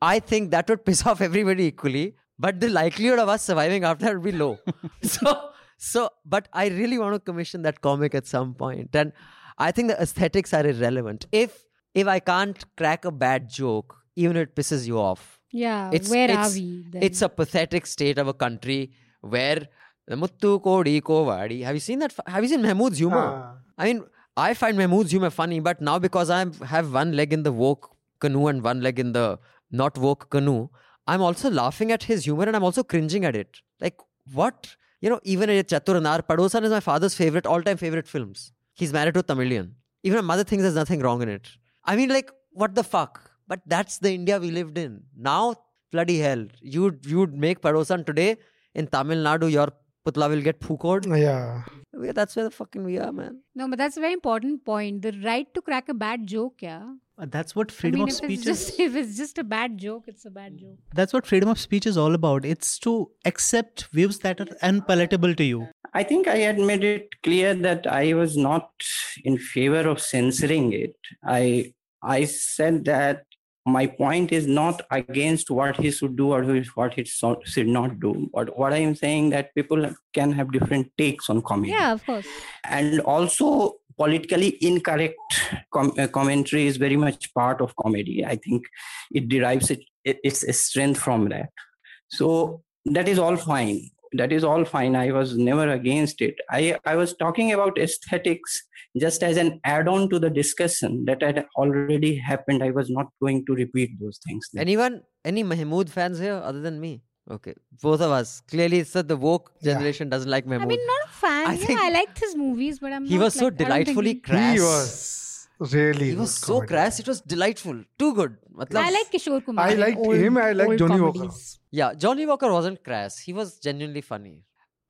I think that would piss off everybody equally, but the likelihood of us surviving after that would be low. so, so, but I really want to commission that comic at some point, and I think the aesthetics are irrelevant. If if I can't crack a bad joke, even if it pisses you off, Yeah, it's where it's, are we? Then? It's a pathetic state of a country where Muttu Kodi Kovadi. Have you seen that? Have you seen Mahmood's humor? I mean, I find Mahmood's humor funny, but now because I have one leg in the woke canoe and one leg in the not woke canoe, I'm also laughing at his humor and I'm also cringing at it. Like, what? You know, even at Chatur Naar, Padosan is my father's favorite, all time favorite films. He's married to a Tamilian. Even my mother thinks there's nothing wrong in it. I mean, like, what the fuck? But that's the India we lived in. Now, bloody hell, you'd, you'd make Padosan today in Tamil Nadu, your putla will get pukod. Yeah. Yeah, That's where the fucking we are, man. no, but that's a very important point. The right to crack a bad joke, yeah. Uh, That's what freedom I mean, of speech it's is. if it's just a bad joke, it's a bad joke. That's what freedom of speech is all about. It's to accept views that are unpalatable to you. I think I had made it clear that I was not in favor of censoring it. I I said that my point is not against what he should do or what he should not do. But what I am saying that people can have different takes on comedy. Yeah, of course. and also politically incorrect com- uh, commentary is very much part of comedy i think it derives it, it- its strength from that so that is all fine that is all fine i was never against it i i was talking about aesthetics just as an add-on to the discussion that had already happened i was not going to repeat those things then. Anyone, any Mahmood fans here other than me? Okay, both of us. Clearly, it's that the woke Yeah. generation doesn't like Mahmood. I mean, not a fan. I yeah, think I liked his movies, but I'm he not was so like- I delightfully he- crass. He was really. He was good so comedy. crass. It was delightful. Too good. Matlab, I like Kishore Kumar. I in liked old- him, I liked old Johnny Walker. Yeah, Johnny Walker wasn't crass. He was genuinely funny.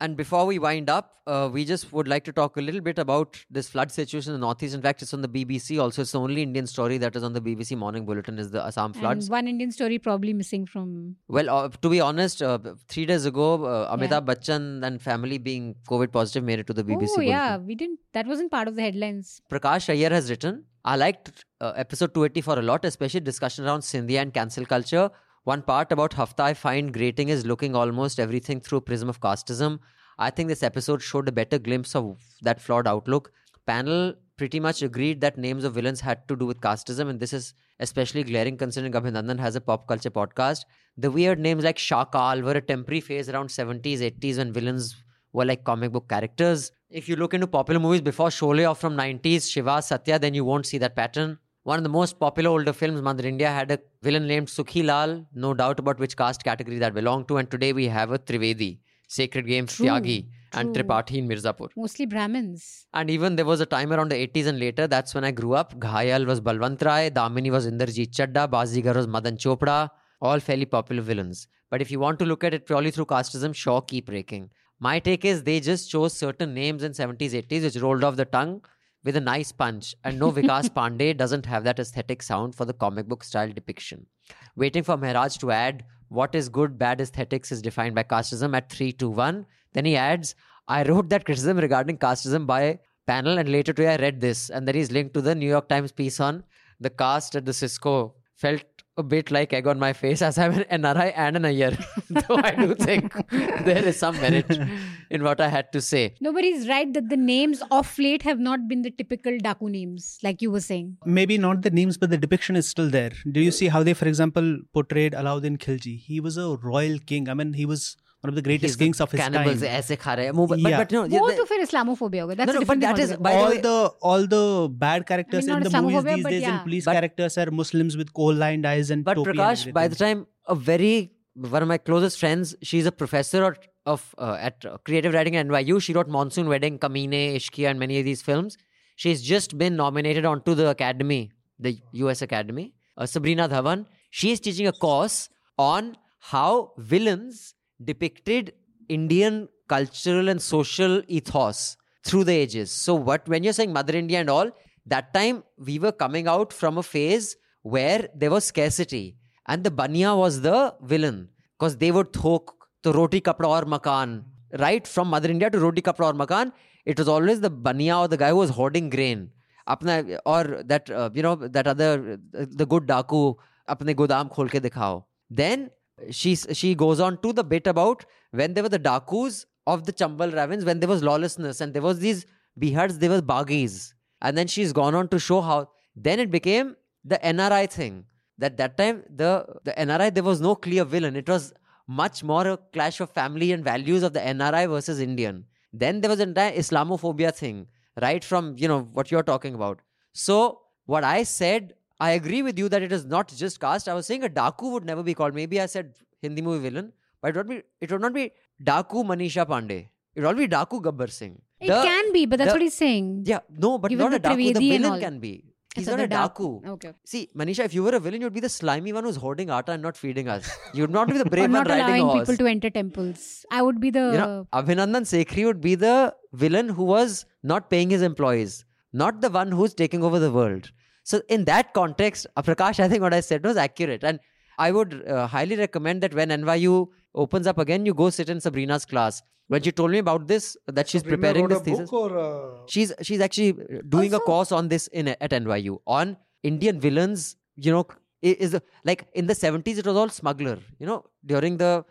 And before we wind up, uh, we just would like to talk a little bit about this flood situation in the Northeast. In fact, it's on the BBC also. It's the only Indian story that is on the BBC Morning Bulletin is the Assam floods. And one Indian story probably missing from. Well, uh, to be honest, uh, three days ago, uh, Amitabh Bachchan and family being COVID positive made it to the BBC oh Bulletin. yeah, we didn't. That wasn't part of the headlines. Prakash Iyer has written, I liked uh, episode 284 a lot, especially discussion around Scindia and cancel culture. One part about Hafta I find grating is looking almost everything through prism of casteism. I think this episode showed a better glimpse of that flawed outlook. Panel pretty much agreed that names of villains had to do with casteism, and this is especially glaring considering Abhinandan has a pop culture podcast. The weird names like Shakal were a temporary phase around 70s, 80s when villains were like comic book characters. If you look into popular movies before Sholay or from 90s, Shiva, Satya, then you won't see that pattern. One of the most popular older films, Mother India, had a villain named Sukhi Lal, no doubt about which caste category that belonged to. And today we have a Trivedi, Sacred Games True, Tyagi, and. Tripathi in Mirzapur. Mostly Brahmins. And even there was a time around the 80s and later, that's when I grew up. Ghayal was Balwant Rai, Damini was Inderjeet Chadda, Bazigar was Madan Chopra, all fairly popular villains. But if you want to look at it purely through casteism, sure, keep raking. My take is they just chose certain names in 70s, 80s, which rolled off the tongue with a nice punch. And no Vikas Pandey doesn't have that aesthetic sound for the comic book style depiction. Waiting for Mehraj to add what is good, bad aesthetics is defined by casteism at 3 to 1. Then he adds, I wrote that criticism regarding casteism by panel, and later today I read this. And then he's linked to the New York Times piece on the caste at the Cisco felt a bit like egg on my face as I'm an NRI and an Iyer. Though I do think there is some merit in what I had to say. Nobody's right that the names of late have not been the typical Daku names, like you were saying. Maybe not the names, but the depiction is still there. Do you see how they, for example, portrayed Alauddin Khilji? He was a royal king. I mean, he was one of the greatest kings of his cannibals time. ऐसे खा रहे हैं। वो but, but, no वो तो फिर Islamophobia होगा। That's no, no, but that is by all the, way, the all the bad characters I mean, in the movies these days yeah. police but, characters are Muslims with kohl lined eyes and but Prakash and by the time a very one of my closest friends she's a professor or of uh, at uh, creative writing at NYU she wrote Monsoon Wedding Kaminey Ishqiya and many of these films. She's just been nominated onto the academy the US Academy uh, Sabrina Dhawan. She is teaching a course on how villains depicted Indian cultural and social ethos through the ages. So, what when you're saying Mother India and all, that time we were coming out from a phase where there was scarcity and the banya was the villain. Because they would thok the roti kapda or makan right? From mother india to roti kapda or makan it was always the banya or the guy who was hoarding grain. Apna or that uh, you know that other the good daku apne godam khol dikhao. Then she she goes on to the bit about when there were the dakus of the Chambal ravens when there was lawlessness and there was these bihards there was bagis and then she's gone on to show how then it became the NRI thing. That that time the the NRI there was no clear villain. It was much more a clash of family and values of the NRI versus Indian. Then there was an entire Islamophobia thing right from you know what you're talking about. So what I said I agree with you that it is not just caste. I was saying a Daku would never be called. Maybe I said Hindi movie villain, but it would be it would not be Daku Manisha Pandey. It would be Daku Gabbar Singh. It The- can be, but that's the- what he's saying. Yeah, no, but Given not a Daku. The villain can be. He's So not a dark- Daku. Okay. See, Manisha, if you were a villain, you'd be the slimy one who's hoarding atta and not feeding us. You'd not be the brave one riding a allowing horse. people to enter temples. I would be the. You know, Abhinandan Sekhri would be the villain who was not paying his employees, not the one who's taking over the world. So, in that context, uh, Prakash, I think what I said was accurate. And I would uh, highly recommend that when NYU opens up again, you go sit in Sabrina's class. When she told me about this, that she's Sabrina preparing this a thesis. or uh, She's she's actually doing a course on this in at NYU on Indian villains. You know, is like in the seventies it was all smuggler. You know, during the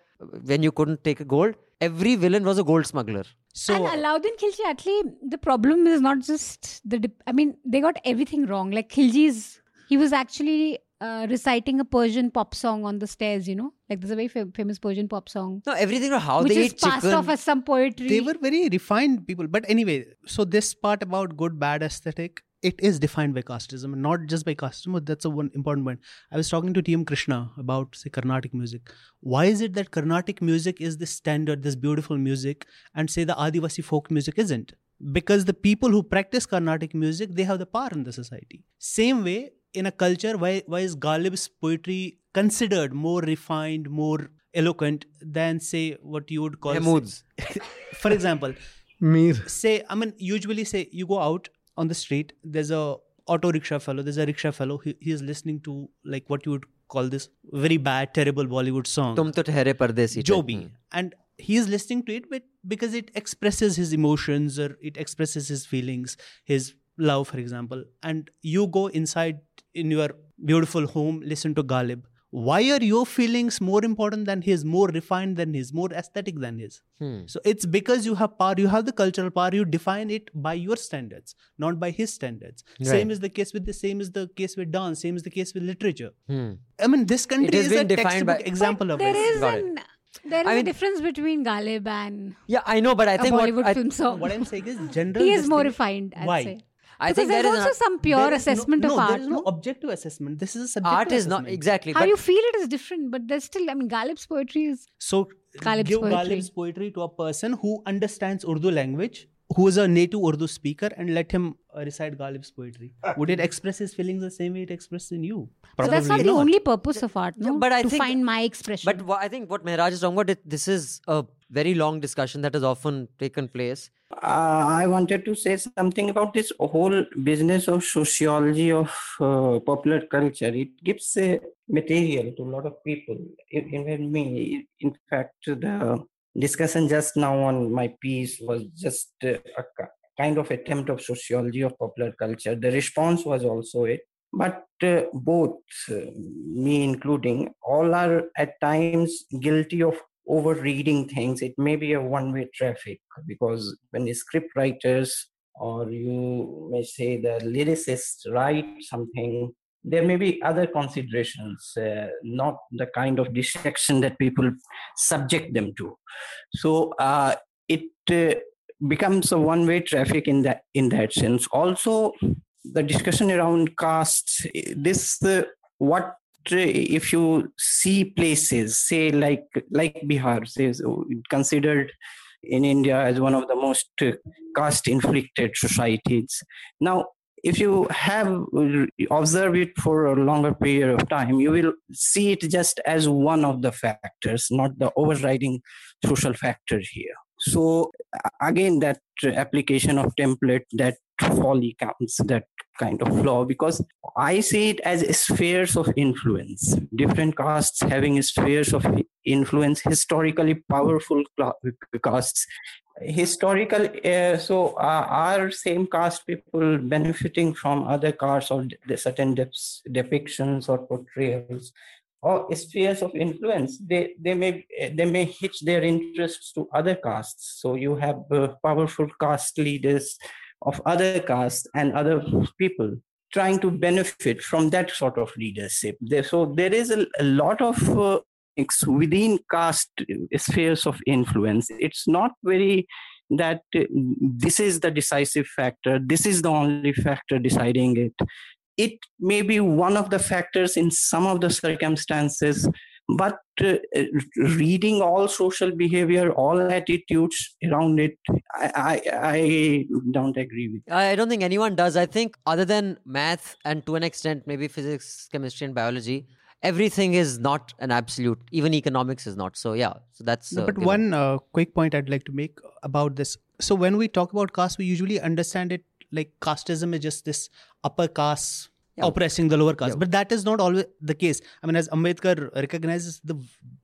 when you couldn't take a gold, every villain was a gold smuggler. So and Alauddin Khilji, actually, the problem is not just the. Dip- I mean, they got everything wrong. Like Khilji's, he was actually uh, reciting a Persian pop song on the stairs. You know, like there's a very fam- famous Persian pop song, No, everything about how which they is eat passed chicken. off as some poetry. they were very refined people. But anyway, so this part about good bad aesthetic, it is defined by casteism, not just by casteism. But that's a one important point. I was talking to TM Krishna about say Carnatic music. Why is it that Carnatic music is this standard, this beautiful music, and say the Adivasi folk music isn't? Because the people who practice Carnatic music, they have the power in the society. Same way, in a culture, why why is Ghalib's poetry considered more refined, more eloquent than say what you would call Mahmoods. for example Mir. say i mean usually say you go out on the street there's a auto rickshaw fellow there's a rickshaw fellow he, he is listening to like what you would call this very bad terrible bollywood song. tum to ठहरे and he is listening to it but because it expresses his emotions or it expresses his feelings his love for example. And you go inside in your beautiful home listen to Ghalib why are your feelings more important than his more refined than his more aesthetic than his Hmm. so it's because you have power you have the cultural power you define it by your standards not by his standards Right. same is the case with the same is the case with dance same is the case with literature Hmm. i mean this country is a been defined by- textbook example of there it is Got it. an there is I a mean- difference between Ghalib and Yeah, I know, but I think what I, film song. what i'm saying is general he is more thing- refined. I'd Why? say. I because think there's also an- some pure There is no- assessment no, of art. There is no no? objective assessment. This is a subjective art is not exactly. How but you feel it is different, but there's still. I mean, Ghalib's poetry is So Ghalib's give poetry. Ghalib's poetry to a person who understands Urdu language, who is a native Urdu speaker, and let him uh, recite Ghalib's poetry. Would it express his feelings the same way it expresses in you? Probably so that's not Probably the only purpose of art, no? but I to think- find my expression. But wha- I think what Mehraj is talking about, it, this is a very long discussion that has often taken place. Uh, I wanted to say something about this whole business of sociology of uh, popular culture. It gives a material to a lot of people, even me. In fact, the discussion just now on my piece was just uh, a kind of attempt of sociology of popular culture. The response was also it. but uh, both, uh, me including, all are at times guilty of overreading things. It may be a one way traffic because when the script writers or you may say the lyricists write something, there may be other considerations, uh, not the kind of dissection that people subject them to. So uh, it uh, becomes a one-way traffic in that in that sense. Also, the discussion around castes, this uh, what Uh, if you see places, say like like Bihar, say considered in India as one of the most uh, caste inflicted societies. Now, if you have uh, observed it for a longer period of time, you will see it just as one of the factors, not the overriding social factor here. So again, that application of template, that folly comes that kind of flaw, because I see it as spheres of influence. Different castes having spheres of influence, historically powerful castes. Historical uh, so uh, are same caste people benefiting from other castes or de- certain de- depictions or portrayals? Or spheres of influence they they may they may hitch their interests to other castes. So you have uh, powerful caste leaders of other castes and other people trying to benefit from that sort of leadership. So there is a, a lot of uh, within caste spheres of influence. It's not very that uh, this is the decisive factor this is the only factor deciding it. It may be one of the factors in some of the circumstances but uh, reading all social behavior all attitudes around it I, I, I don't agree with i don't think anyone does. I think other than math and to an extent maybe physics chemistry and biology everything is not an absolute. Even economics is not. So yeah. So that's uh, but one uh, quick point i'd like to make about this. So when we talk about caste we usually understand it like casteism is just this upper caste yeah. oppressing the lower caste. Yeah. But that is not always the case. I mean, as Ambedkar recognizes the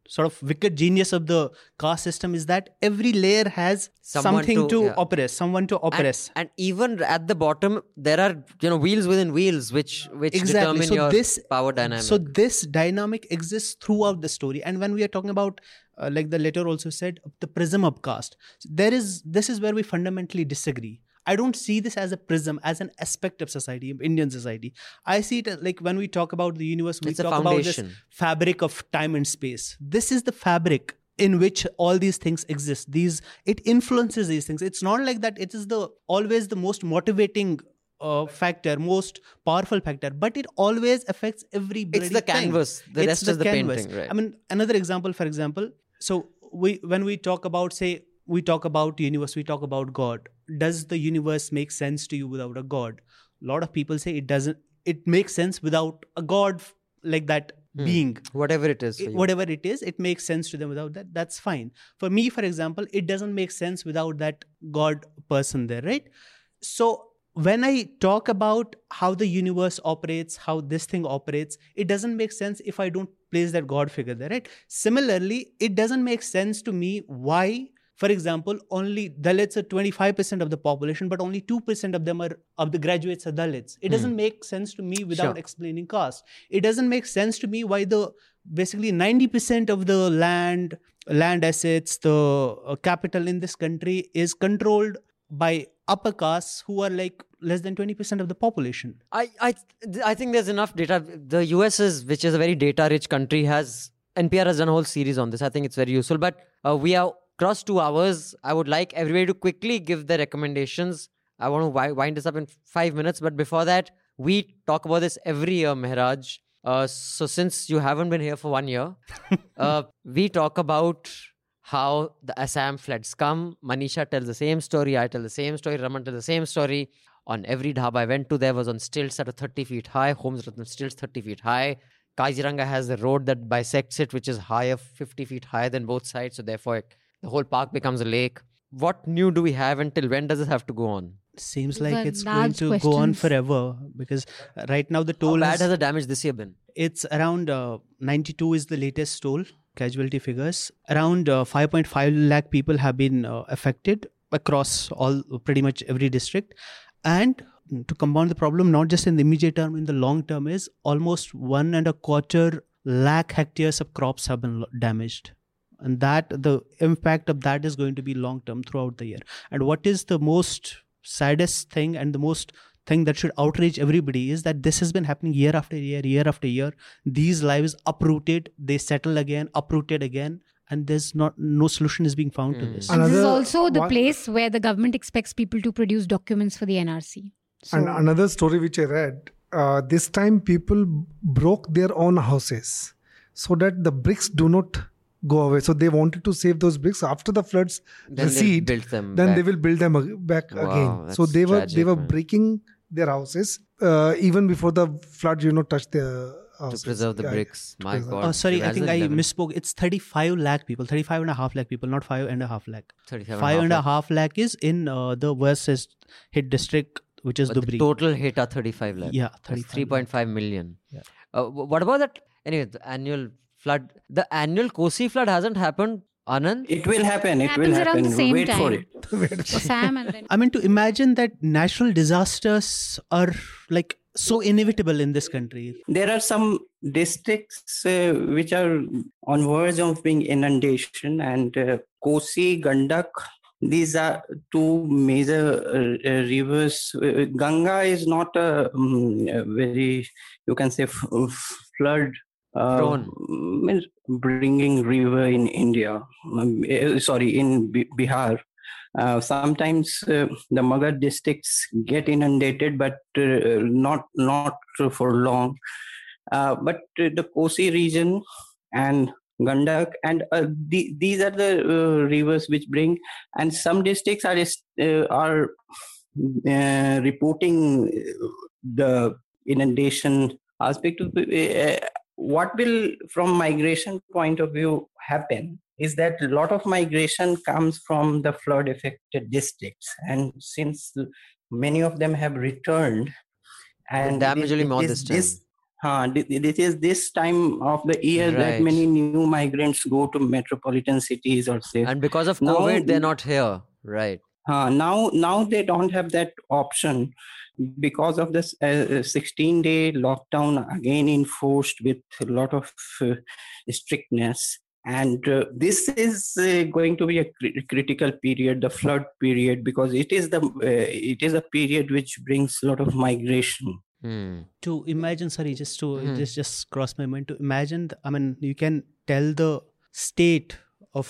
sort of wicked genius of the caste system is that every layer has someone something to, to yeah. oppress, someone to oppress. And, and, even at the bottom, there are you know wheels within wheels, which which exactly. determine so your this, power dynamic. So this dynamic exists throughout the story. And when we are talking about uh, like the letter also said, the prism of caste, there is this is where we fundamentally disagree I don't see this as a prism, as an aspect of society, Indian society. I see it like when we talk about the universe, we it's talk about this fabric of time and space. This is the fabric in which all these things exist. These it influences these things. It's not like that. It is the always the most motivating uh, factor, most powerful factor, but it always affects every. It's the canvas. The it's rest the is the canvas. painting. Right. I mean, another example, for example, so we when we talk about say we talk about universe we talk about god. Does the universe make sense to you without a god? A lot of people say it doesn't it makes sense without a god like that hmm. being. Whatever it is it, whatever it is it makes sense to them without that that's fine. For me for example it doesn't make sense without that god person there right? So when I talk about how the universe operates, how this thing operates, it doesn't make sense if I don't place that God figure there, right? Similarly, it doesn't make sense to me why for example, only Dalits are 25% of the population, but only 2% of them are of the graduates are Dalits. It doesn't mm. make sense to me without sure. explaining caste. It doesn't make sense to me why the basically 90% of the land, land assets, the uh, capital in this country is controlled by upper castes who are like less than 20% of the population. I, I, I think there's enough data. The US is, which is a very data rich country, has NPR has done a whole series on this. I think it's very useful. But uh, we are across two hours. I would like everybody to quickly give their recommendations. I want to wind this up in five minutes, but before that, we talk about this every year, Mehraj. Uh, so since you haven't been here for one year, uh, we talk about how the Assam floods come. Manisha tells the same story. I tell the same story. Raman tells the same story. On every dhaba I went to, there was on stilts at a 30 feet high. Homes Ratnam stilts 30 feet high. Kaziranga has the road that bisects it, which is higher, 50 feet higher than both sides. So therefore, it the whole park becomes a lake. What new do we have until when does this have to go on? Seems like it's going to questions. go on forever because right now the toll. How bad is, has the damage this year been? It's around uh, 92 is the latest toll casualty figures. Around uh, 5.5 lakh people have been uh, affected across all pretty much every district, and to compound the problem, not just in the immediate term, in the long term, is almost one and a quarter lakh hectares of crops have been lo- damaged. And that the impact of that is going to be long term throughout the year. And what is the most saddest thing and the most thing that should outrage everybody is that this has been happening year after year, year after year. These lives uprooted, they settle again, uprooted again, and there's not no solution is being found to Mm. this. And this is also the one- place where the government expects people to produce documents for the NRC. So, and another story which I read, uh, this time people broke their own houses so that the bricks do not go away. So they wanted to save those bricks after the floods Then they recede. built them. Then back. they will build them ag- back Wow, again. So that's they were tragic, they were man. breaking their houses uh, even before the flood. You know, touched their to preserve the Yeah, bricks. My. God. Oh, sorry, I think I Imagine 11 misspoke. It's 35 lakh people, 35 and a half lakh people, not five and a half lakh. 37 Five and a lakh. half lakh is in uh, the worst hit district, which is But the total hit are 35 lakh. Yeah, That's 35 lakh. 3.5 million. Yeah. Uh, what about that? Anyway, the annual flood. The annual Kosi flood hasn't happened, Anand. It will happen. It, It will happens around happen. the same Wait for time. it. Sam and then I mean, to imagine that natural disasters are like so inevitable in this country. There are some districts uh, which are on verge of being inundation, and uh, Kosi, Gandak. These are two major uh, uh, rivers. Uh, Ganga is not a, um, a very, you can say, f- f- flood uh, bringing river in India. Um, eh, sorry, in B- Bihar. Uh, sometimes uh, the Magadh districts get inundated, but uh, not not for long. Uh, but the Kosi region and Gandak and uh, the, these are the uh, rivers which bring, and some districts are are uh, reporting the inundation aspect of uh, what will from migration point of view happen is that a lot of migration comes from the flood affected districts and since many of them have returned and damage it- will be more is this time. uh, thi- this is this time of the year that many new migrants go to metropolitan cities or say And because of Now- COVID, they're not here. Right. Uh, now now they don't have that option because of this uh, 16 day lockdown again enforced with a lot of uh, strictness and uh, this is uh, going to be a cri- critical period the flood period because it is the uh, it is a period which brings a lot of migration Hmm. To imagine, sorry, just to Mhm. just just crossed my mind to imagine. I mean, you can tell the state of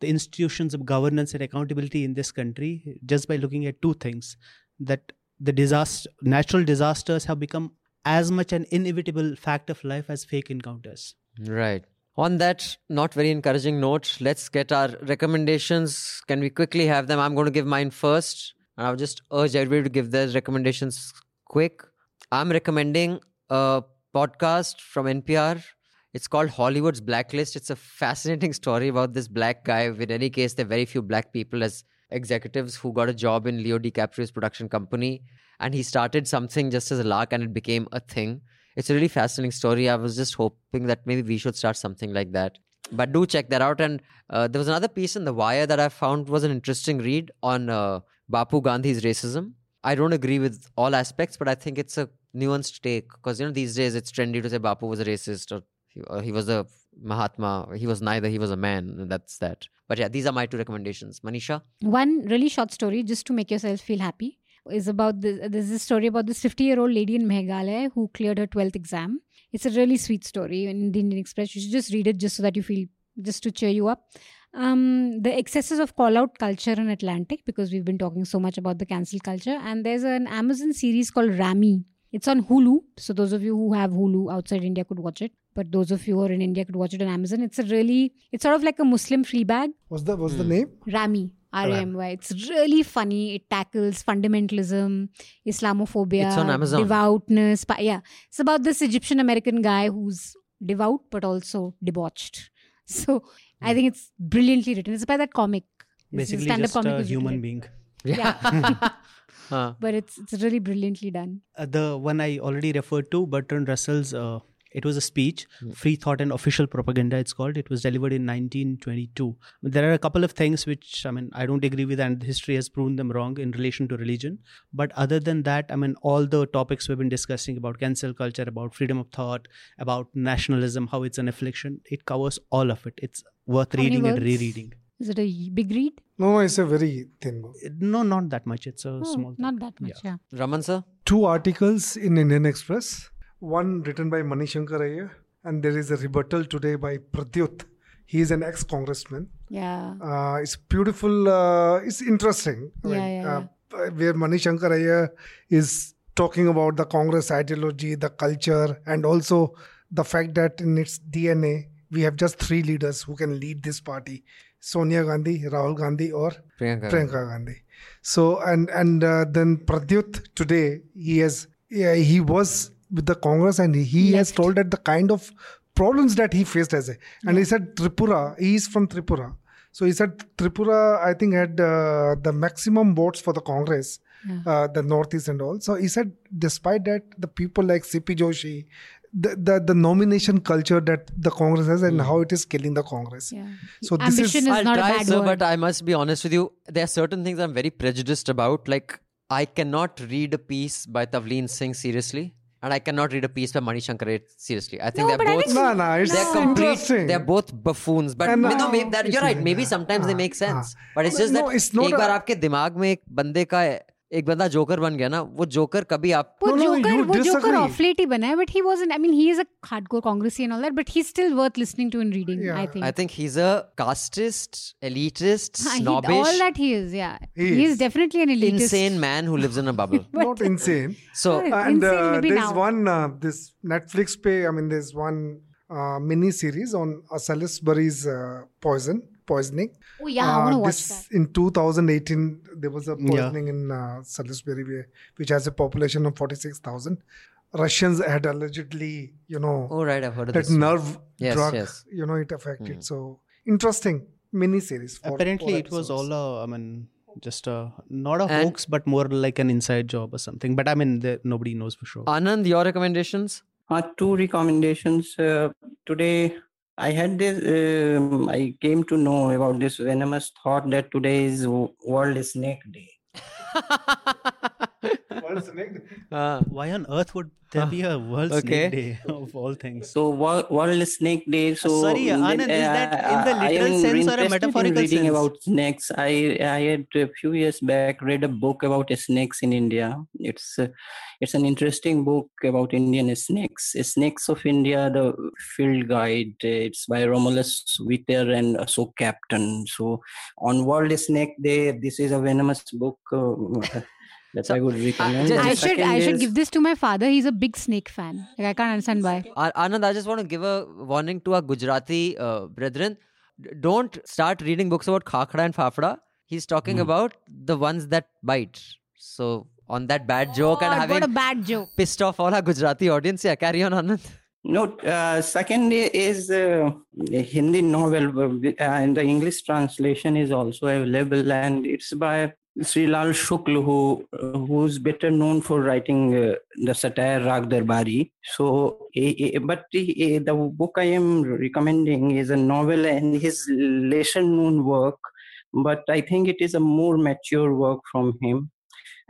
the institutions of governance and accountability in this country just by looking at two things: that the disaster, natural disasters, have become as much an inevitable fact of life as fake encounters. Right. On that not very encouraging note, let's get our recommendations. Can we quickly have them? I'm going to give mine first, and I'll just urge everybody to give their recommendations quick. I'm recommending a podcast from NPR. It's called Hollywood's Blacklist. It's a fascinating story about this black guy. In any case, there are very few black people as executives who got a job in Leo DiCaprio's production company. And he started something just as a lark and it became a thing. It's a really fascinating story. I was just hoping that maybe we should start something like that. But do check that out. And uh, there was another piece in The Wire that I found was an interesting read on uh, Bapu Gandhi's racism. I don't agree with all aspects, but I think it's a nuanced take because you know these days it's trendy to say Bapu was a racist or he, or he was a Mahatma. He was neither. He was a man. That's that. But yeah, these are my two recommendations. Manisha. One really short story, just to make yourself feel happy, is about this. There's this story about this 50 year old lady in Meghalaya who cleared her 12th exam. It's a really sweet story in the Indian Express. You should just read it just so that you feel, just to cheer you up. Um, the excesses of call out culture in Atlantic, because we've been talking so much about the cancel culture. And there's an Amazon series called Ramy. It's on Hulu. So those of you who have Hulu outside India could watch it. But those of you who are in India could watch it on Amazon. It's a really, it's sort of like a Muslim Fleabag. What's the what's the Hmm. name? Ramy, R A M Y. It's really funny. It tackles fundamentalism, Islamophobia, It's on Amazon. devoutness. pa- Yeah, it's about this Egyptian American guy who's devout but also debauched. So I think it's brilliantly written. It's by that comic. Basically, stand-up just comic a who's written human it. being. Yeah. Huh. but it's it's really brilliantly done. Uh, the one I already referred to, Bertrand Russell's uh, It was a speech, Hmm. Free Thought and Official Propaganda, it's called. It was delivered in 1922. There are a couple of things which, I mean, I don't agree with, and history has proven them wrong in relation to religion. But other than that, I mean, all the topics we've been discussing about cancel culture, about freedom of thought, about nationalism, how it's an affliction, it covers all of it. It's worth How reading and words? rereading. Is it a big read? No, it's a very thin book. No, not that much. It's a Oh, small. thing. not that much, yeah. Raman sir? Two articles in Indian Express. One written by Mani Shankar Aiyar, and there is a rebuttal today by Pradyut. He is an ex-congressman. Yeah. Uh, it's beautiful. Uh, it's interesting. I Yeah, mean, yeah, uh, where Mani Shankar Aiyar is talking about the Congress ideology, the culture, and also the fact that in its DNA we have just three leaders who can lead this party: Sonia Gandhi, Rahul Gandhi, or Priyanka. Priyanka Gandhi. So and and uh, then Pradyut today he has yeah, he was with the Congress and he has told that the kind of problems that he faced as a and he said Tripura he is from Tripura so he said Tripura I think had uh, the maximum votes for the Congress uh, the Northeast and all so he said despite that the people like CP Joshi the, the the nomination culture that the Congress has and how it is killing the Congress Yeah. so this Ambition is is I'll not try, a bad sir, word. but I must be honest with you. There are certain things I'm very prejudiced about. Like, I cannot read a piece by Tavleen Singh seriously, and I cannot read a piece by Mani Shankar seriously. I think no, they're both think, nah, nah, it's they're complete. They're both buffoons, but and, uh, maybe that, you're uh, right. Maybe sometimes uh, they make uh, sense, uh, but it's just no, that it's not. बार आपके एक बंदा joker बन गया ना वो joker कभी आप वो No, no, जोकर you वो जोकर disagree. ऑफ लेट ही बना है but he wasn't I mean he is a hardcore कांग्रेसी and all that but he still worth listening to in reading Yeah. I think I think he's a casteist, elitist, snobbish, all that he is yeah He he is. is definitely an elitist insane man who lives in a bubble. not insane So Sorry. and Insane uh, maybe there's now. one uh, this netflix pay i mean there's one uh, mini series on uh, salisbury's uh, poison poisoning oh yeah i want to Uh, watch this that in 2018 there was a Yeah. poisoning in uh, salisbury which has a population of 46000 russians had allegedly you know oh right, I've heard of that this. nerve Yes, drug yes. you know it affected Mm. so interesting mini series for Apparently, four it was episodes. all a, I mean, just a not a And- hoax, but more like an inside job or something. But I mean, the, nobody knows for sure. Anand, your recommendations? Uh, two recommendations. Uh, today, I had this, um, I came to know about this venomous thought that today is World Snake Day. World Snake Day. Uh, Why on earth would there be a World Okay. Snake Day of all things? So, Wo- World Snake Day. So, sorry, then, Anand, is that in the uh, I literal sense or a interested in reading sense? about snakes. I I had a few years back read a book about snakes in India. It's uh, it's an interesting book about Indian snakes. Snakes of India, the field guide. It's by Romulus Whitaker and Ashok Captain. So on World Snake Day, this is a venomous book. Uh, that So, I would recommend. just- I should second I should is- give this to my father. He's a big snake fan. Like I can't understand why. A- Anand, I just want to give a warning to our Gujarati uh, brethren. Don't start reading books about khakra and fafda. He's talking Hmm. about the ones that bite. So, on that bad joke oh, and I got a bad joke. pissed off all our Gujarati audience, yeah, carry on, Anand. No, uh, second is uh, a Hindi novel, uh, and the English translation is also available, and it's by Sri Lal Shukla, who uh, who's better known for writing uh, the satire Rag Darbari. So, eh, but eh, the book I am recommending is a novel and his lesser known work, but I think it is a more mature work from him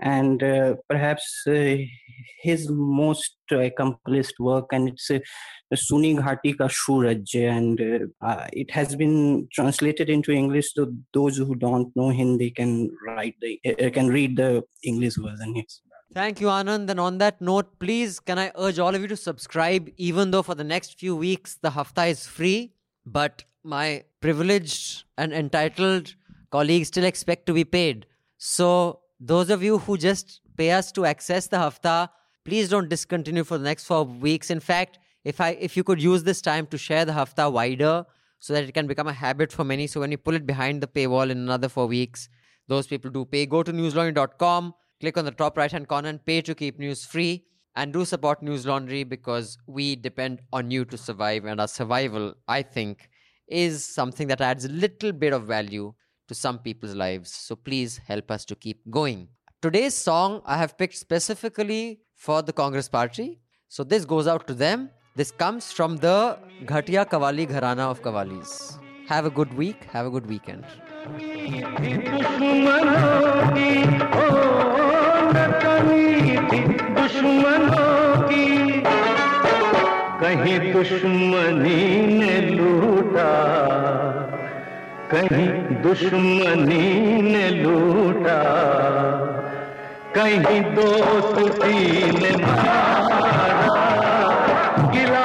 and uh, perhaps uh, his most accomplished work and it's uh, Suni Ghati Ka Suraj and uh, uh, it has been translated into English so those who don't know Hindi can write the uh, can read the English version yes. Thank you, Anand. And on that note, please, can I urge all of you to subscribe, even though for the next few weeks the hafta is free, but my privileged and entitled colleagues still expect to be paid. So, those of you who just pay us to access the hafta, please don't discontinue for the next four weeks. In fact, if I if you could use this time to share the hafta wider so that it can become a habit for many. So when you pull it behind the paywall in another four weeks, those people do pay. Go to newslaundry.com, click on the top right hand corner and pay to keep news free. And do support Newslaundry because we depend on you to survive, and our survival, I think, is something that adds a little bit of value to some people's lives. So please help us to keep going. Today's song I have picked specifically for the Congress Party. So this goes out to them. This comes from the Ghatia Kawali Gharana of Kawalis. Have a good week. Have a good weekend. दुश्मनों की ओ नतनी थी दुश्मनों की कहीं दुश्मनी ने लूटा कहीं दुश्मनी ने लूटा कहीं दोस्ती ने मारा गिला